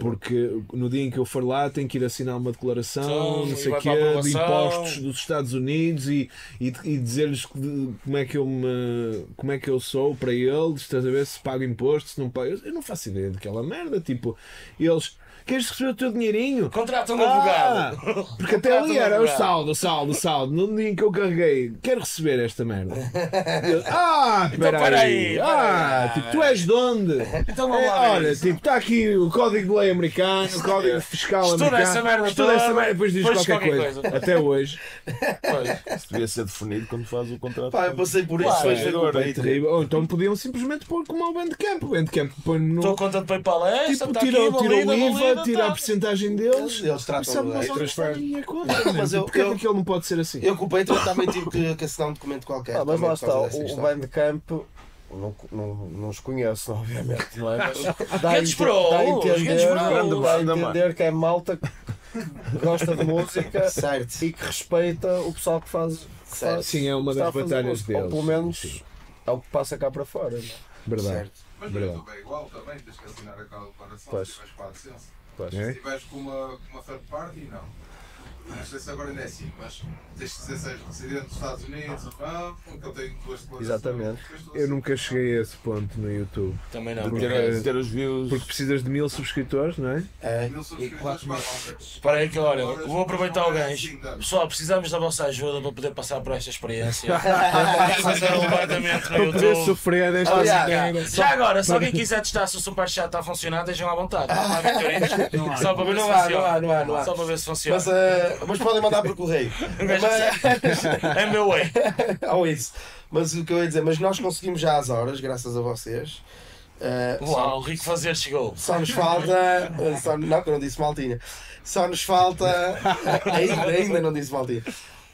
Porque no dia em que eu for lá tenho que ir assinar uma declaração, Então, não sei quê, de impostos dos Estados Unidos e, e, e dizer-lhes como é que eu me, como é que eu sou para eles, estás a ver se pago imposto, se não pago. Eu, eu não faço ideia daquela merda, tipo, eles queres receber o teu dinheirinho? Contrata um Ah, advogado. porque até ali um era o saldo, o saldo, o saldo. No dia em que eu carreguei, quero receber esta merda. Eu, ah, Então, espera peraí, aí. Ah, tipo, tu és de onde? Então vamos É, olha, isso. tipo, está aqui o código de lei americano, o código fiscal Estuda americano. essa merda Estuda toda, essa merda depois diz qualquer, qualquer coisa. coisa. Até hoje. Pois. Isso devia ser definido quando faz o contrato. Pá, eu passei por isso, Claro, é o agora, É Patreon. terrível. Ou então podiam simplesmente pôr como ao Bandcamp. O Bandcamp põe no. Tua conta de PayPal é Tipo, está tira, aqui, tira valida, o IVA, valida, tira a porcentagem deles. Eles, tratam a minha conta? Mas eu- Porquê eu- que aquilo não pode ser assim? Eu com o Patreon também tive que, que assinar um documento qualquer. Ah, mas lá está, o. Bandcamp não, não, não os conheço, obviamente, não é? Mas dá, ente- pros, dá a entender, pros. dá a entender que é malta que gosta de música Certo. e que respeita o pessoal que faz. que Certo. faz- Sim, é uma das batalhas deles. Ou pelo menos Sim. é o que passa cá para fora. não é? Verdade. Certo. Mas Verdade. no YouTube é igual também, tens que assinar aquela declaração Pois. se tiveres com a licença. Pois. É? Se tiveres com uma, com uma third party, não. Não sei se agora ainda é assim, mas tens que dizer se és residente dos Estados Unidos ou não, porque eu tenho duas declarações. Exatamente. Eu nunca cheguei a esse ponto no YouTube. Também não. De porque- ter, ter os views. Porque precisas de mil subscritores, não é? É. Mil subscritores para. Espera aí que olha, vou aproveitar o é gancho. assim. Pessoal, precisamos da vossa ajuda para poder passar por esta experiência. Fazer um levantamento no Para poder YouTube. sofrer desta maneira. Já agora, se alguém quiser testar se o Superchat está a funcionar, deixem à vontade. Não há Vitorinos. Só para ver se Não há, não há, funciona. não há, não há. Só para ver se funciona. Mas, eh, podem mandar por correio. Mas- É meu way. Ou isso. Mas o que eu ia dizer, mas nós conseguimos já as horas, graças a vocês. Uh, Uau, o Rico Fazer chegou. Só nos falta. Só, não, que eu não disse Maltinha. Só nos falta. Ainda, ainda não disse Maltinha.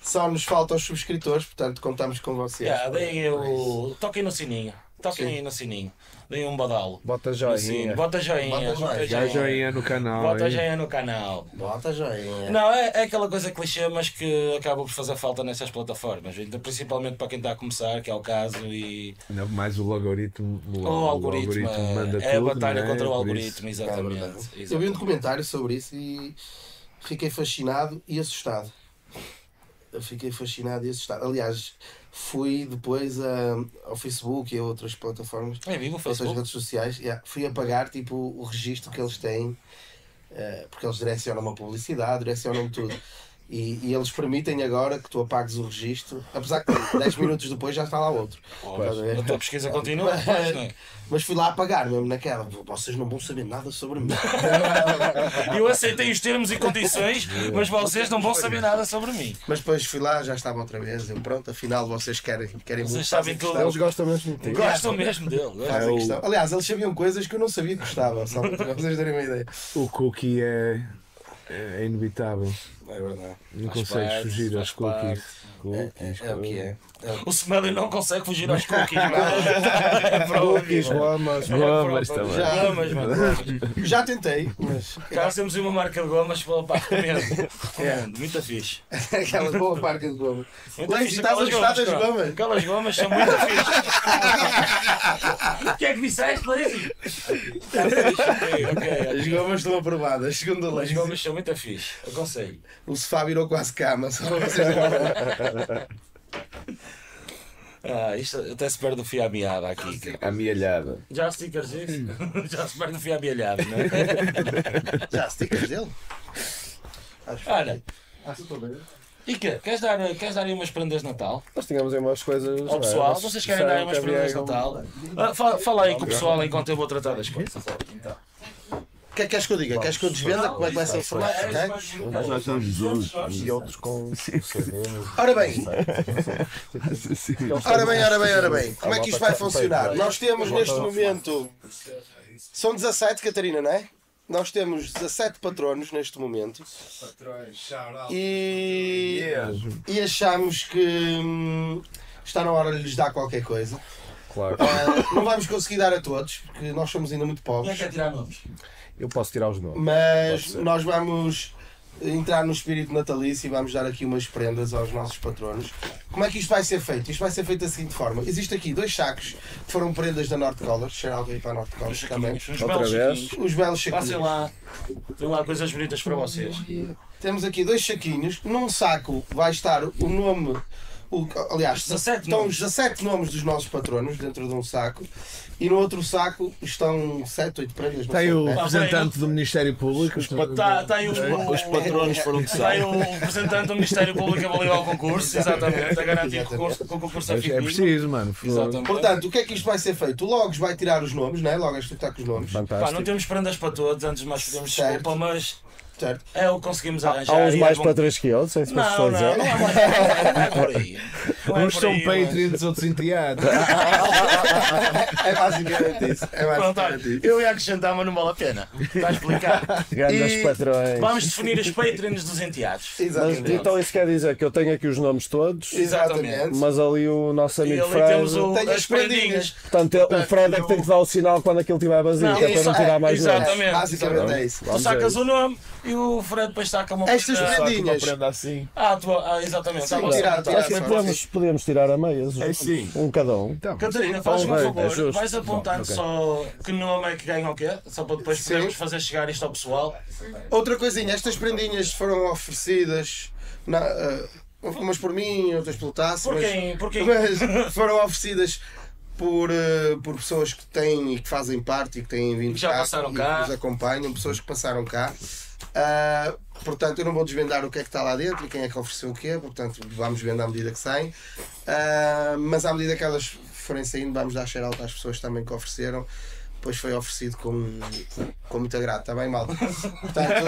Só nos falta os subscritores, portanto contamos com vocês. Yeah. Toquem no sininho. Toquem aí no sininho. Deem um badalo. Bota joinha. Bota joinha. Bota joinha. Dá joinha no canal. Bota joinha no canal. Bota joinha. Não, é, é aquela coisa clichê, mas que acaba por fazer falta nessas plataformas. Então, Principalmente para quem está a começar, que é o caso, e Ainda mais o logaritmo. O, o algoritmo. manda é, é a tudo, batalha né? contra o Por algoritmo, É exatamente. Eu vi um exatamente. documentário sobre isso e fiquei fascinado e assustado. Eu fiquei fascinado e assustado. Aliás, fui depois a- ao Facebook e a outras plataformas, É vivo o outras Facebook. redes sociais, yeah, fui apagar tipo, o registro que eles têm, eh, porque eles direcionam uma publicidade, direcionam tudo. E, e eles permitem agora que tu apagues o registro, apesar que 10 minutos depois já está lá outro. Estás a tua pesquisa continua, não é? Mas fui lá apagar mesmo naquela. Vocês não vão saber nada sobre mim. Eu aceitei os termos e condições, mas vocês não vão saber nada sobre mim. Mas depois fui lá, já estava outra vez. Eu, pronto, afinal vocês querem, querem Vocês muito. sabem questão, Eles gostam mesmo de ti. Gostam mesmo dele. questão. Aliás, eles sabiam coisas que eu não sabia que gostava, só para vocês terem uma ideia. O cookie é, é inevitável. É verdade. Não Faz consegues parte, fugir aos cookies. É, Cookies, é o que é. O Smelly não consegue fugir aos cookies. mano. É prova Cookies, gomas. É Gomas também. Já. Gomas, mano. Já tentei, mas Cá temos uma marca de gomas para pá, recomendo. Recomendo. Muito fixe. aquela boa parca de goma. Muito Leite, estás a gostar das gomas? Aquelas gomas são muito fixe. O que é que disseste, Leite? Ok. As gomas estão aprovadas, segundo a As lei. gomas são muito fixe. Aconselho. O sofá virou quase cama, só para vocês. Ah, isto até se perde o fio à meada aqui. cara. Amealhada. Já stickers isso? Já se perde o fio à mealhada, não é? Já, stickers dele? Olha. E que? Queres dar, queres dar aí umas prendas de Natal? Nós tínhamos aí umas coisas. Ao pessoal? Vocês querem dar aí umas prendas de Natal? Ah, fala, fala aí com o pessoal enquanto eu vou tratar das coisas. O que é que queres que eu diga? Queres que eu desvenda como é que vai ser o formato? ok? Nós somos dois. E outros com Ora bem, ora bem, ora bem, ora bem. Como é que isto vai funcionar? Nós temos neste momento. São 17, Catarina, não é? Nós temos 17 patronos neste momento e, e achamos que hum, está na hora de lhes dar qualquer coisa. Claro. Ah, não vamos conseguir dar a todos, porque nós somos ainda muito Quem é pobres. que quer tirar nomes? Eu posso tirar os nomes. Mas nós vamos entrar no espírito natalício e vamos dar aqui umas prendas aos nossos patronos. Como é que isto vai ser feito? Isto vai ser feito da seguinte forma: existe aqui dois sacos que foram prendas da North Colors. Cheira alguém para a North Colors também. Uns Outra belos vez? saquinhos. Os belos Passem saquinhos. lá. Tem lá coisas bonitas para vocês. Temos aqui dois saquinhos. Num saco vai estar o nome. O, aliás, 17 estão nomes. os 17 nomes dos nossos patronos dentro de um saco. E no outro saco estão 7, 8 prendas. não sei. o É. representante do Ministério Público. Está tá aí o, Os patronos foram de Está aí o representante do Ministério Público a validar o concurso, exatamente, a garantir que o concurso, que é É preciso, mano. Exatamente. Portanto, o que é que isto vai ser feito? O Logos vai tirar os nomes, né? Logo, este está com os nomes. Pá, não temos prendas para todos, antes nós pedimos Certo. desculpa, mas Certo? é o que conseguimos arranjar. Há uns é mais bom- patrões que outros, é isso que vocês Não, a não, não dizer. é, mais, não é por aí. Não é Uns são aí, mas- outros enteados. É basicamente isso. É basicamente isso. eu ia acrescentar, mas não vale a pena. Está explicado. Grandes E- patrões. Vamos definir os Patreons dos enteados. Mas, Exatamente. então isso quer dizer que eu tenho aqui os nomes todos, Exatamente. mas ali o nosso amigo Fred. temos o, Tem as as prendinhas. Portanto, ele- o Fred é que tem que dar o sinal quando aquilo estiver vazio, Não, que é para não tirar mais. Exatamente. Basicamente é isso. Tu Vamos sacas a o nome e o Fred depois saca uma Estas prendinhas. prenda assim. Ah, tu, ah, exatamente. Sim, tirar- tirar só. podemos, podemos tirar a meias, É sim. um cada um. Catarina, faz-me um Bem, favor. é. Vais apontando só que nome é que ganha o quê? Só para depois Sim. podermos fazer chegar isto ao pessoal. Outra coisinha, estas prendinhas foram oferecidas, na, ah, umas por mim, outras pelo Tasso, Por mas, quem? Por quem? mas foram oferecidas por, ah, por pessoas que têm e que fazem parte e que têm vindo já cá passaram e cá. que nos acompanham, pessoas que passaram cá. Ah, portanto, eu não vou desvendar o que é que está lá dentro e quem é que ofereceu o quê, portanto, vamos vendo à medida que saem. Ah, mas à medida que elas forem saindo, vamos dar shout-out às pessoas também que ofereceram, depois foi oferecido com, com muita grata, está bem mal. Portanto,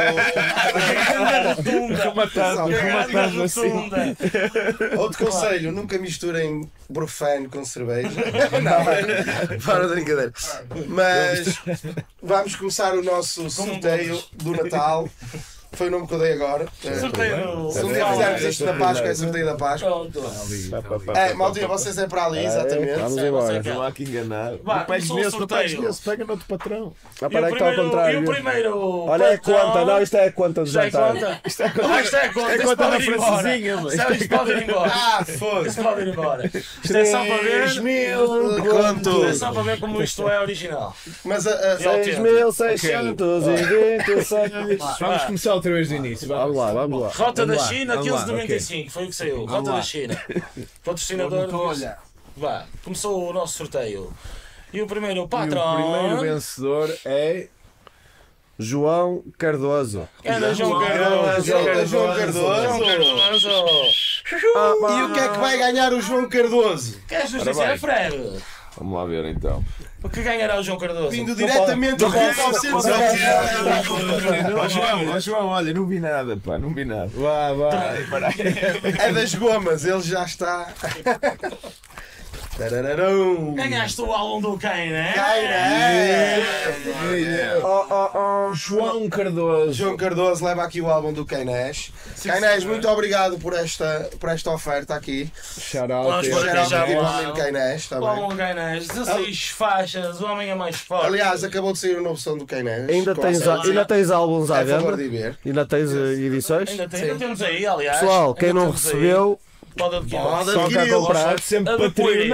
outro conselho, nunca misturem brufano com cerveja. Não, para de brincadeira. Mas vamos começar o nosso sorteio do Natal. Foi o nome que eu dei agora. Sorteio Se um dia fizermos isto na Páscoa, é sorteio da Páscoa. Pronto. É, Maldinha, vocês é para ali, exatamente. Vamos embora. você Não há que enganar. Pegues o nesse, não pegues nesse, pega no outro patrão. Ah, para o que está ao primeiro, e contrário. o primeiro Olha, é conta, não, isto é a conta do Isto é jantar. conta? Isto é conta. Ah, isto é conta. É conta embora. francesinha, mas Isto pode ir embora. Ah, foda-se. Isto pode ir embora. Isto é só para ver. mil Isto é só para ver como isto é original. Mas a, a, É autêntico. 6.626. Vamos começar outra vez do início. Vamos lá, vamos lá. Rota da China, vamos lá, 1595, foi o que saiu. Rota da China. Patrocinador. Vá, começou o nosso sorteio. E o primeiro E o patrão. primeiro vencedor é. João Cardoso. Era João João Cardoso. João João Cardoso. Cardoso. E o que é que vai ganhar o João Cardoso? Queres nos dizer, Fred? Vamos lá ver então. O que ganhará o João Cardoso? Vindo diretamente do Rio 900 Ó João, João, olha, não vi nada, pá, não vi nada. Vá, vá. É das gomas, ele já está. Tarararão. Ganhaste o álbum do quem, né? Oh, oh, oh. João Cardoso. João Cardoso leva aqui o álbum do Cainés. Cainés, muito obrigado por esta, por esta oferta aqui. Shout out. para Geral já aqui o para o álbum. menino Cainés, está O bem? álbum do Cainés, 16 faixas, o homem é mais forte. Aliás, acabou de sair a novo som do Cainés. Ainda tens, Conselho. ainda tens álbuns à É favor venda? de ver. Ainda tens eh, edições? Ainda, tem, ainda temos aí, aliás. Pessoal, quem ainda não temos aí. Pode adquirir. Pode só quer adquiri-lo. comprar. Sempre. Adquirir.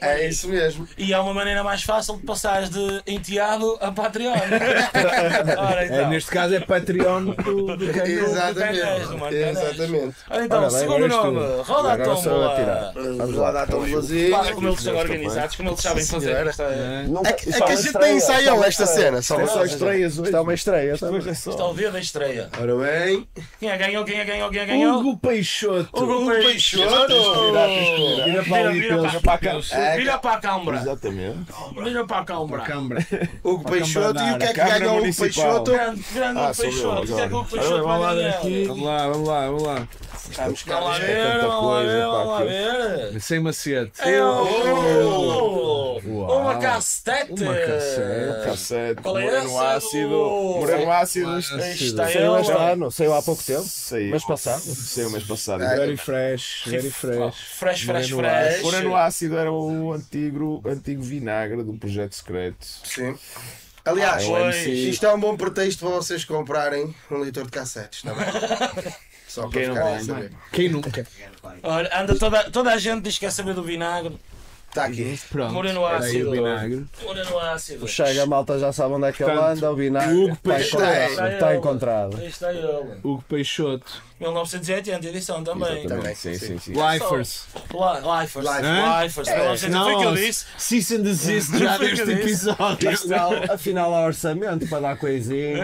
É isso mesmo. E é uma maneira mais fácil de passar de enteado a Patreon. Ora É, então. neste caso é Patreon do, do. Exatamente. do Cainés. Exatamente. Ora então, Ora segundo nome, roda a a tirar. Vamos lá tão boazinho. Pá, como eles são organizados, como eles sabem fazer. é- É que, é que a gente nem ensaiou esta cena. Só só estreias hoje. Isto é uma estreia. é o dia da estreia. Ora bem. Quem é que ganhou? Quem é que ganhou? Quem é que ganhou? Hugo Peixoto. Hugo Peixoto. Vira para Vira, para cá. Vira para a Câmara. Exatamente. Vira para a Câmara. Hugo Peixoto. E o que é que ganhou o. Peixoto? Grande, Ah, Peixoto. O que é que o. Peixoto vai ganhar? Vamos lá, vamos lá, vamos lá. Vamos cá. É ver, tanta coisa, ver, pá. Sem macete. É o- Uau. Uma cassete. Uma cassete. Cassete, Qual é moreno ácido. Do- Moreno ácido. Saiu este ano, saiu há pouco tempo. Saiu. Mês passado. Saiu mês passado. Very fresh, very fresh. Fresh, fresh, Moreno fresh. ácido. Moreno ácido era o antigo, antigo vinagre do projeto secreto. Sim. Aliás, Ah, isto é um bom pretexto para vocês comprarem um leitor de cassetes, está bem? Só Quem não vai, saber. Quem nunca? Olha, anda toda, toda a gente diz que quer saber do vinagre. Está aqui. Pronto. Era aí ácido. o vinagre. Moreno ácido. Chega, a malta já sabe onde é que ele anda, o vinagre. Hugo Está Peixoto. encontrado. Está encontrado. Aí está ele. Hugo Peixoto. 1980, edição também. Também. Sim, sim, sim. Lifers. Li- Lifers. Lifers. 1980 foi o que eu disse. Cease and desist já o deste episódio. Afinal, afinal há orçamento para dar coisinhas.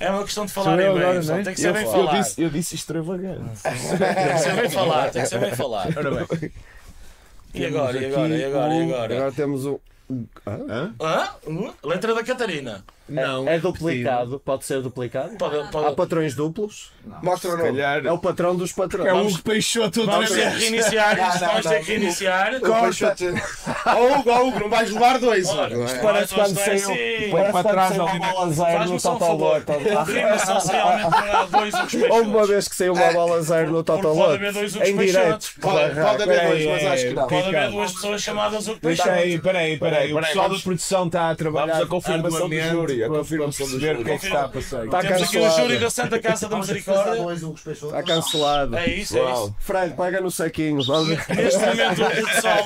É uma questão de falar bem, agora, não é? tem que ser bem Eu falar. disse, eu disse extravagante. Tem que ser bem falar, tem que ser bem falar. Ora bem. E agora, e agora, e agora, e agora? Agora temos um. Hã? Hã? Letra da Catarina. Não. É duplicado, pode ser duplicado. Pode, Há pode, patrões duplos. Mostra o nome. Calhar. É o patrão dos É o patrões. Hugo Peixoto outra vamos ter que vez. reiniciar Não, não, vamos ter não. que reiniciar. Hugo Peixoto. Ó Hugo, ó Hugo, não vais levar dois. Olha, Hugo, isto é? parece quando saiu. Põe para Parece trás na- bola zero no um favor. Rima-se realmente dois Hugo Houve uma vez que saiu uma bola zero no Porque pode Totoloto. haver dois Hugo Em direto. Pode, haver dois, mas acho que não. Pode haver duas pessoas chamadas Hugo Deixa Peixotos. aí, peraí, peraí. O pessoal vamos- da produção está a trabalhar vamos à confirmação do arduamente júri, a confirmação do júri. o que é que está a passar. Está Temos aqui o cancelado. júri da Santa Casa da Misericórdia. Está cancelado. É isso, é isso. Frank, pega no saquinho. Neste momento, o pessoal,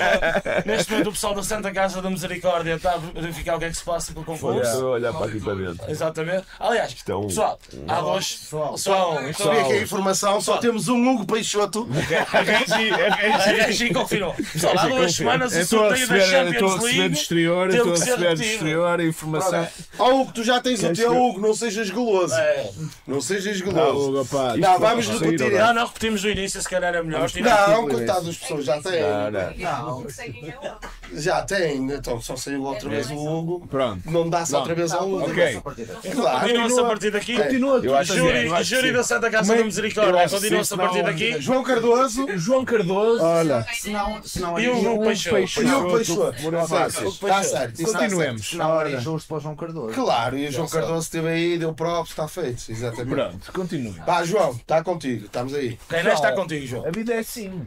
neste momento o pessoal da Santa Casa da Misericórdia está a verificar o que é que se passa com o concurso. Estou a olhar para aqui para dentro. Exatamente. Aliás, é um- pessoal, há dois. Pessoal, Só pessoal. aqui a informação, só temos um Hugo Peixoto. A Regi confirmou. Pessoal, há duas semanas o estou a sorteio da receber, eu estou a Champions receber de League. exterior, estou a receber de repetido. exterior a informação. Ó Hugo, tu já tens o teu Hugo, não sejas goloso. É. Não sejas goloso. Não, vamos repetir. sair, Não, não, repetimos do início, se calhar é melhor. Não, coitado das pessoas, já têm. Não, não. É o Já tem, então só saiu outra vez o Hugo. Pronto. Não dá-se outra vez ao Hugo. Ok. Continua-se a partir daqui. Continua Júri, da Santa Casa é- da Misericórdia. Continua-se a partir daqui. João Cardoso João Cardoso. Olha. E o. Hugo Peixoto. E o Peixoto. Está certo. Continuemos. Senão era injusto para o João Cardoso. Claro, e o João Cardoso esteve aí, deu props, está feito. Exatamente. Pronto, continua. Pá, João, está contigo, estamos aí. Quem não está contigo, João? A vida é assim.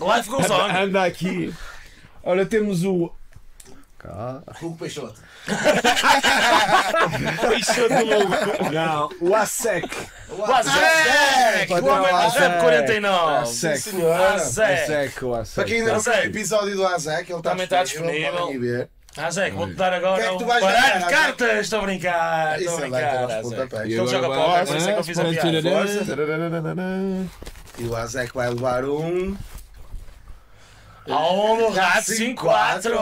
Life goes on. Anda aqui. Ora, temos o Hugo Peixoto. Peixoto louco. Não, o ASEC. O Azek. O homem da Rap 49. ASEC. Azek. ASEC, o Para ASEC. quem ainda não viu o Azek. episódio do Azek, ele está Também está disponível. Ver. Azek, vou-te dar O que agora é que um tu vais baralho de Azek? cartas. Estou a brincar. Estou a Isso ter brincar. Ele joga póquer, por isso é que eu fiz a piada. E o Azek vai levar um. Ao do Rato 54.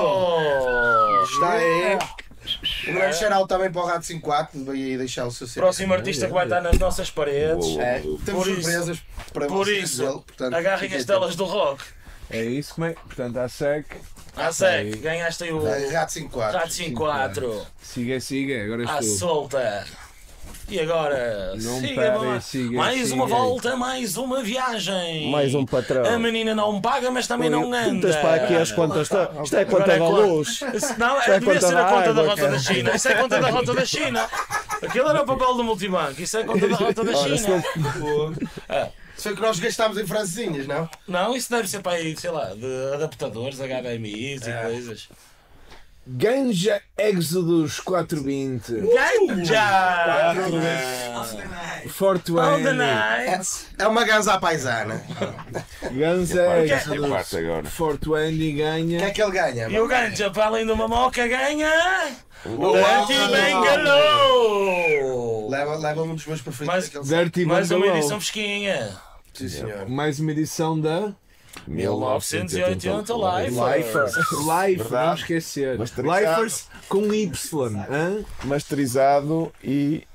Está aí. Um grande shout também para o Rato 54, vai aí deixar o seu CD. Próximo artista que vai estar nas nossas paredes. É, temos Por isso- surpresas para Por vocês isso, dele, portanto, agarrem as telas do rock. É isso, como é? Portanto, ASEC. Azek, ganhaste aí o Rato 54. Rato 54. Siga, siga, agora À estou. solta. E agora? Não siga, parem, siga, mais siga. uma volta, mais uma viagem. Mais um patrão. A menina não paga, mas também não anda. Contas para aqui as contas. Isto isto é conta é da luz. Não, é devia conta ser a conta da rota da China. Isso é conta da rota da China. Aquilo era o papel do multibanco. Isso é conta da rota da Ora, se China. Foi o que nós gastámos em francesinhas, não? Não, isso deve ser para aí, sei lá, de adaptadores, HDMIs e coisas. Ganja Exodus 420. Ganja! Forte All the Wayne. night! É uma ganza à paisana. Ganza E Exodus. agora. Forte Wayne O que é ganha. que ele ganha? E o Ganja, para além de uma moca, ganha. Dirty Bangalô! Leva, um dos meus preferidos. Mais- Mais uma edição fresquinha. Sim, senhor. Mais uma edição da 1980 Life. Lifers. Life, Verdade. não esquecer. Lifers com Y. hã? Masterizado e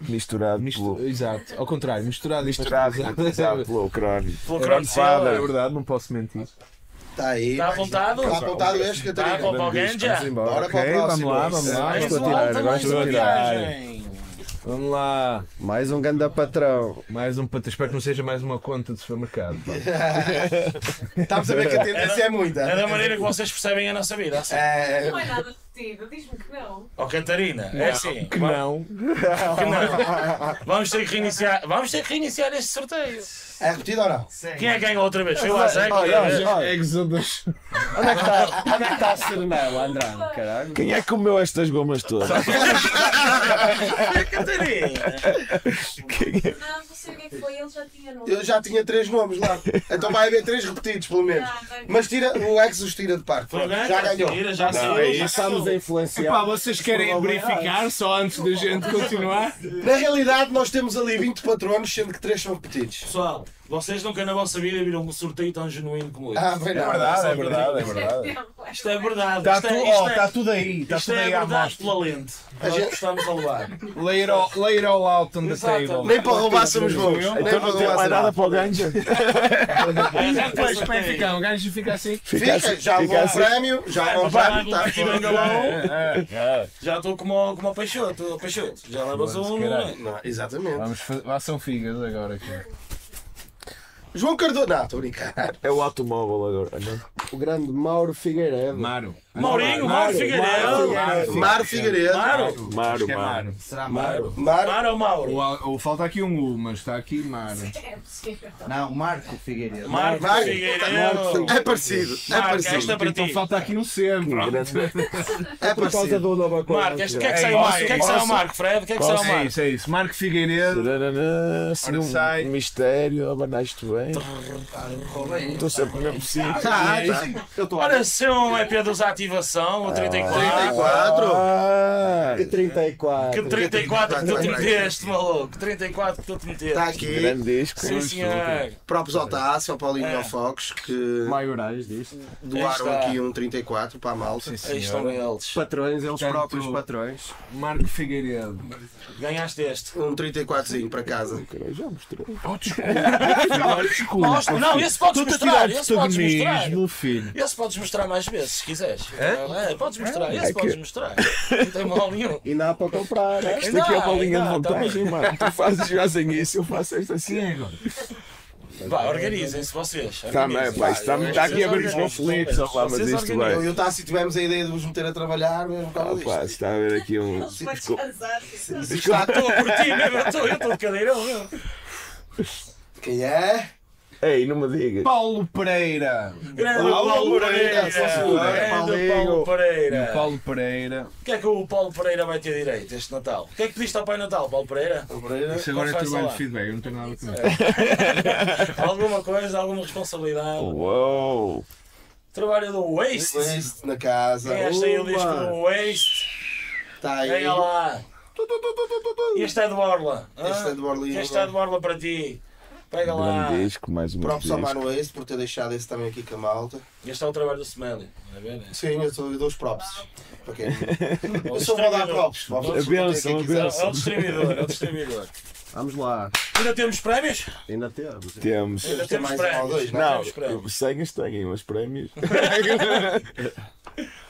misturado Mistu- pelo, Exato, ao contrário, misturado e misturado e pasteurizado. masterizado pelo crónico. Pelo É Cronfada. verdade, não posso mentir. Está aí. Está apontado? Está apontado este, Está Catarina. para o Ganja? Bora Ok, para o próximo. vamos lá, vamos lá. Mais estou a tirar, volta, agora estou a tirar. Vamos lá. Mais um ganda patrão. Mais um pat- Espero que não seja mais uma conta de supermercado. Estamos a ver que a tendência é muita. É da maneira que vocês percebem a nossa vida. Assim. É, Não é nada repetido, diz-me que não. Ó Catarina, é assim. Que não. que não. Vamos ter que reiniciar. Vamos ter que reiniciar este sorteio. é repetido ou não? Quem é que ganhou outra vez? Foi o olha, olha. Exodus. Onde é que está, onde é que está a Serenela, Andrade? Caralho. Quem é que comeu estas gomas todas? Catarina. Não, não sei o que é que foi, ele já tinha no. Eu já tinha três nomes lá. Então vai haver três repetidos, pelo menos. Mas tira, o Exos tira de parte. Já ganhou. tira, já Não, saiu, é já isso. Estamos a influenciar. Epá, vocês querem verificar só antes da gente continuar? Na realidade, nós temos ali 20 patronos, sendo que três são repetidos. Pessoal, vocês nunca na vossa vida viram um sorteio tão genuíno como este. Ah, não. verdade, é verdade, é verdade. Isto é verdade. Está isto tu, é, isto oh, é, tá tudo aí, está isto tudo é aí à verdade mostra. pela lente. A Nós gente- estamos a levar. Lay it all, out on the Exato. table. Nem para roubar somos bons. Nem Então para não tem roubar mais nada para o como é que fica? O gajo fica assim? Fica, já levou um prémio, já levou um prémio, está É, Já estou como, o- Peixoto. Já levas um. Exatamente. Vamos fa- façam figas agora aqui. João Cardoso. Não, estou a brincar. É o automóvel agora. não? O grande Mauro Figueiredo. Maro. Maurinho, Mauro Figueiredo. Mário Figueiredo. Mauro. É mano. Maro. Será Marco? Mário. Mauro ou Mauro? O, o, falta aqui um U, mas está aqui Maro. É possível. Não, Marco Figueiredo. Marco Mário. Figueiredo. É parecido. É Marco, parecido. esta para Então ti. falta aqui um C. É Por causa parecido. do Nova Cor. Marco, o que é que É sai o Marco? O que é que sai o Marco, Fred? O que é que sai o É Marco? isso, é isso. Marco Figueiredo. Sai. um mistério, abanaste bem. Estou sempre mesmo sim. Ah, tá. Eu estou a Ora, se é um EP dos Atividades ativação, o 34. 34? Ah, Que 34. Que 34 que tu te meteste, maluco. 34 que tu te meteste. Está aqui. grande disco. Sim, senhor. Próprios Altácio, ao Paulinho e É. ao Fox, que Maiorais disto. doaram aqui um 34 para a malta. Aí estão eles. Patrões, eles próprios patrões. Marco Figueiredo. Ganhaste este. Um 34zinho para casa. Já mostrei. Mostra. Não, esse podes mostrar. Esse podes mostrar. filho. Esse podes mostrar mais vezes, se quiseres. É? podes mostrar. Esse É que- podes mostrar. Não tem mal nenhum. E não há para comprar. né? Isto aqui é uma Não, linha de não, montagem, mano. Tu fazes, fazem isso, eu faço esta assim. Vá, organizem-se vocês. Tá, mas, organizem-se. pá, isto está-me está aqui a ver os conflitos, ó pá, mas Vocês isto organizem. Eu vai. e o Tassi tivemos a ideia de vos meter a trabalhar mesmo por causa Ah, disto. pá, se está a ver aqui um. Está- Estou por ti mesmo, eu estou- eu estou de cadeirão. meu. Quem é? Ei, não me digas. Paulo Pereira. Grande Paulo Paulo Pereira, Pereira. Grande. Paulo E o Pereira. Paulo Pereira. O que é que o Paulo Pereira vai ter direito este Natal? O que é que pediste ao Pai Natal, Paulo Pereira? Obreira. Isso agora é trabalho de feedback, eu não tenho nada com isso. Alguma coisa, alguma responsabilidade? Uou! Trabalho do Waste. Waste na casa. Ganhaste aí o disco do Waste. Está aí. Venha lá. E este é de Borla. hã? Este é de Borlinho. Este é de Borla para ti. Pega lá. Grande disco, mais uma Próprio ao Waste por ter deixado esse também aqui com a malta. Este é o trabalho do Smelly. Não é ver? Sim, eu sou eu dou os props. Para quem... O Eu só vou dar props. A benção, a É o distribuidor, é o distribuidor. Vamos lá. Ainda temos prémios? Ainda temos. Temos. Ainda Tem temos mais um ou prémios. dois, ainda Não, temos prémios. os prémios.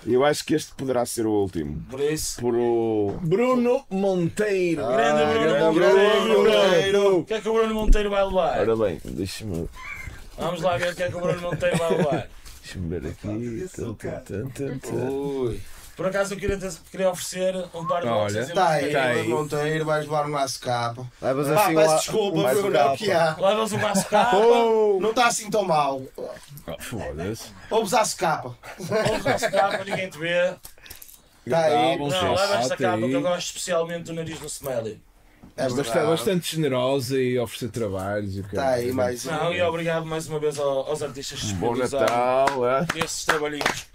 Eu acho que este poderá ser o último. Por isso. Por o. Bruno Monteiro. Grande Bruno grande Monteiro. Bruno Monteiro. O que é que o Bruno Monteiro vai levar? Ora bem, deixa-me Vamos lá ver o que é que o Bruno Monteiro vai levar. deixa ver aqui. Ui. Por acaso eu queria, ter- queria oferecer um par de Olha. boxers Está aí, Tá aí. Monteiro, vais levar um maço capa. Levas Pá, assim peço desculpa, Bruno, é o que há. Levas um maço capa. Não está assim tão mal. Oh, Foda-se. Ou usasse capa. Um maço capa, ninguém te vê. Está aí. Bom, Não, sim, leva esta capa aí. que eu gosto especialmente do nariz do Smelly. É Mas está bastante generosa e oferecer trabalhos. e o Está aí mais um. Não, e obrigado mais uma vez ao- aos artistas que Bom Natal, é? esses trabalhinhos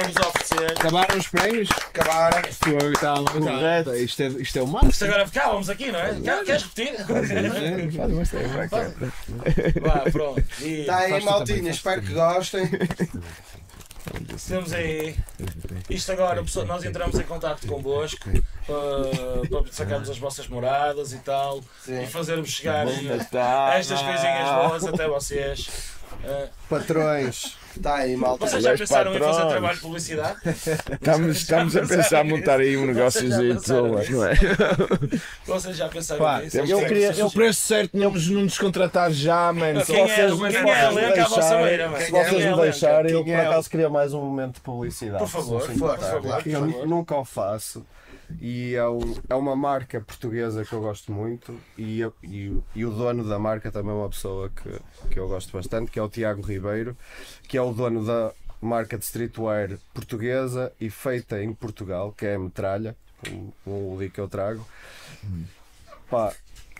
oferecer. Acabaram os prémios? Acabaram. Tá, tá, Correto. tá, isto, é, isto é o Isto máximo. agora ficávamos aqui, não é? Quer- Queres repetir? Faz uma estreia. Vá, pronto. Está aí, maltinha. Espero que gostem. temos aí. Isto agora, pessoal, nós entramos em contato convosco para, para sacarmos as vossas moradas e tal e fazermos chegar estas coisinhas boas até vocês. Eh, Patrões. Está aí, malta. vocês já pensaram em fazer patrões. trabalho de publicidade? Estamos, estamos a pensar em montar aí um negócio já pensaram não é? Vocês já pensaram Pá, nisso? eu que- queria. O preço certo não nos, não nos contratar já, mano. Quem é? vocês- Quem se é? vocês a vossa deixarem-. Se é? vocês me Elenca. deixarem, eu por Quem é? acaso queria mais um momento de publicidade. Por favor, se por favor. nunca o faço. E é, um- é uma marca portuguesa que eu gosto muito e, e o- e o dono da marca também é uma pessoa que, que eu gosto bastante, que é o Tiago Ribeiro, que é o dono da marca de streetwear portuguesa e feita em Portugal, que é a Metralha, um hoodie que eu trago. Pá,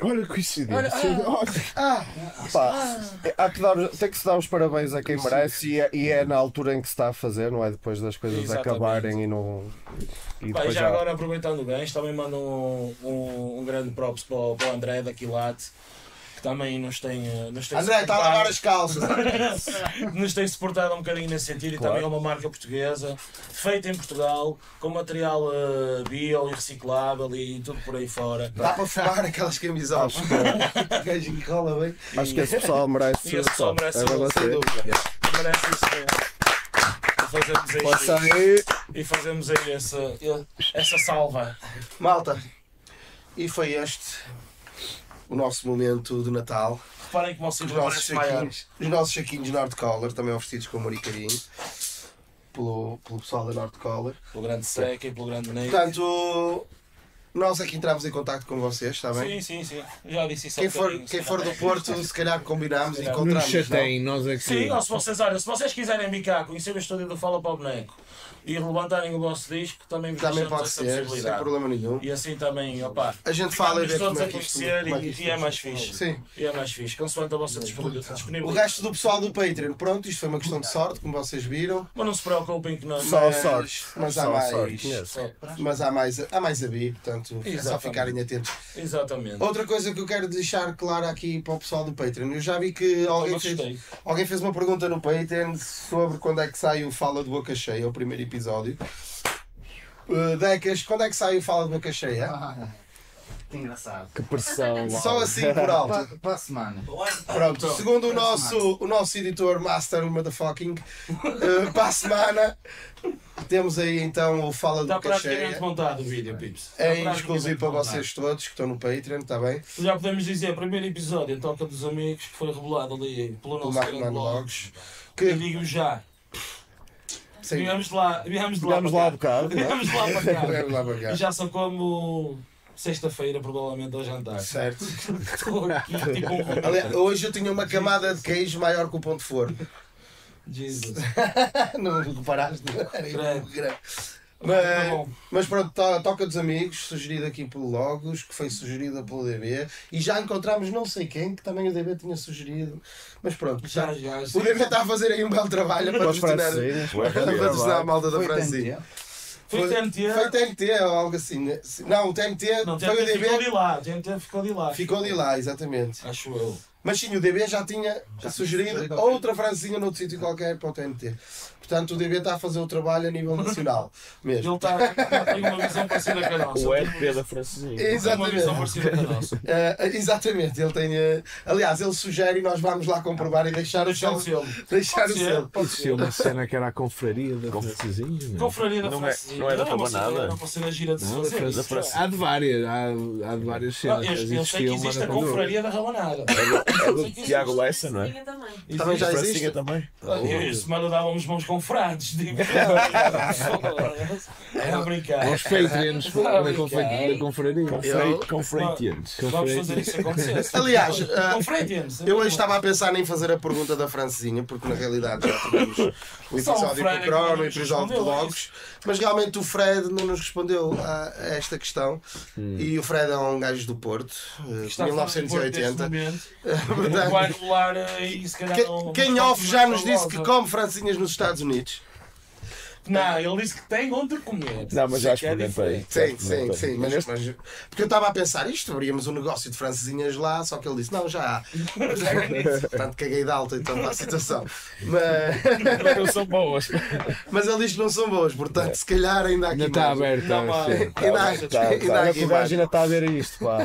Olha que coincidência. Ah, Pá, há que dar, tem que se dar os parabéns a quem merece e é, e é na altura em que se está a fazer, não é? Depois das coisas Exatamente. acabarem e não. E Pá, depois já já- agora aproveitando o gancho, também mando um, um, um grande props para o, para o André da Quilate, que também nos tem, eh, nos tem André, está a lavar as calças. nos tem suportado um bocadinho nesse sentido Claro. e também é uma marca portuguesa, feita em Portugal, com material eh, bio e reciclável e tudo por aí fora. Dá para fumar aquelas camisolas. O gajo enrola bem. Acho que esse pessoal merece. E esse pessoal merece é. Sem dúvida. Merece isso mesmo. E fazemos aí, Passa aí. e fazemos aí essa, essa salva. Malta, e foi este o nosso momento de Natal. Reparem como vocês Os nossos saquinhos, os nossos saquinhos North Collar, também oferecidos com amor e carinho pelo, pelo pessoal da North Collar. Pelo grande Seca e pelo grande Ney. Portanto, nós aqui entramos em contato com vocês, está bem? Sim, sim, sim. Já disse isso há Quem for, quem for do Porto, se calhar combinamos e encontramos. nos chateiem, nós aqui. Sim, ou se vocês, olha, se vocês quiserem bicar, conhecer o estúdio do Fala para o Boneco, e levantarem o vosso disco, também vos Também pode essa ser, sem problema nenhum. E assim também, opá, A gente fala e vê todos é a conhecer é e, e é mais fixe. Sim. E é mais fixe, consoante a vossa disponibil- O disponibilidade. resto do pessoal do Patreon, pronto, isto foi uma questão de sorte, como vocês viram. Mas não se preocupem que nós. Só Mas- sorte. Mas há Só mais. Mas há mais, há mais a vir, portanto, é só ficarem atentos. Exatamente. Outra coisa que eu quero deixar claro aqui para o pessoal do Patreon, eu já vi que alguém fez, alguém fez uma pergunta no Patreon sobre quando é que sai o Fala de Boca Cheia, o primeiro episódio. Uh, Decas, quando é que sai o Fala de Boca Cheia? Que engraçado. Que pressão. Só assim por alto. Para, a semana. Pronto, segundo o nosso, o nosso editor Master Motherfucking, uh, para a semana temos aí então o Fala de Está Boca praticamente Cheia. montado o vídeo, Pips. Está É praticamente exclusivo para vocês todos que estão no Patreon, está bem? Já podemos dizer, primeiro episódio em Toca dos Amigos, que foi revelado ali pelo nosso grande blog. Monologues. E Que, digo já, sim, viemos de lá, viemos de lá, para lá bocado. é? Viemos lá para cá. Vamos lá para cá. E já são como sexta-feira, provavelmente, ao jantar. Certo. Estou aqui, tipo um Aliás, hoje eu tinha uma camada de queijo maior que o ponto de forno. Jesus. Não reparaste? Era grande. Mas, mas pronto, to- Toca dos Amigos, sugerido aqui pelo Logos, que foi sugerida pelo DB. E já encontramos não sei quem, que também o DB tinha sugerido. Mas pronto, Já, já, já. o DB está a fazer aí um belo trabalho para Para os patrocinar, a malta da Foi Francinha. TNT. Foi TNT. Foi TNT ou algo assim. né? Não, o TNT Não, foi o TNT ficou DB. de lá. TNT ficou de lá. Ficou de lá, exatamente. Acho eu. Mas sim, o DB já tinha sugerido outra francinha noutro sítio qualquer para o TNT. Portanto, o DB está a fazer o trabalho a nível nacional mesmo. Ele está tem uma visão parecida com a nossa. O RP da francesinha. Tem uma Exatamente. visão parecida com a nossa. Eh, exatamente, ele tem. eh, aliás, ele sugere e nós vamos lá comprovar e deixar o Deixar o selo. Deixar o Pode ser, selo. pode Existia uma cena que era a confraria da francesinha. não é? Confraria da Não é- Francesinha. não é da uma cena- Rabanada? Era uma cena gira de se Não, Há de várias, há, há de várias Não, cenas. eu, eu sei que existe a confraria da Rabanada. É do Tiago Lessa, não é? Também. Também já Francinha existe. também. Eu, semana dávamos mãos com frades, digo. É brincar. Aos. Da confraria. Confrei- Confreitians. Vamos fazer isso acontecer. Aliás, ah, Com Fradians. Eu hoje estava a pensar em fazer a pergunta da Francinha, porque na realidade já tivemos o Só o episódio com o Crono, o episódio de Logos, mas realmente o Fred não nos respondeu a a esta questão. E o Fred é um gajo do Porto, eh, de neste 1980. momento. Portanto, Vai rolar aí, se calhar. Quem off já nos disse que come francinhas nos Estados Unidos. Não, ele disse que tem onde comer. Não, mas já é experimentei. diferente. Já Sim, sim, experimentei. sim. Mas, mas- porque eu estava a pensar, isto abríamos um negócio de francesinhas lá, só que ele disse, não, já há. Portanto, caguei de alta então para a situação. Mas, Não são boas. mas ele diz que não são boas, portanto, se calhar ainda há aqui Ainda está mas- Ainda há- Tá, tá. aqui ainda está a ver isto, pá.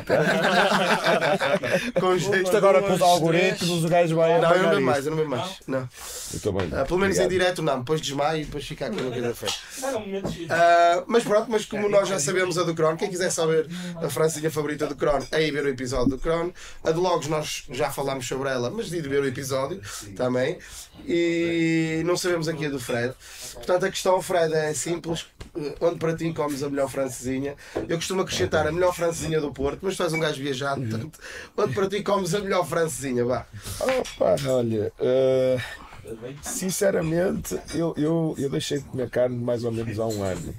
Isto agora com os algoritmos, o gajo vai Não, eu não bebo mais, eu não bebo mais. Não. Eu também. Ah, pelo menos em direto não, depois desmaio e depois fica aqui giro. Ah, mas pronto, mas como nós já sabemos a do Crono, quem quiser saber a francinha favorita do Crono, é ir ver o episódio do Crono. A de Logos nós já falámos sobre ela, mas de ir ver o episódio também. E não sabemos aqui a do Fred. Portanto, a questão, Fred, é simples. Eh, Onde para ti comes a melhor francesinha? Eu costumo acrescentar a melhor francesinha do Porto, mas tu és um gajo viajado, portanto, onde para ti comes a melhor francesinha? Vá. Opa, olha, eh, sinceramente, eu, eu, eu deixei de comer carne mais ou menos há um ano.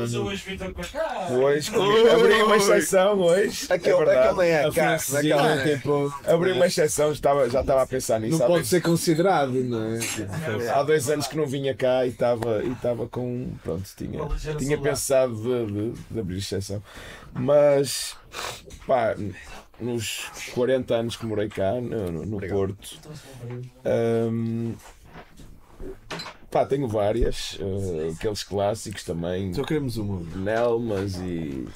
Mas eu hoje vim para cá. Hoje, abri uma exceção hoje. Aquele, é verdade. aquele é A carne. aquele- tipo, Abri uma exceção, estava, já estava a pensar nisso. não pode dois- ser considerado, não é? Há dois anos que não vinha cá e estava e estava com. Pronto, tinha, tinha pensado de, de, de abrir exceção. Mas, pá, nos 40 anos que morei cá, no, no- no Porto, hum, pá, tenho várias. eh, aqueles clássicos também. Só queremos uma. Nelmas e.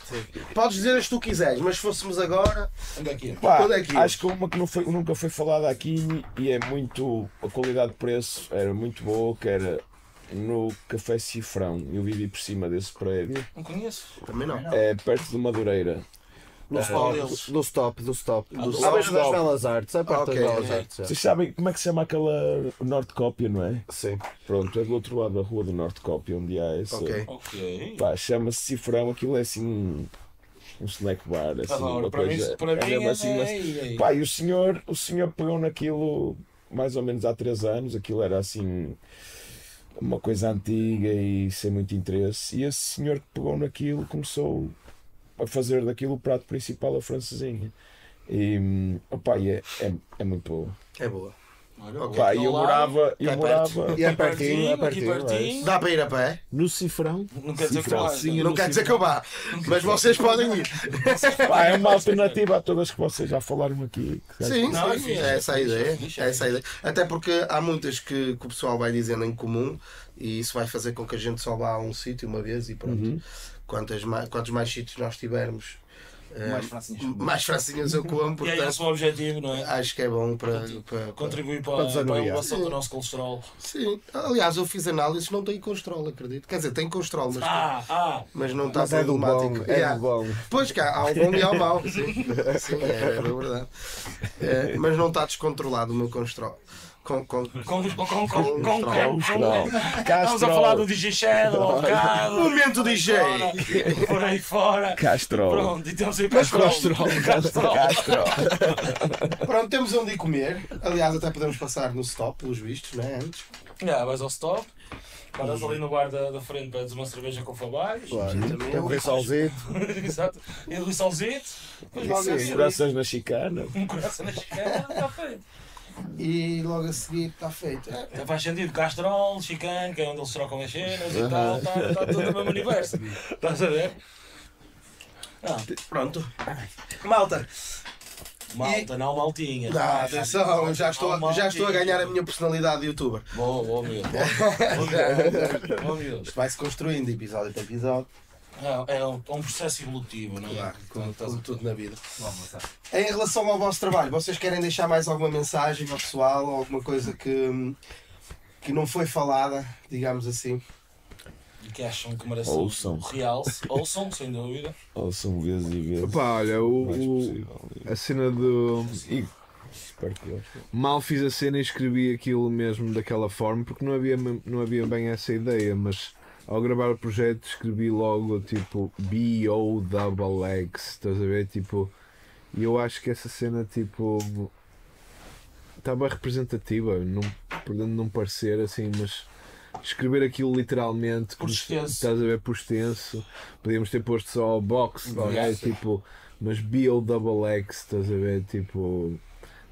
Podes dizer as que tu quiseres, mas se fôssemos agora. Pá, Onde é que acho que uma que não foi- nunca foi falada aqui e é muito. A qualidade de preço era muito boa, que era no Café Cifrão. Eu vivi por cima desse prédio, Não conheço. também não. é perto de Madureira. No stop, do stop, do stop. do stop. das Belas Artes, é perto Ok, das Belas. Artes. Vocês sabem como é que se chama aquela Norte Cópia, não é? Sim. Pronto, é do outro lado da rua do Norte Cópia, onde há esse. Ok. Ok. Pá, chama-se Cifrão, aquilo é assim. um- snack bar, assim, Adoro. uma Para mim, coisa. para é mim mesmo é, assim, mas- é, é, Pá, e o senhor, o senhor pegou naquilo mais ou menos há três anos, aquilo era assim. uma coisa antiga e sem muito interesse. E esse senhor que pegou naquilo começou a fazer daquilo o prato principal a francesinha. E, e é, é, é muito boa. É boa. Olha, e eu morava, eu morava E é é pertinho, é pertinho. isso. Dá para ir a pé? No cifrão. Não quer dizer que vais. sim, Não quer dizer que eu vá, mas vocês podem ir. Pá, é uma alternativa a todas que vocês já falaram aqui. Sim, Não, é sim, é essa a ideia. é essa a ideia. Até porque há muitas que, que o pessoal vai dizendo em comum e isso vai fazer com que a gente só vá a um sítio uma vez e pronto. Uhum. Quantas mais, quantos mais sítios nós tivermos, eh, Mais francinhas. mais francinhas eu como, E é portanto esse o objetivo, não é? acho que é bom para. para- para- Contribuir Para para, para a elevação do nosso colesterol. Sim, aliás, eu fiz análises, não tem colesterol, acredito. Quer dizer, tem colesterol, mas, Ah, ah! mas não está é problemático. é do bom. Pois cá, há o bom e há o mau. Sim, sim é, é verdade. É, mas não está descontrolado o meu colesterol. Com, com, Com, com, com, com, com. Estamos a falar do DJ Shadow, ao bocado. Momento DJ! fora, Por aí fora. Castrol. Pronto, e temos aí Castrol. Castrol. Castrol. Pronto, temos onde ir comer. Aliás, até podemos passar no stop, pelos vistos, não é? Antes. Já, vais ao stop. Paras ali no bar da, da frente, pedes uma cerveja com fabais. Claro. Também Tem um rissolzito. Exato. E o solzito. Depois logo a Sim, seguir, corações na chicana. um coração na chicana. Está feito. E logo a seguir está feito. É, faz sentido. Castrol, chicane, que é onde eles trocam as cenas e tal. Está tudo no mesmo universo. Estás a ver? Ah, pronto. Malta, malta, não maltinha. dá, atenção, já estou, a- já estou a ganhar a minha personalidade de youtuber. Boa, boa, meu. Boa, boa, meu. Isto vai-se construindo episódio para episódio. É, é um, é um processo evolutivo, não é? Claro, como, como tudo na vida. Vamos. Em relação ao vosso trabalho, vocês querem deixar mais alguma mensagem ao pessoal, alguma coisa que, que não foi falada, digamos assim? E que acham que merece Ouçam. um realce. Ouçam, sem dúvida. Ouçam vezes e vezes. Pá, olha, o, possível. a cena do. E. Mal fiz a cena e escrevi aquilo mesmo daquela forma, porque não havia, não havia bem essa ideia, mas ao gravar o projeto escrevi logo tipo B-O-Double-X, estás a ver? Tipo, e eu acho que essa cena tipo estava representativa, não, podendo não parecer assim, mas escrever aquilo literalmente, Por extenso. estás a ver por extenso, podíamos ter posto só box, é? Box. tipo, mas B-O-Double-X, estás a ver? Tipo,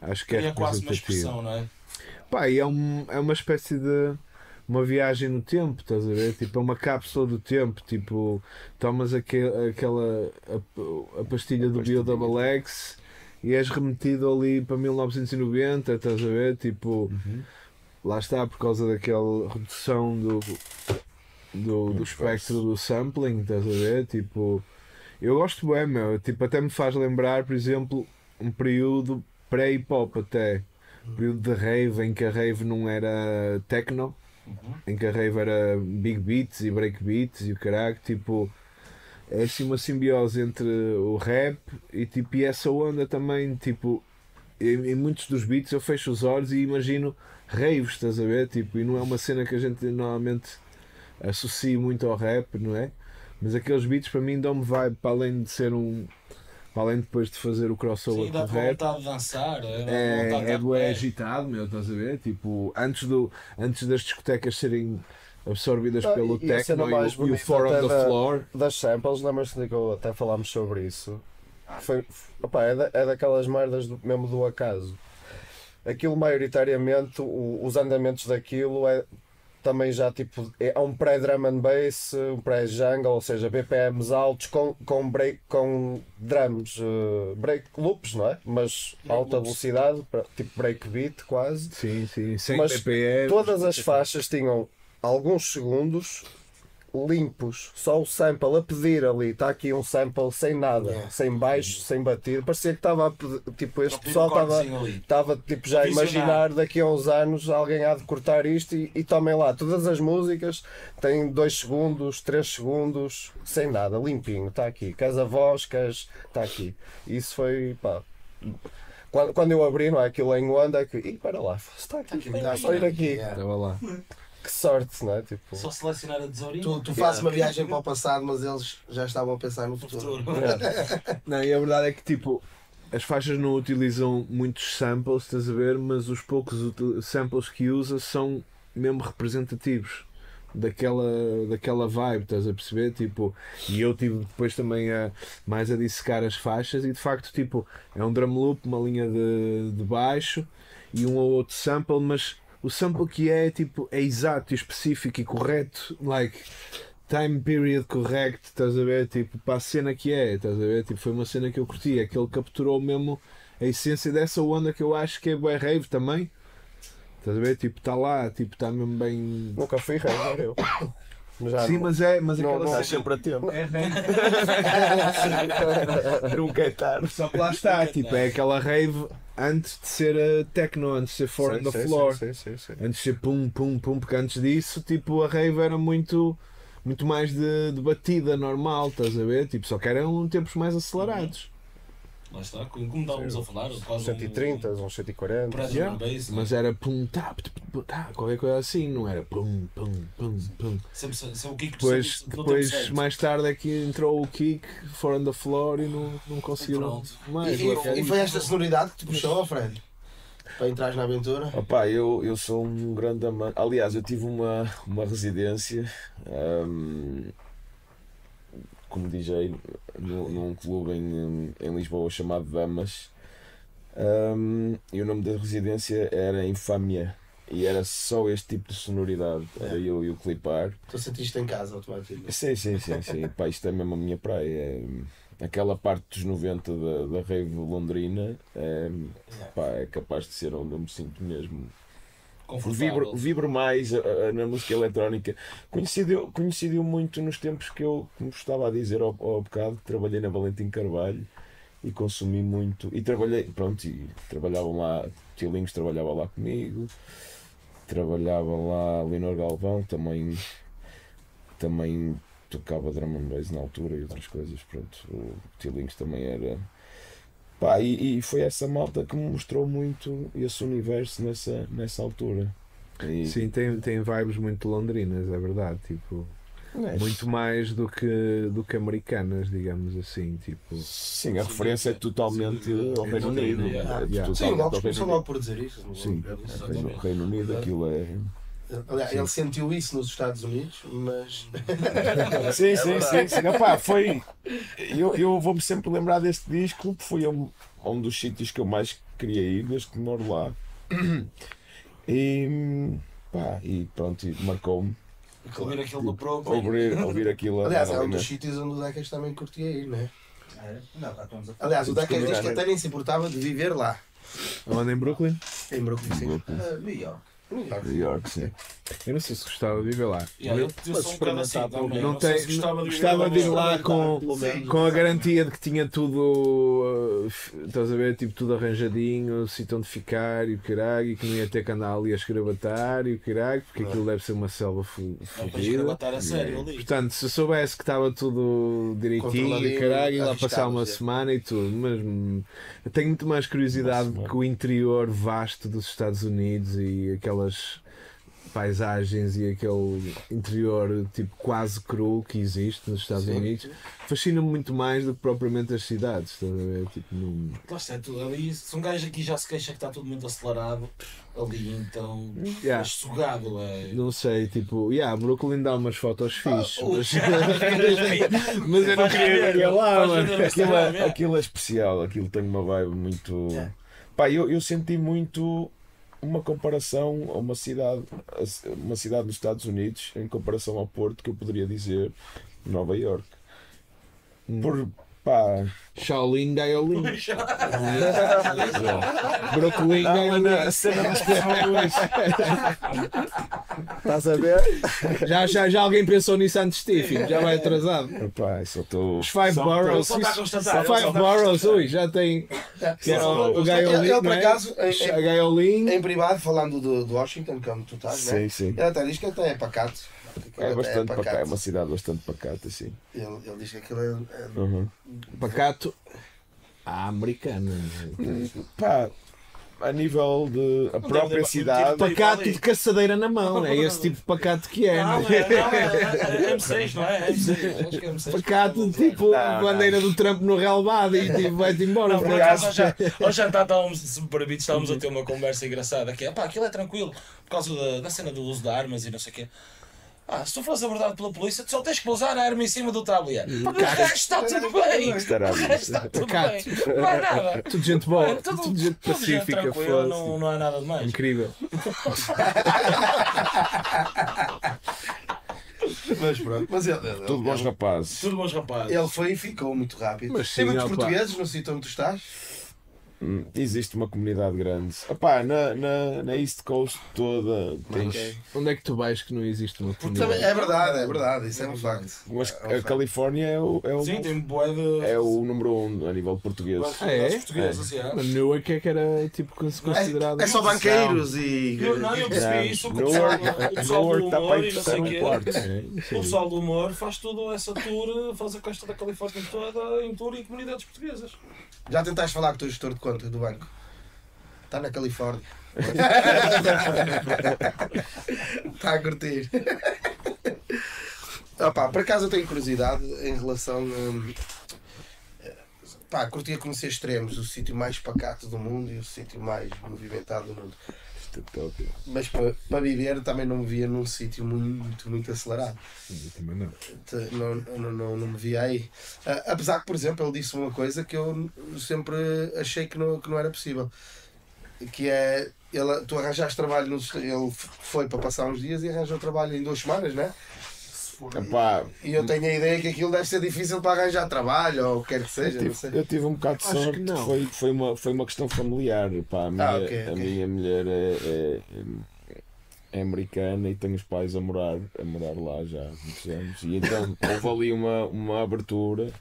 acho que é É quase uma representativo. expressão, não é? Pá, e é, um, é uma espécie de uma viagem no tempo, estás a ver? Tipo, é uma cápsula do tempo. Tipo, tomas aque- aquela a, a pastilha do Bio Double X e és remetido ali para 1990, estás a ver? Tipo, lá está, por causa daquela redução do, do, do espectro do sampling, estás a ver? Tipo, eu gosto bem, meu. Tipo, até me faz lembrar, por exemplo, um período pré-hip hop até. Um período de rave em que a rave não era techno, em que a rave era big beats e break beats e o caralho, tipo, é assim uma simbiose entre o rap e tipo e essa onda também, tipo, em, em muitos dos beats eu fecho os olhos e imagino raves, estás a ver? Tipo, e não é uma cena que a gente normalmente associa muito ao rap, não é? Mas aqueles beats para mim dão-me vibe para além de ser um. Para além depois de fazer o crossover Sim, com dá o rap. vontade de dançar. É, É, de é, pé. agitado, meu, estás a ver? Tipo, antes, do, antes das discotecas serem absorvidas Ah, pelo e techno e, e o Four on the da- Floor. Das samples, lembras-te que eu até falámos sobre isso? Foi, opá, é, da- é daquelas merdas do- mesmo do acaso. Aquilo, maioritariamente, o- os andamentos daquilo é também já tipo. É um pré-drum and bass, um pré-jungle, ou seja, BPMs altos com, com, break, com drums, eh, break loops, não é? Mas alta loops. velocidade, tipo breakbeat quase. Sim, sim, sem Mas BPM. Todas as faixas tinham alguns segundos limpos, só o sample a pedir ali. Está aqui um sample sem nada, Yeah. sem baixo, sem batido. Parecia que estava a pedir, tipo, este pessoal estava. Estava tipo, já a imaginar daqui a uns anos alguém há de cortar isto e, e tomem lá. Todas as músicas têm 2 segundos, 3 segundos, sem nada, limpinho, está aqui. Queres a voz, queres. Está aqui. Isso foi pá. Quando, quando eu abri, não é? Aquilo em onda, é que. Ih, para lá, está aqui, Está só ir aqui. Yeah. Estava lá. Que sorte, não é? Tipo, Só selecionar a tesourinha. Tu, tu fazes uma viagem para o passado, mas eles já estavam a pensar no no futuro. futuro. Não, e a verdade é que tipo, as faixas não utilizam muitos samples, estás a ver? Mas os poucos samples que usa são mesmo representativos. daquela, daquela vibe, estás a perceber? Tipo, e eu tive depois também a, mais a dissecar as faixas e de facto tipo, é um drum loop, uma linha de, de baixo e um ou outro sample, mas o sample que é tipo é exato específico e correto, like time period correct, estás a ver? Tipo, para a cena que é, estás a ver? Tipo, foi uma cena que eu curti, é que ele capturou mesmo a essência dessa onda que eu acho que é bué rave também. Estás a ver? Tipo, está lá, tipo, está mesmo bem. Nunca fui era eu. Já Sim, não- mas é, mas não, aquela não, cena- sempre a tempo. É rave. Nunca é tarde. Só que lá está, tipo, é aquela rave antes de ser a techno, antes de ser four on Sim, the sim, floor. sim, sim, sim. Antes de ser pum, pum, pum, porque antes disso, tipo, a rave era muito, muito mais de, de batida normal, estás a ver? Tipo, só que eram tempos mais acelerados. Lá está, como estávamos a falar, quase 130, uns 140. Press Yeah. on bass, Mas era pum, tá, pum, pum, tá, qualquer coisa assim, não era pum, pum, pum, pum. sempre, sempre o kick Depois, depois mais tarde é que entrou o kick, for on the floor e não, não conseguiram mais. E, like, e- e foi esta sonoridade que te puxou, Fred? Para entrar na aventura? Opa, eu, eu sou um grande amante. Aliás, eu tive uma, uma residência ahm, como DJ num, num clube em, em Lisboa chamado Damas. Ahm, e o nome da residência era Infâmia. E era só este tipo de sonoridade. Era eu e o Clipar. Tu sentiste em casa automaticamente. Sim, sim, sim, sim. Pá, isto é mesmo a minha praia. É, aquela parte dos 90 da, da rave londrina é, pá, é capaz de ser onde eu me sinto mesmo. Vibro, vibro mais na música eletrónica. Conheci-o conheci muito nos tempos que eu, como estava a dizer ao, ao bocado, trabalhei na Valentim Carvalho e consumi muito. E trabalhei, pronto, e trabalhavam lá, Tilinhos trabalhava lá comigo, trabalhava lá Leonor Galvão, também, também tocava drum and bass na altura e outras coisas. Pronto, o Tilinhos também era. Pá, e, e foi essa malta que me mostrou muito esse universo nessa, nessa altura. E, Sim, tem, tem vibes muito londrinas, é verdade. Tipo, É, muito mais do que, do que americanas, digamos assim. Tipo, Sim, a referência é totalmente ao Reino Unido. É Yeah. totalmente Sim, logo começou logo por dizer isso. não Sim, Reino, Reino Unido, aquilo é. Aliás, ele sentiu isso nos Estados Unidos, mas Sim, sim, sim, sim. Epá, foi. Eu, eu vou-me sempre lembrar deste disco, foi um, um dos sítios que eu mais queria ir desde que moro lá. E. pá, e pronto, e marcou-me. Ouvir aquilo do pro. Ouvir, ouvir aquilo. aliás, é um dos sítios onde o Decas também curtia ir, não é? É, Não, a Aliás, o Decas diz que até nem se importava de viver lá, onde em Brooklyn? em Brooklyn. Sim. Ah, New York. New York, sim. Eu não sei se gostava de viver lá. Yeah, eu, eu sou um bocado assim também. Não sei tem, se gostava de viver gostava de ir lá com, com a garantia de que tinha tudo, uh, estás a ver, tipo tudo arranjadinho, sítio onde ficar e o caralho, e que não ia ter que andar ali a escravatar e o caralho, porque aquilo deve ser uma selva fodida. Portanto, se eu soubesse que estava tudo direitinho e caralho, ia lá passar uma semana e tudo, mas hum, tenho muito mais curiosidade que o interior vasto dos Estados Unidos e aquelas paisagens e aquele interior tipo quase cru que existe nos Estados Sim. Unidos fascina-me muito mais do que propriamente as cidades, estás a ver? Tipo, não... Lá está, é tudo ali. Se um gajo aqui já se queixa que está tudo muito acelerado, ali então. Yeah. É sugado. É... Não sei, tipo, yeah, Brooklyn dá umas fotos fixes, o- mas, mas eu não queria ir lá, mano. Aquilo Instagram, é, aquilo é especial, aquilo tem uma vibe muito. Pá, eu, eu senti muito uma comparação a uma cidade, uma cidade nos Estados Unidos em comparação ao Porto que eu poderia dizer Nova York. Por pá. Shaolin Gaiolim. Brooklyn Gaiolim. pessoas. Estás a ver? Já, já, já alguém pensou nisso antes de ti, filho? Já vai atrasado. Pá, só estou. Os Five Boroughs. Os Five Boroughs, ui, já tem. Que era o, o Gaiolim. Ele, ele, por não é? acaso, em, Gaiolim. em privado, falando do, do Washington, como tu estás, né? Sim, sim. ele até diz que até é pacato. Que É aquilo até bastante pacata, é uma cidade bastante pacata, sim. Ele, ele diz que aquilo é, é- Uhum. Pacato. À americana. Pá, a nível de. a própria deve- cidade. tipo, Pacato de caçadeira na mão. É esse tipo de pacato que é. Não, é, não, é, é M6, não é? É M6. Acho que é M6. Pacato tipo Não, bandeira do Trump no relevado e tipo vai-te embora. Não, por acaso, ao jan- ao jantar estávamos, se me permite, estávamos a ter uma conversa engraçada que é, pá, aquilo é tranquilo, por causa da, da cena do uso de armas e não sei o quê. Ah, se tu fores abordado pela polícia, tu só tens que pousar a arma em cima do tabuleiro. Porque o resto está tudo bem. Estará O resto está tudo Pacato. bem. Não há nada. Tudo gente boa, Mano, tudo, gente tudo pacífica, tranquilo, foda-se. não, não há nada de mais. Incrível. Mas pronto, mas ele, ele, Tudo bons rapazes. Tudo bons rapazes. ele foi e ficou muito rápido. Mas Tem sim, muitos opa. portugueses no sítio onde tu estás? Existe uma comunidade grande. Opá, na, na, na East Coast toda tens. Onde é que tu vais que não existe uma Também- comunidade? É verdade, é verdade, isso é um facto. Mas É um a. Califórnia é o, é o, Sim, tem boé de. é o número um a nível português. Ah, é? portugueses, assim, é. Mas Newark é que era tipo cons- considerado. É, é só banqueiros e. Eu, não, eu percebi Não, isso, o pessoal, Newark- o pessoal do para humor aí e não sei terceiro o quê. É, O é. pessoal do humor faz tudo essa tour, faz a costa da Califórnia toda em tour em comunidades portuguesas. Já tentaste falar com o teu gestor de conta do banco? Está na Califórnia. Está a curtir. Opa, por acaso eu tenho curiosidade em relação. hum, pá, curtia conhecer extremos, o sítio mais pacato do mundo e o sítio mais movimentado do mundo. Mas para, para viver também não me via num sítio muito, muito acelerado. Eu também não. Não, não, não, não me via aí. Ah, apesar que, por exemplo, ele disse uma coisa que eu sempre achei que não, que não era possível. Que é, ele, tu arranjaste trabalho, nos, ele foi para passar uns dias e arranjou trabalho em duas semanas, né? Epá, E eu tenho a ideia que aquilo deve ser difícil para arranjar trabalho, ou o que quer que seja, eu, não tive, sei. eu tive um bocado de Acho sorte. Foi, foi, uma, foi uma questão familiar. Pá, a, minha, Ah, ok, a ok. minha mulher é, é, é americana e tenho os pais a morar, a morar lá já há muitos anos. E então houve ali uma, uma abertura.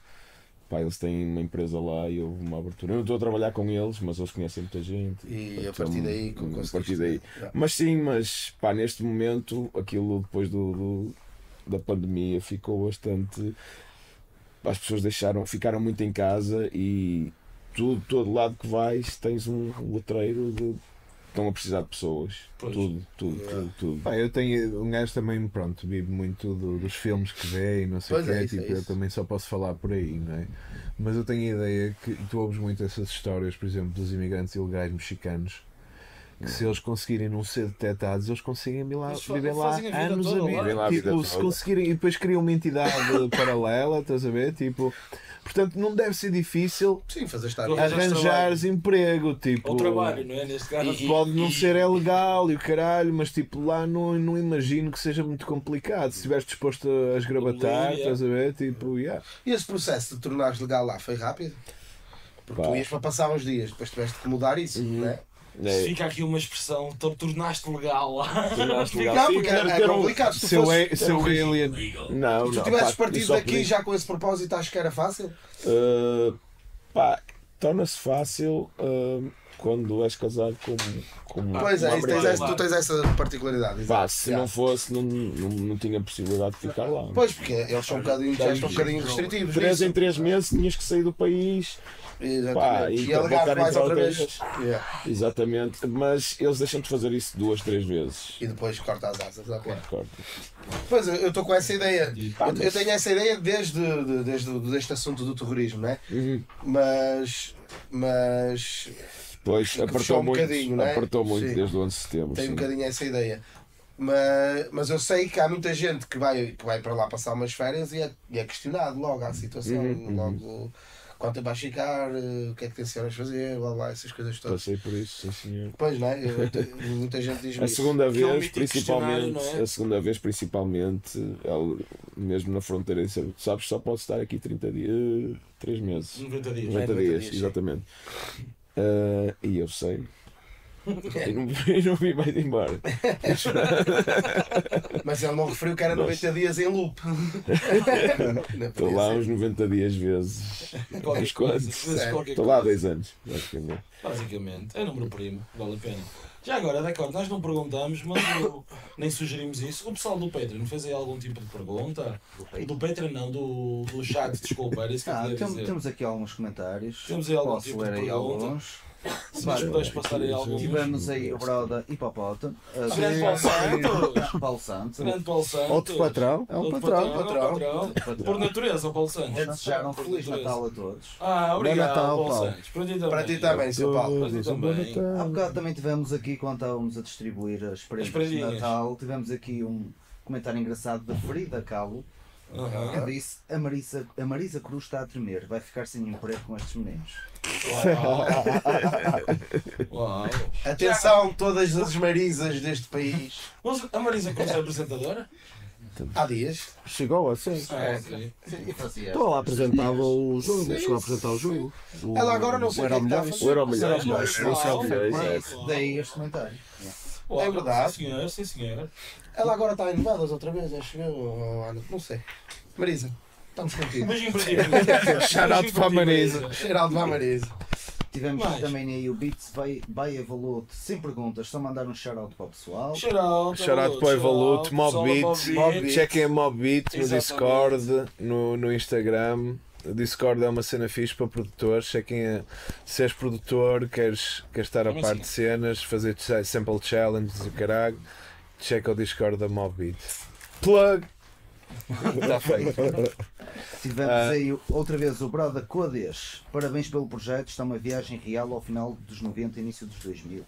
Pá, eles têm uma empresa lá e houve uma abertura. Eu não estou a trabalhar com eles, mas eles conhecem muita gente. E a partir daí, a partir daí. Mas sim, mas pá, neste momento, aquilo depois do, do- da pandemia ficou bastante. As pessoas deixaram, ficaram muito em casa e tudo, todo lado que vais tens um letreiro de estão a precisar de pessoas. Pois. Tudo, tudo, tudo, tudo. Pá, eu tenho um gajo também, pronto, vive muito do- dos filmes que vê e não sei o que é, é, isso, é tipo, eu também só posso falar por aí, não é? Mas eu tenho a ideia que tu ouves muito essas histórias, por exemplo, dos imigrantes ilegais mexicanos, que se eles conseguirem não ser detectados, eles conseguem lá, viver lá fazem a vida anos a toda lá. vida. Tipo, se conseguirem, e depois criam uma entidade paralela, estás a ver? Tipo, portanto, não deve ser difícil Sim, arranjares emprego, tipo. Ou trabalho, não é? Neste caso. E pode não ser é legal e o caralho, mas tipo lá não, não imagino que seja muito complicado. Se estiveres disposto a esgravatar, estás a ver? Tipo, yeah. E esse processo de tornares legal lá foi rápido? Porque Pá. tu ias para passar uns dias, depois tiveste que mudar isso, Uhum. não é? É, Fica aqui uma expressão, tornaste legal lá. Tornaste legal. Não, Sim, porque ter- é, ter um- complicado. Se a- seu alien. não, se tu não, tivesses pá, partido daqui podia- já com esse propósito, acho que era fácil. Uh, pá, torna-se fácil uh, quando és casado com, com pois é, uma tens essa, tu tens essa particularidade. Pá, se Yeah. não fosse, não, não, não tinha possibilidade de ficar lá. Pois, porque eles são um bocadinho, já estão um bocadinho restritivos. Três nisso. em três meses tinhas que sair do país. Pá, Exatamente. e E alegar mais outra vez. Yeah. Exatamente. Mas eles deixam-te fazer isso duas, três vezes. E depois corta as asas. ok. Corta. Pois, eu- estou com essa ideia. Pá, Eu, eu tenho essa ideia desde, de- desde, o- deste assunto do terrorismo, não é? Uhum. Mas. Mas. Pois apertou um muito, é? apertou muito Sim. desde o 11 de setembro. Tenho um sim. bocadinho essa ideia. Mas, mas eu sei que há muita gente que vai, que vai para lá passar umas férias e é, e é questionado logo a situação, Uhum, uhum. logo quanto tempo vais ficar, eh, o que é que tencionas fazer, blá blá, essas coisas todas. Passei por isso, sim senhor. Pois não é? Muita gente diz A isso. segunda Que é um vez, principalmente, é? a segunda vez, principalmente, ele, mesmo na fronteira, disse, sabes, só pode estar aqui 30 dias, 3 meses, 90 dias. 90 90 dias, dias, sim. exatamente. Ah, e eu sei. E não, e não vim mais embora. Mas ele não referiu que era Nossa. 90 dias em loop. Estou lá uns 90 dias vezes. Sério? qualquer Estou lá há dois anos, basicamente. Basicamente, é número primo, vale a pena. Já agora, de acordo, nós não perguntamos, mas o- nem sugerimos isso. O pessoal do Patreon fez aí algum tipo de pergunta? Do Patreon não, do, do chat, desculpa, era isso que eu Ah, queria tem- dizer. temos aqui alguns comentários. Temos aí algum Posso tipo ler de aí alguns. Se nos puderes passar aí alguns. Tivemos aí o Broda Hipopótamo. Uh, Grande Paulo Santos! Paulo Santos. Grande Paulo Santos! Outro patrão. É um Outro patrão. patrão, patrão. Por natureza, o Paulo Santos. A desejar um Feliz. Natal a todos. Ah, obrigado, Natal, Paulo Paulo. Santos. Para ti também. Para ti também, seu Paulo. Para ti também. Há bocado também tivemos aqui, quando estávamos a distribuir as prendas de. Natal, tivemos aqui um, comentário engraçado da Frida Que disse a Marisa, a Marisa Cruz está a tremer, vai ficar sem emprego com estes meninos. Uau. Atenção, todas as marisas deste país. Mas a Marisa Cruz é apresentadora? Há dias. Chegou assim. Ah, ok. E fazia Então ela apresentava o jogo, chegou a apresentar o jogo. O- Ela agora não sei o o que é está a fazer. O Euro Milhões. O é, exato. Daí este comentário. É verdade. Sim, senhor, sim, senhor. Ela agora está em Nevadas outra vez, acho eu. Ana, Não sei. Marisa, estamos contigo. Beijinho para ti. Shout out para a Marisa. Geraldo vai Marisa. Tivemos Mais. também aí o Beats by, by Evolute, sem perguntas, só mandar um shout-out para o pessoal. Shout-out, Shout out para o Evolute, Mob pessoal da Beat, Mob Beat. chequem a Mob Beat no. Discord, no, no Instagram. O Discord é uma cena fixe para produtores. Chequem a, se és produtor, queres, queres estar a par de cenas, fazer sample challenges e caralho, checa o Discord da Mob Beat. Plug! Está feito. Tivemos Ah. aí outra vez o Broda Codes. Parabéns pelo projeto, está uma viagem real ao final dos 90 e início dos 2000.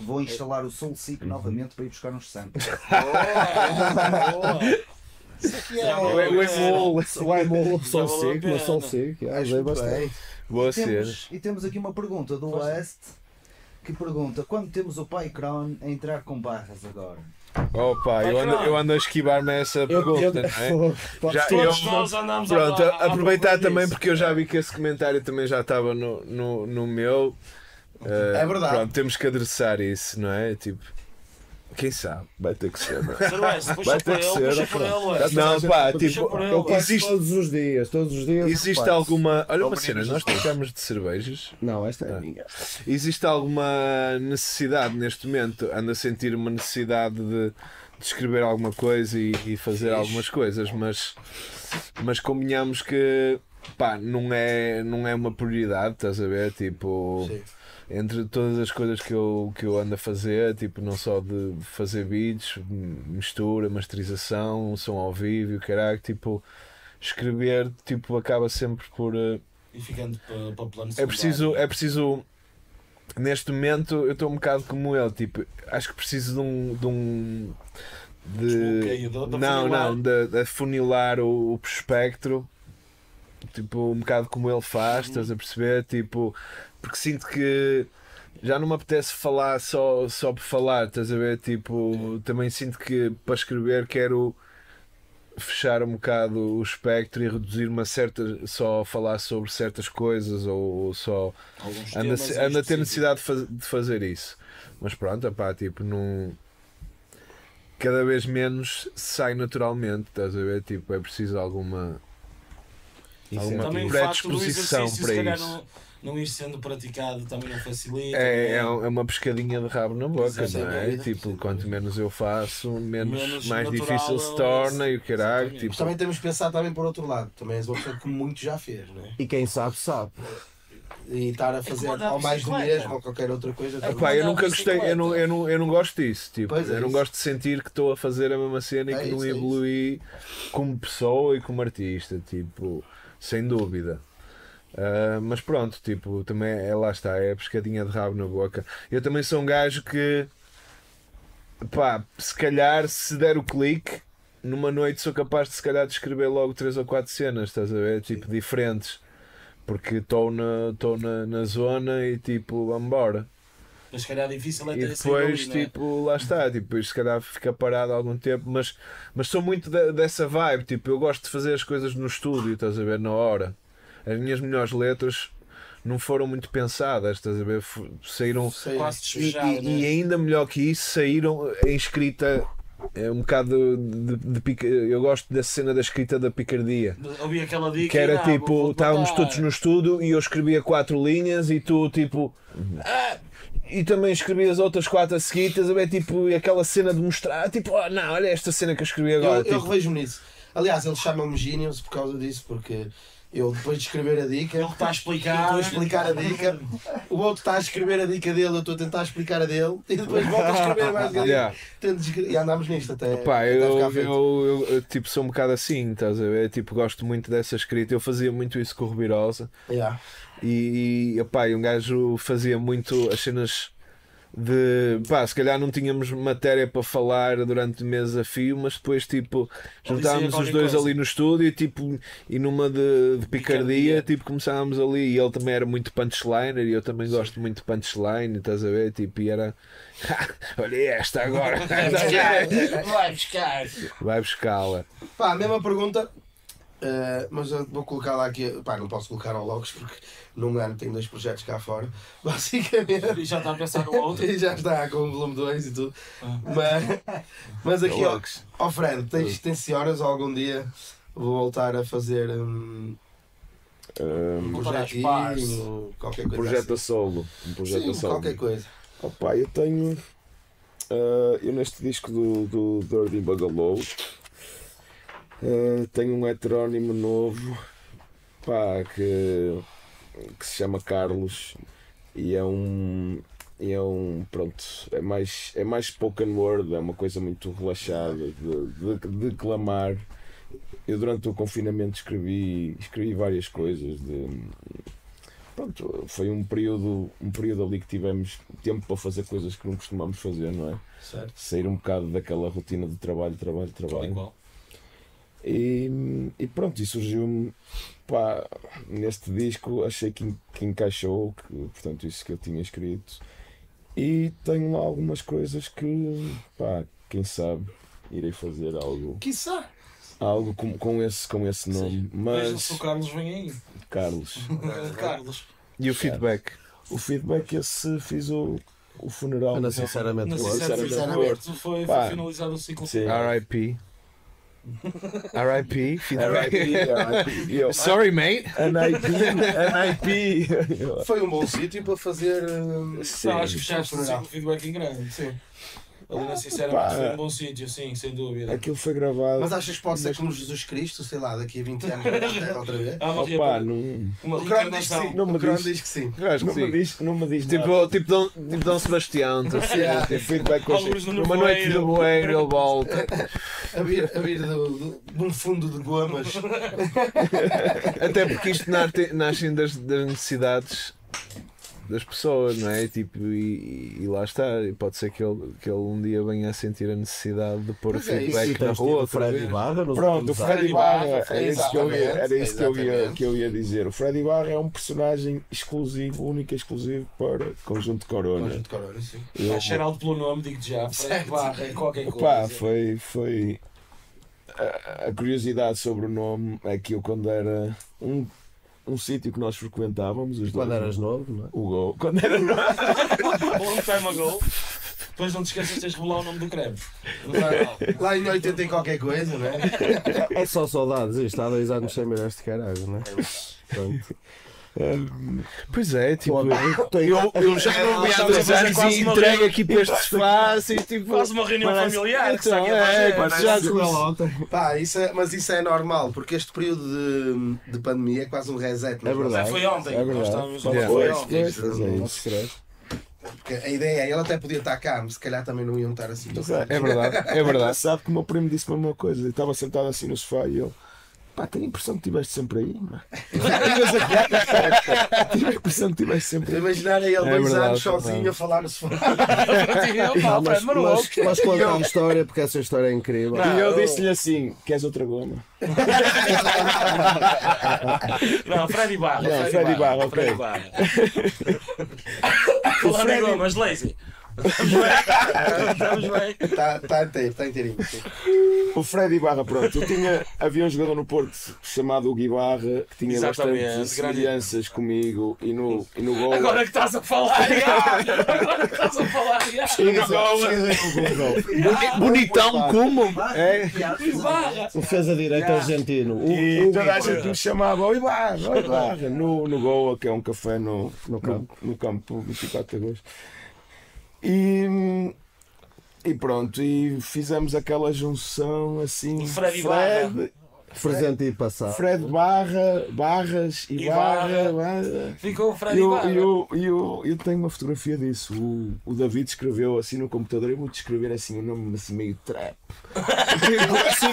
Vou instalar o Soul Seek novamente para ir buscar uns samples. Isso aqui é O o Emol, o Emol, a. Sig, Acho usei muito bastante. Boa cena. E temos aqui uma pergunta do West que pergunta: quando temos o Pai Crown a entrar com barras agora? Opa, eu ando, eu ando a esquivar-me a essa pergunta, não é? Já, eu, Todos nós andamos Pronto, à aproveitar também porque eu já vi que esse comentário também já estava no, no, no meu. Eh, É verdade. Pronto, temos que adressar isso, não é? Tipo, quem sabe? Vai ter que ser. não é? Puxa Vai ter que ele, ser, puxa ó, por pá. ele, West. Não, pá, tipo, Eu Existe- todos os dias, todos os dias. Existe alguma. Olha uma cena, nós trocamos de cervejas. Não, esta é Ah. a minha. Existe alguma necessidade neste momento? Ando a sentir uma necessidade de, de escrever alguma coisa e, e fazer algumas coisas, mas, mas combinamos que pá, não é, não é uma prioridade, estás a ver? Tipo, Sim. Entre todas as coisas que eu, que eu ando a fazer, tipo, não só de fazer beats, mistura, masterização, som ao vivo, caralho, tipo, escrever tipo, acaba sempre por. eh, E ficando para, para o plano é preciso, é preciso. Neste momento eu estou um bocado como ele, tipo, acho que preciso de um. De um de, não, não, de, de afunilar o, o espectro, tipo, um bocado como ele faz, estás a perceber? Tipo, porque sinto que já não me apetece falar só, só por falar, estás a ver? Tipo, também sinto que para escrever quero fechar um bocado o espectro e reduzir uma certa só a falar sobre certas coisas ou só Alguns anda, anda a ter necessidade de, faz- de fazer isso mas pronto, pá, tipo não cada vez menos sai naturalmente, estás a ver? Tipo, é preciso alguma alguma Também o facto do predisposição exercício, se para isso. não, não ir sendo praticado também não facilita. É, é, não é uma pescadinha de rabo na boca, não é? Tipo, quanto menos eu faço, menos, Menos mais natural difícil se é- torna e o caralho. Tipo, Mas também temos que pensar também por outro lado. Também és uma pessoa que muito já fez, não é? E quem sabe, sabe. E estar a fazer andar ao mais do mesmo ou qualquer outra coisa. É também. Pá, eu Não, nunca gostei, eu não, eu, não, eu não gosto disso. Tipo, Pois é eu não gosto de sentir que estou a fazer a mesma cena e É que não isso, é evolui como pessoa e como artista, tipo, sem dúvida. Ah, mas pronto, tipo, também é lá está, é a pescadinha de rabo na boca. Eu também sou um gajo que, pá, se calhar, se der o clique, numa noite sou capaz de se calhar de escrever logo três ou quatro cenas, estás a ver? Tipo, diferentes. Porque estou na, tô na, na zona e tipo, vamos embora. Mas se calhar difícil é E ter esse depois, não é? tipo, lá está, tipo, depois se calhar fica parado algum tempo, mas, mas sou muito de- dessa vibe, tipo, eu gosto de fazer as coisas no estúdio, estás a ver, na hora. As minhas melhores letras não foram muito pensadas, estás a ver, saíram Sei. Quase e, despejado, e- né? e ainda melhor que isso, saíram em escrita é um bocado de, de pica- eu gosto da cena da escrita da picardia. Ouvi aquela dica. Que era ah, tipo, vou- vou estávamos matar. todos no estúdio e eu escrevia quatro linhas e tu tipo. "Ah", e também escrevias outras quatro a seguir, estás a ver? Tipo, e aquela cena de mostrar, tipo, ah, não, olha esta cena que eu escrevi Eu, agora. eu tipo, revejo-me nisso. Aliás, eles chamam-me Genius por causa disso, porque eu depois de escrever a dica, Ele está a eu explicar. estou a explicar a dica, o outro está a escrever a dica dele, eu estou a tentar explicar a dele, e depois volta a escrever mais a dele. Yeah. E andámos nisto até, Pá, até eu, ficar eu, eu, eu, tipo, sou um bocado assim, estás a ver? Tipo, gosto muito dessa escrita. Eu fazia muito isso com o Rubirosa. Yeah. E, e epá, e um gajo fazia muito as cenas de pá, se calhar não tínhamos matéria para falar durante meses a fio, mas depois tipo juntámos os qualquer dois coisa. ali no estúdio e tipo e numa de, de picardia, tipo começámos ali e ele também era muito punchliner e eu também gosto muito de punchline, estás a ver? Tipo, e era olha esta agora, Vai buscar. vai buscá-la. Pá, mesma pergunta, eh, mas eu vou colocar lá aqui. Pá, não posso colocar ao Logos porque num ano tenho dois projetos cá fora. Basicamente. E já está a pensar no outro. E já está com o volume 2 e tudo. Mas, mas aqui, ó, ó Fred, tens, tensionas algum dia vou voltar a fazer um, Um, um pares. projetinho, qualquer um coisa projeto a solo. Um projeto assim. a Sim, solo. qualquer coisa. Opa, eu tenho. ah, eu neste disco do, do Dirty Bugalow ah, tenho um heterónimo novo pá, que, que se chama Carlos e é um. E é um. Pronto, é mais, é mais spoken word, é uma coisa muito relaxada de, de, de declamar. Eu durante o confinamento escrevi, escrevi várias coisas de, pronto, foi um período, um período ali que tivemos tempo para fazer coisas que não costumamos fazer, não é? Certo. Sair um bocado daquela rotina de trabalho, trabalho, trabalho. E, e pronto, e surgiu-me pá, neste disco, achei que, que encaixou, que, portanto, isso que eu tinha escrito. E tenho lá algumas coisas que, pá, quem sabe, irei fazer algo, Quiçá. algo com, com, esse, com esse nome. Veja Mas, se o Carlos vem aí. Carlos, Carlos. E o feedback? o feedback esse fiz o, o funeral. Ana, sinceramente, se é Sinceramente, Porto, foi, foi finalizado o ciclo. Sim. RIP. RIP, Sorry, mate. NIP, NIP. Foi um bom sítio para fazer. Sim. Não, acho que fechaste Funeral. ciclo feedback em grande. Sim. Ali na sinceramente Pá. foi um bom sítio, sim, sem dúvida. Aquilo foi gravado. Mas achas que pode ser como Jesus Cristo, sei lá, daqui a 20 anos voltar outra vez? Há uma, Opa, não, uma O Crono diz que sim. Não me O Crono diz. diz que sim. Acho não que me sim. diz, não me diz nada. Tipo, tipo, Dom, tipo Dom Sebastião. tipo, Yeah. Tem feedback com Numa noite de bueiro ele volta. A vir, a vir do, do, de um fundo de gomas. Até porque isto nasce, nasce das, das necessidades das pessoas, não é? Tipo, e, e lá está. E pode ser que ele, que ele um dia venha a sentir a necessidade de pôr Pois é, feedback na tido rua. o Freddy. Barra Pronto, o Freddy. Barra, era isso que eu ia, era isso que eu ia, que eu ia dizer. O Freddy Barra é um personagem exclusivo, único e exclusivo para Conjunto Corona. Conjunto Corona, sim. Eu- cheirado pelo nome, digo já. Fred Certo. Barra, é qualquer coisa. Opa, foi, foi a curiosidade sobre o nome é que eu quando era um, um sítio que nós frequentávamos, os Quando dois, eras novo, não é? o Gol, quando era novo, Long time ago. Depois não te esqueças de revelar o nome do creme. Não vai mal. Lá em 80 e qualquer coisa, não é? É só saudades isto. Há dois anos sem ver este caralho, não é? Pronto. Pois é, tipo. Eu, eu já não vi há dois anos e uma entrego aqui para este sofá, assim, tipo. Quase uma reunião parece- familiar que está aqui Então, é, já Chegou ela ontem. Pá, isso é, mas isso é normal, porque este período de, de pandemia é quase um reset. nas É verdade. Já foi ontem. É verdade. Nós estávamos Yeah. foi ontem. é. Porque a ideia é, ele até podia estar cá, mas se calhar também não iam estar assim. É verdade, é verdade. Sabe que o meu primo disse-me a mesma coisa. Eu estava sentado assim no sofá e ele. Pá, tenho a impressão que estiveste sempre aí, mano. Tive a impressão que estiveste sempre aí. Imaginar ele É dois anos sozinho a falar no sofá. Não, mas, Fred, mas, mas conta a história, porque essa história é incrível. Não. E eu disse-lhe assim: Queres outra goma? Não, Freddy Barra. Não, Freddy Barra, ok. Freddy Barra. Falando em gomas, lazy. Estamos bem? Está tá inteiro, está inteirinho. sim. O Freddy Barra, pronto. Eu tinha, havia um jogador no Porto chamado Hugo Barra que tinha Exatamente, bastantes grande- semelhanças comigo e no, e no gol. Agora que estás a falar, já. agora que estás a falar, já. Bonitão como? É. O defesa direito argentino. O, e o- toda a gente me chamava Oi Barra, Oi Barra, no, no Goa, que é um café no, No campo. no, no campo 24 de agosto. E, e pronto, e fizemos aquela junção assim. O Freddy Fred, presente e passado. Fred Barra, Barras e, E Barra. Barra. Ficou o Freddy Eu, Barra. eu, eu, eu tenho uma fotografia disso. O, o David escreveu assim no computador. Eu vou descrever assim o nome assim meio trap. assim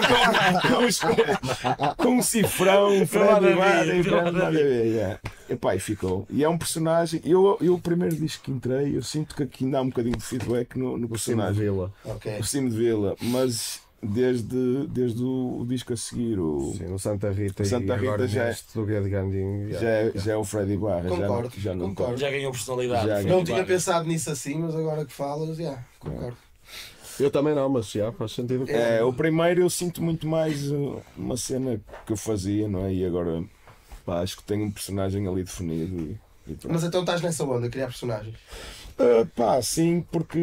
com, com, com um cifrão, Fred Barra e Fred Barra. yeah. Epá, e ficou. E é um personagem. Eu, eu o primeiro disco que entrei, eu sinto que aqui ainda há um bocadinho de feedback no, no O Cimo de personagem. Vila. Ok. O Cimo de Vila, mas desde, desde o, o disco a seguir, o, Sim, o Santa Rita O Santa e agora Rita já é- Guedes Gandinho. já, é, já é o Freddy Barra. Concordo, já, já não concordo. Já ganhou personalidade. Já Não tinha pensado nisso assim, mas agora que falas, já, concordo. Eu também não, mas já faz sentido. É, o primeiro eu sinto muito mais uh, uma cena que eu fazia, não é? E agora pá, acho que tenho um personagem ali definido e, e. Mas então estás nessa onda, criar personagens. Uh, pá, sim, porque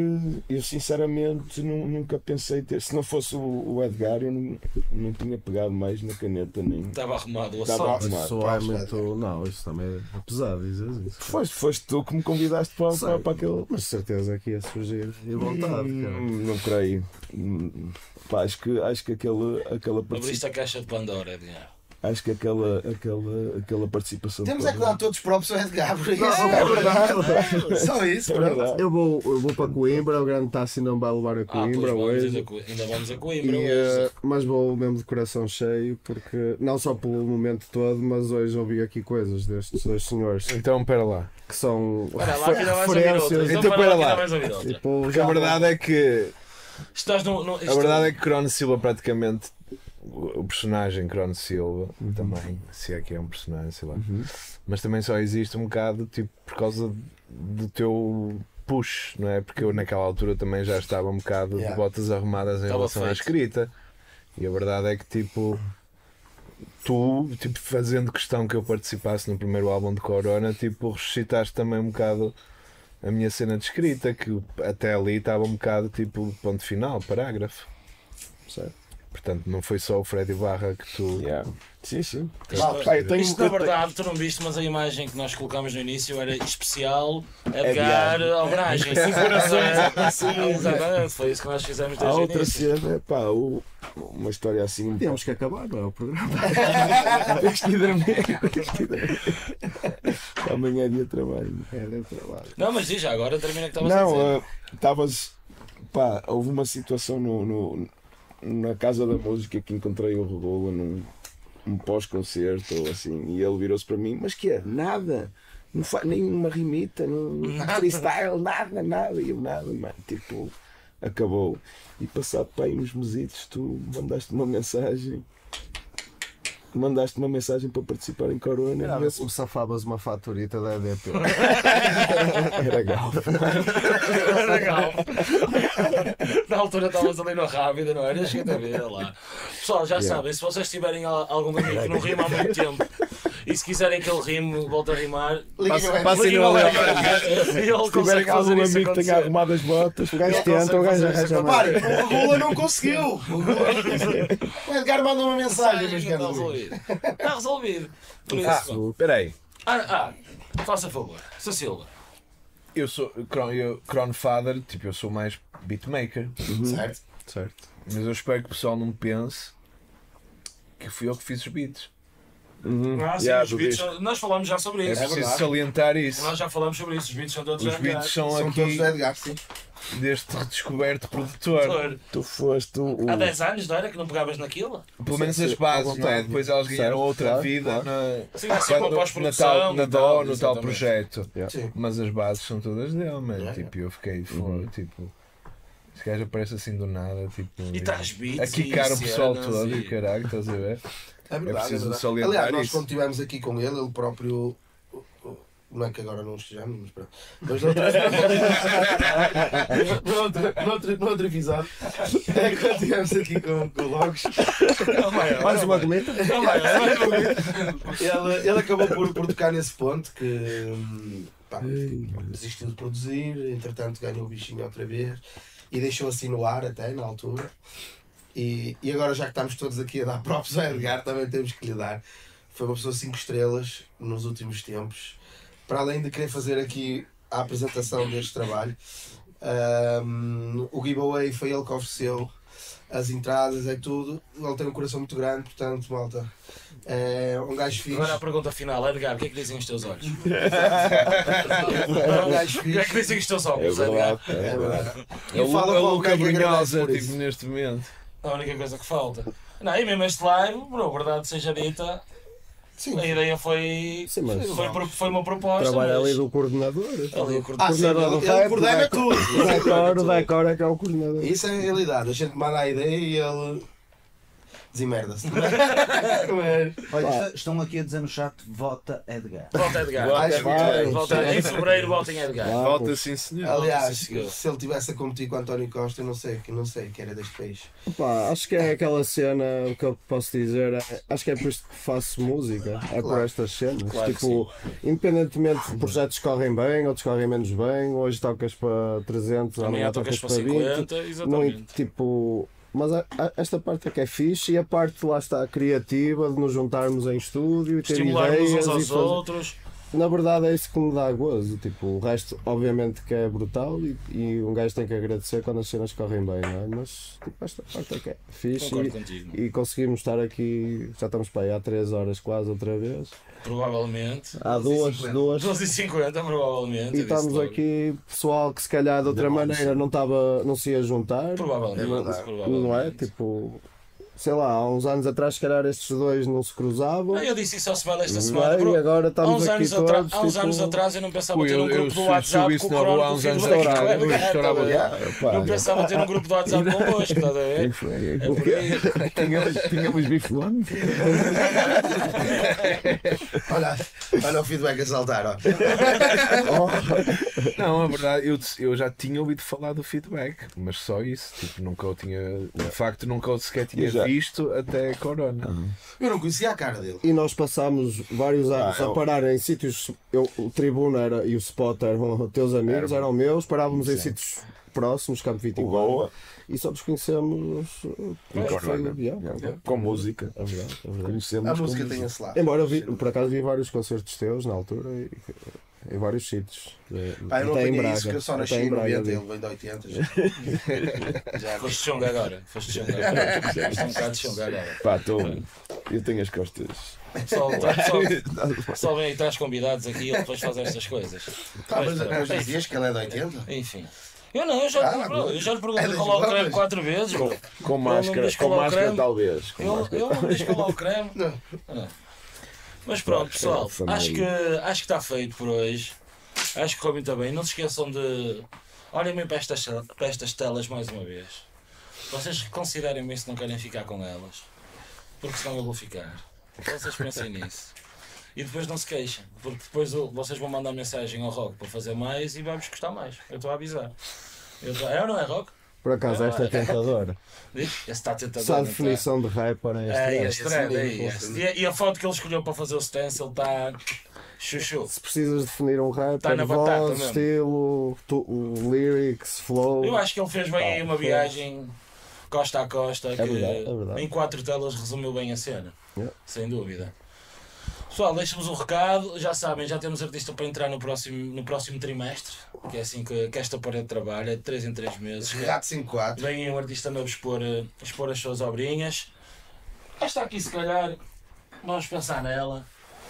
eu sinceramente nu- nunca pensei ter. Se não fosse o, o Edgar, eu não, não tinha pegado mais na caneta nem. Estava arrumado o Estava arrumado. Só é muito. Não, isso também é pesado dizer isso. Foste, foste tu que me convidaste para, para, Sei, para aquele. Mas de certeza que ia surgir e vontade, cara. Hum, não creio. Hum, Pá, acho que, acho que aquela, aquela, participa- Abriste a caixa de Pandora, Edgar. Acho que aquela, aquela, aquela participação. Temos é que dar todos próprios ao Edgar, por isso. é verdade. Só isso, É. Eu vou, eu vou para Coimbra, o grande Tassi não vai levar a Ah, pois Coimbra vamos hoje. a Co- ainda vamos a Coimbra E, hoje. eh, mas vou mesmo de coração cheio, porque não só pelo momento todo, mas hoje ouvi aqui coisas destes dois senhores Então, pera lá. que são lá, que referências. Então, Então, pera lá. Tipo, Porque a verdade é que Estás no, no, A verdade é que Crono Silva praticamente o personagem Crono Silva também, se é que é um personagem, sei lá, mas também só existe um bocado tipo por causa do teu push, não é? Porque eu naquela altura também já estava um bocado Yeah. de botas arrumadas em Estava relação à feito. escrita. E a verdade é que tipo tu, tipo, fazendo questão que eu participasse no primeiro álbum de Corona, tipo, ressuscitaste também um bocado a minha cena de escrita, que até ali estava um bocado tipo ponto final, parágrafo. Certo? Portanto, não foi só o Freddy Barra que tu. Yeah. Sim, sim. Isto, Pá, eu tenho- isto, na verdade, tu não viste, mas a imagem que nós colocámos no início era especial Edgar. Albragem. Cinco corações. Exatamente, foi isso que nós fizemos desde o outra cena, pá, o- uma história assim. temos que acabar, não é o programa. Tens que ir dormir. Tens que ir dormir. Amanhã é dia de trabalho. É, deu trabalho. Não, mas diz já agora, termina o que estavas a dizer. Não, eh, estavas. pá, houve uma situação no, no- na Casa da Música que encontrei o Regula num um pós-concerto ou assim, e ele virou-se para mim: Mas que é? Nada. Não faz nem uma rimita, não, freestyle, nada, nada. E eu, nada, mano. Tipo, acabou. E passado para aí uns mesitos, tu mandaste uma mensagem. Mandaste uma mensagem para participar em Corona. Era ver se me safavas uma faturita da EDP. Era gal. Legal. Na altura estavas ali no Rábida, não era? Cheguei a ver lá. Pessoal, já sabem, se vocês tiverem al- algum amigo que não rima há muito tempo e se quiserem que ele rime, volte a rimar, Liga Passem no Léo. E ele consegue fazer isso amigo que tenha arrumado as botas, O gajo tenta, o gajo arranja mais. Pare, o Regula não conseguiu. O Edgar manda uma mensagem, Está resolvido. Está resolvido. Por Ah, isso, espera aí. ah, ah, faça favor. Sr. Silva. Eu sou Cron, eu, Cronfather, tipo, eu sou mais beatmaker, Certo? Certo. mas eu espero que o pessoal não pense que fui eu que fiz os beats. Ah, sim, Yeah, os beats, são- nós falamos já sobre É isso. preciso verdade. salientar isso. Nós já falamos sobre isso. Os beats são todos Os beats são, São todos aqui sim. deste redescoberto produtor. Tu foste o. Há 10 anos, não era? Que não pegavas naquilo? Pelo menos Sim, as sim, bases, não é? Depois elas ganharam outra claro, vida claro. na, Sim, sempre uma quando- na, tal, na DO, tal, no tal projeto. Sim. Mas as bases são todas dele, mano. Yeah. Tipo, eu fiquei fora, tipo. Esse gajo aparece assim do nada, tipo. E traz beats A quicar o pessoal todo e e- o caralho, estás a ver? É verdade. preciso é verdade. salientar Aliás, nós isso. quando estivemos aqui com ele, ele próprio. Não é que agora não estejamos, mas pronto. Mas noutra, noutra episódio, é quando estivemos aqui com, com o Logos, Mais uma cometa? ele, ele acabou por, por tocar nesse ponto que pá, desistiu de produzir, entretanto ganhou o bichinho outra vez e deixou assim no ar até na altura. E, e agora já que estamos todos aqui a dar props ao Edgar, também temos que lhe dar. Foi uma pessoa 5 estrelas nos últimos tempos. Para além de querer fazer aqui a apresentação deste trabalho, hum, o giveaway foi ele que ofereceu as entradas, é tudo. Ele tem um coração muito grande, portanto, malta. É um gajo fixe. Agora a pergunta final, Edgar, o que é que dizem os teus olhos? É um gajo O que é que fixe. dizem os teus É óculos, Edgar? verdade. É verdade. É o falo é o Luca Brunhosa, tipo, neste momento. A única coisa que falta. Não, e mesmo este live, bro, verdade seja dita, Sim. A ideia foi. Sim, mas Foi, pro- foi uma proposta. trabalha mas- ali do coordenador. Ali o Ah, sim, coordenador ele, do ele rap, coordena vai- tudo. O decor, o decor é que é o coordenador. Isso é a realidade. A gente manda a ideia e ele desemmerda-se. Mas- Olha, estão aqui a dizer no chat, vota Edgar. Volta Edgar. Vai, vai. Volta, em fevereiro volta em Edgar. Claro. Volta sim, senhor. Aliás, Sim, se ele tivesse a competir com António Costa, eu não sei, que não sei que era deste país. Pá, acho que é aquela cena, o que eu posso dizer, é, acho que é por isto que faço música, é por estas cenas. Claro tipo, independentemente de projetos que correm bem, outros correm menos bem, hoje tocas para 300, Amanhã tocas tocas para para 20. 50, Não, exatamente. tipo, mas a- a- esta parte é que é fixe e a parte lá está criativa de nos juntarmos em estúdio e ter Estimularmos ideias uns e aos fazer- outros. Na verdade é isso que me dá gozo. Tipo, o resto, obviamente, que é brutal e, e um gajo tem que agradecer quando as cenas correm bem, não é? Mas tipo, esta parte é que é fixe Concordo e, contigo. e conseguimos estar aqui, já estamos para aí há 3 horas quase outra vez. Provavelmente. Há duas, duas. 12h50, provavelmente. E eu estamos disse logo. aqui, pessoal que se calhar de outra maneira não, estava, não se ia juntar. Provavelmente. Não- provavelmente. Não é? Tipo, sei lá, há uns anos atrás, se calhar estes dois não se cruzavam. Ah, eu disse isso ao semana esta semana. é? bro. E agora Há estamos uns, aqui anos, atra- há uns tipo, anos atrás eu não pensava ter um grupo do WhatsApp com o na rua há uns anos atrás, Não pensava ter um grupo do WhatsApp convosco, estás a ver? É. Tínhamos, bifone? Olha, olha o feedback a saltar. Ó. Não, a verdade, eu, eu já tinha ouvido falar do feedback, mas só isso. Tipo, nunca o tinha. De facto, nunca o sequer tinha Já. visto até Corona. Eu não conhecia a cara dele. E nós passámos vários anos Ah, a eu- parar em sítios. Eu, o Tribuna era, e o Spot eram teus amigos, eram meus, parávamos em sítios próximos, Campo O 24. Goa, E só nos conhecemos. em foi- Corona. yeah, é Com música. verdade, é verdade. Conhecemos A com música tem esse lado. Embora eu vi, por acaso vi vários concertos teus na altura e, em vários sítios. De- Pá, eu não apanhei Braga. isso, que eu só nasci em em Braga 90, vi. ele vem de 80. Já. já Foste chunga agora. Foste chunga agora. Foste um bocado chunga agora. Pá, tô, eu tenho as costas. Pessoal, pessoal, vem aí traz convidados aqui e ele depois faz estas coisas. Pá, mas, mas dizias que ele é de 80? Enfim. Eu não, eu já, Ah, bro, eu já lhe é perguntei é o creme quatro vezes. bro. Com me máscara, com é máscara talvez. Com Eu, máscara. eu não me diz qual é o creme. Não. Ah. Mas pronto, pessoal, acho que acho que está feito por hoje. Acho que correu muito bem. Não se esqueçam de. Olhem bem para estas, para estas telas mais uma vez. Vocês considerem bem se não querem ficar com elas. Porque senão eu vou ficar. Vocês pensem nisso. E depois não se queixem. Porque depois vocês vão mandar mensagem ao Rock para fazer mais e vai-vos custar mais. Eu estou a avisar. Eu tô- É ou não é, Rock? Por acaso, esta é tentadora. Esse está tentador. Só a está? definição de rapper é É, este. é este. E, a- e a foto que ele escolheu para fazer o stencil está. Chuchu. Se precisas definir um rapper, Tá na batata voz, mesmo. estilo, tu, o lyrics, flow. Eu acho que ele fez bem aí uma viagem costa a costa que verdade, é verdade. em quatro telas resumiu bem a cena. Yeah. Sem dúvida. Pessoal, deixa-vos um recado. Já sabem, já temos artista para entrar no próximo, no próximo trimestre, que é assim que, que esta parede trabalha, de 3 em 3 meses. Gato 54. Vem aí um artista novo expor, eh, expor as suas obrinhas. Esta aqui, se calhar, vamos pensar nela.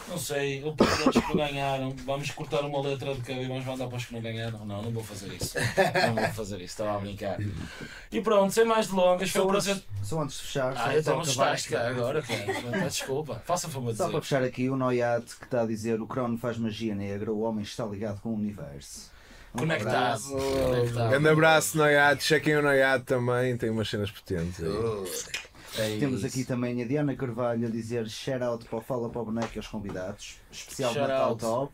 Não sei, eu pergunto os que ganharam. Vamos cortar uma letra de cada e vamos mandar para os que não ganharam. Não, não vou fazer isso. Não vou fazer isso, estava a brincar. E pronto, sem mais delongas, foi um prazer. antes, só antes de fechar, Ah, então acabar assustaste, aqui. cara, agora, cara. Desculpa, faça favor de Só para fechar aqui, o Noiat que está a dizer o Crono faz magia negra, o homem está ligado com o universo. Um Conectado. abraço. Conectado. Grande abraço, Noiado. Chequem o Noiado também, tem umas cenas potentes aí. É Temos isso. aqui também a Diana Carvalho a dizer shout out para o Fala para o Boneco e aos convidados, especial Shout Natal out. Top.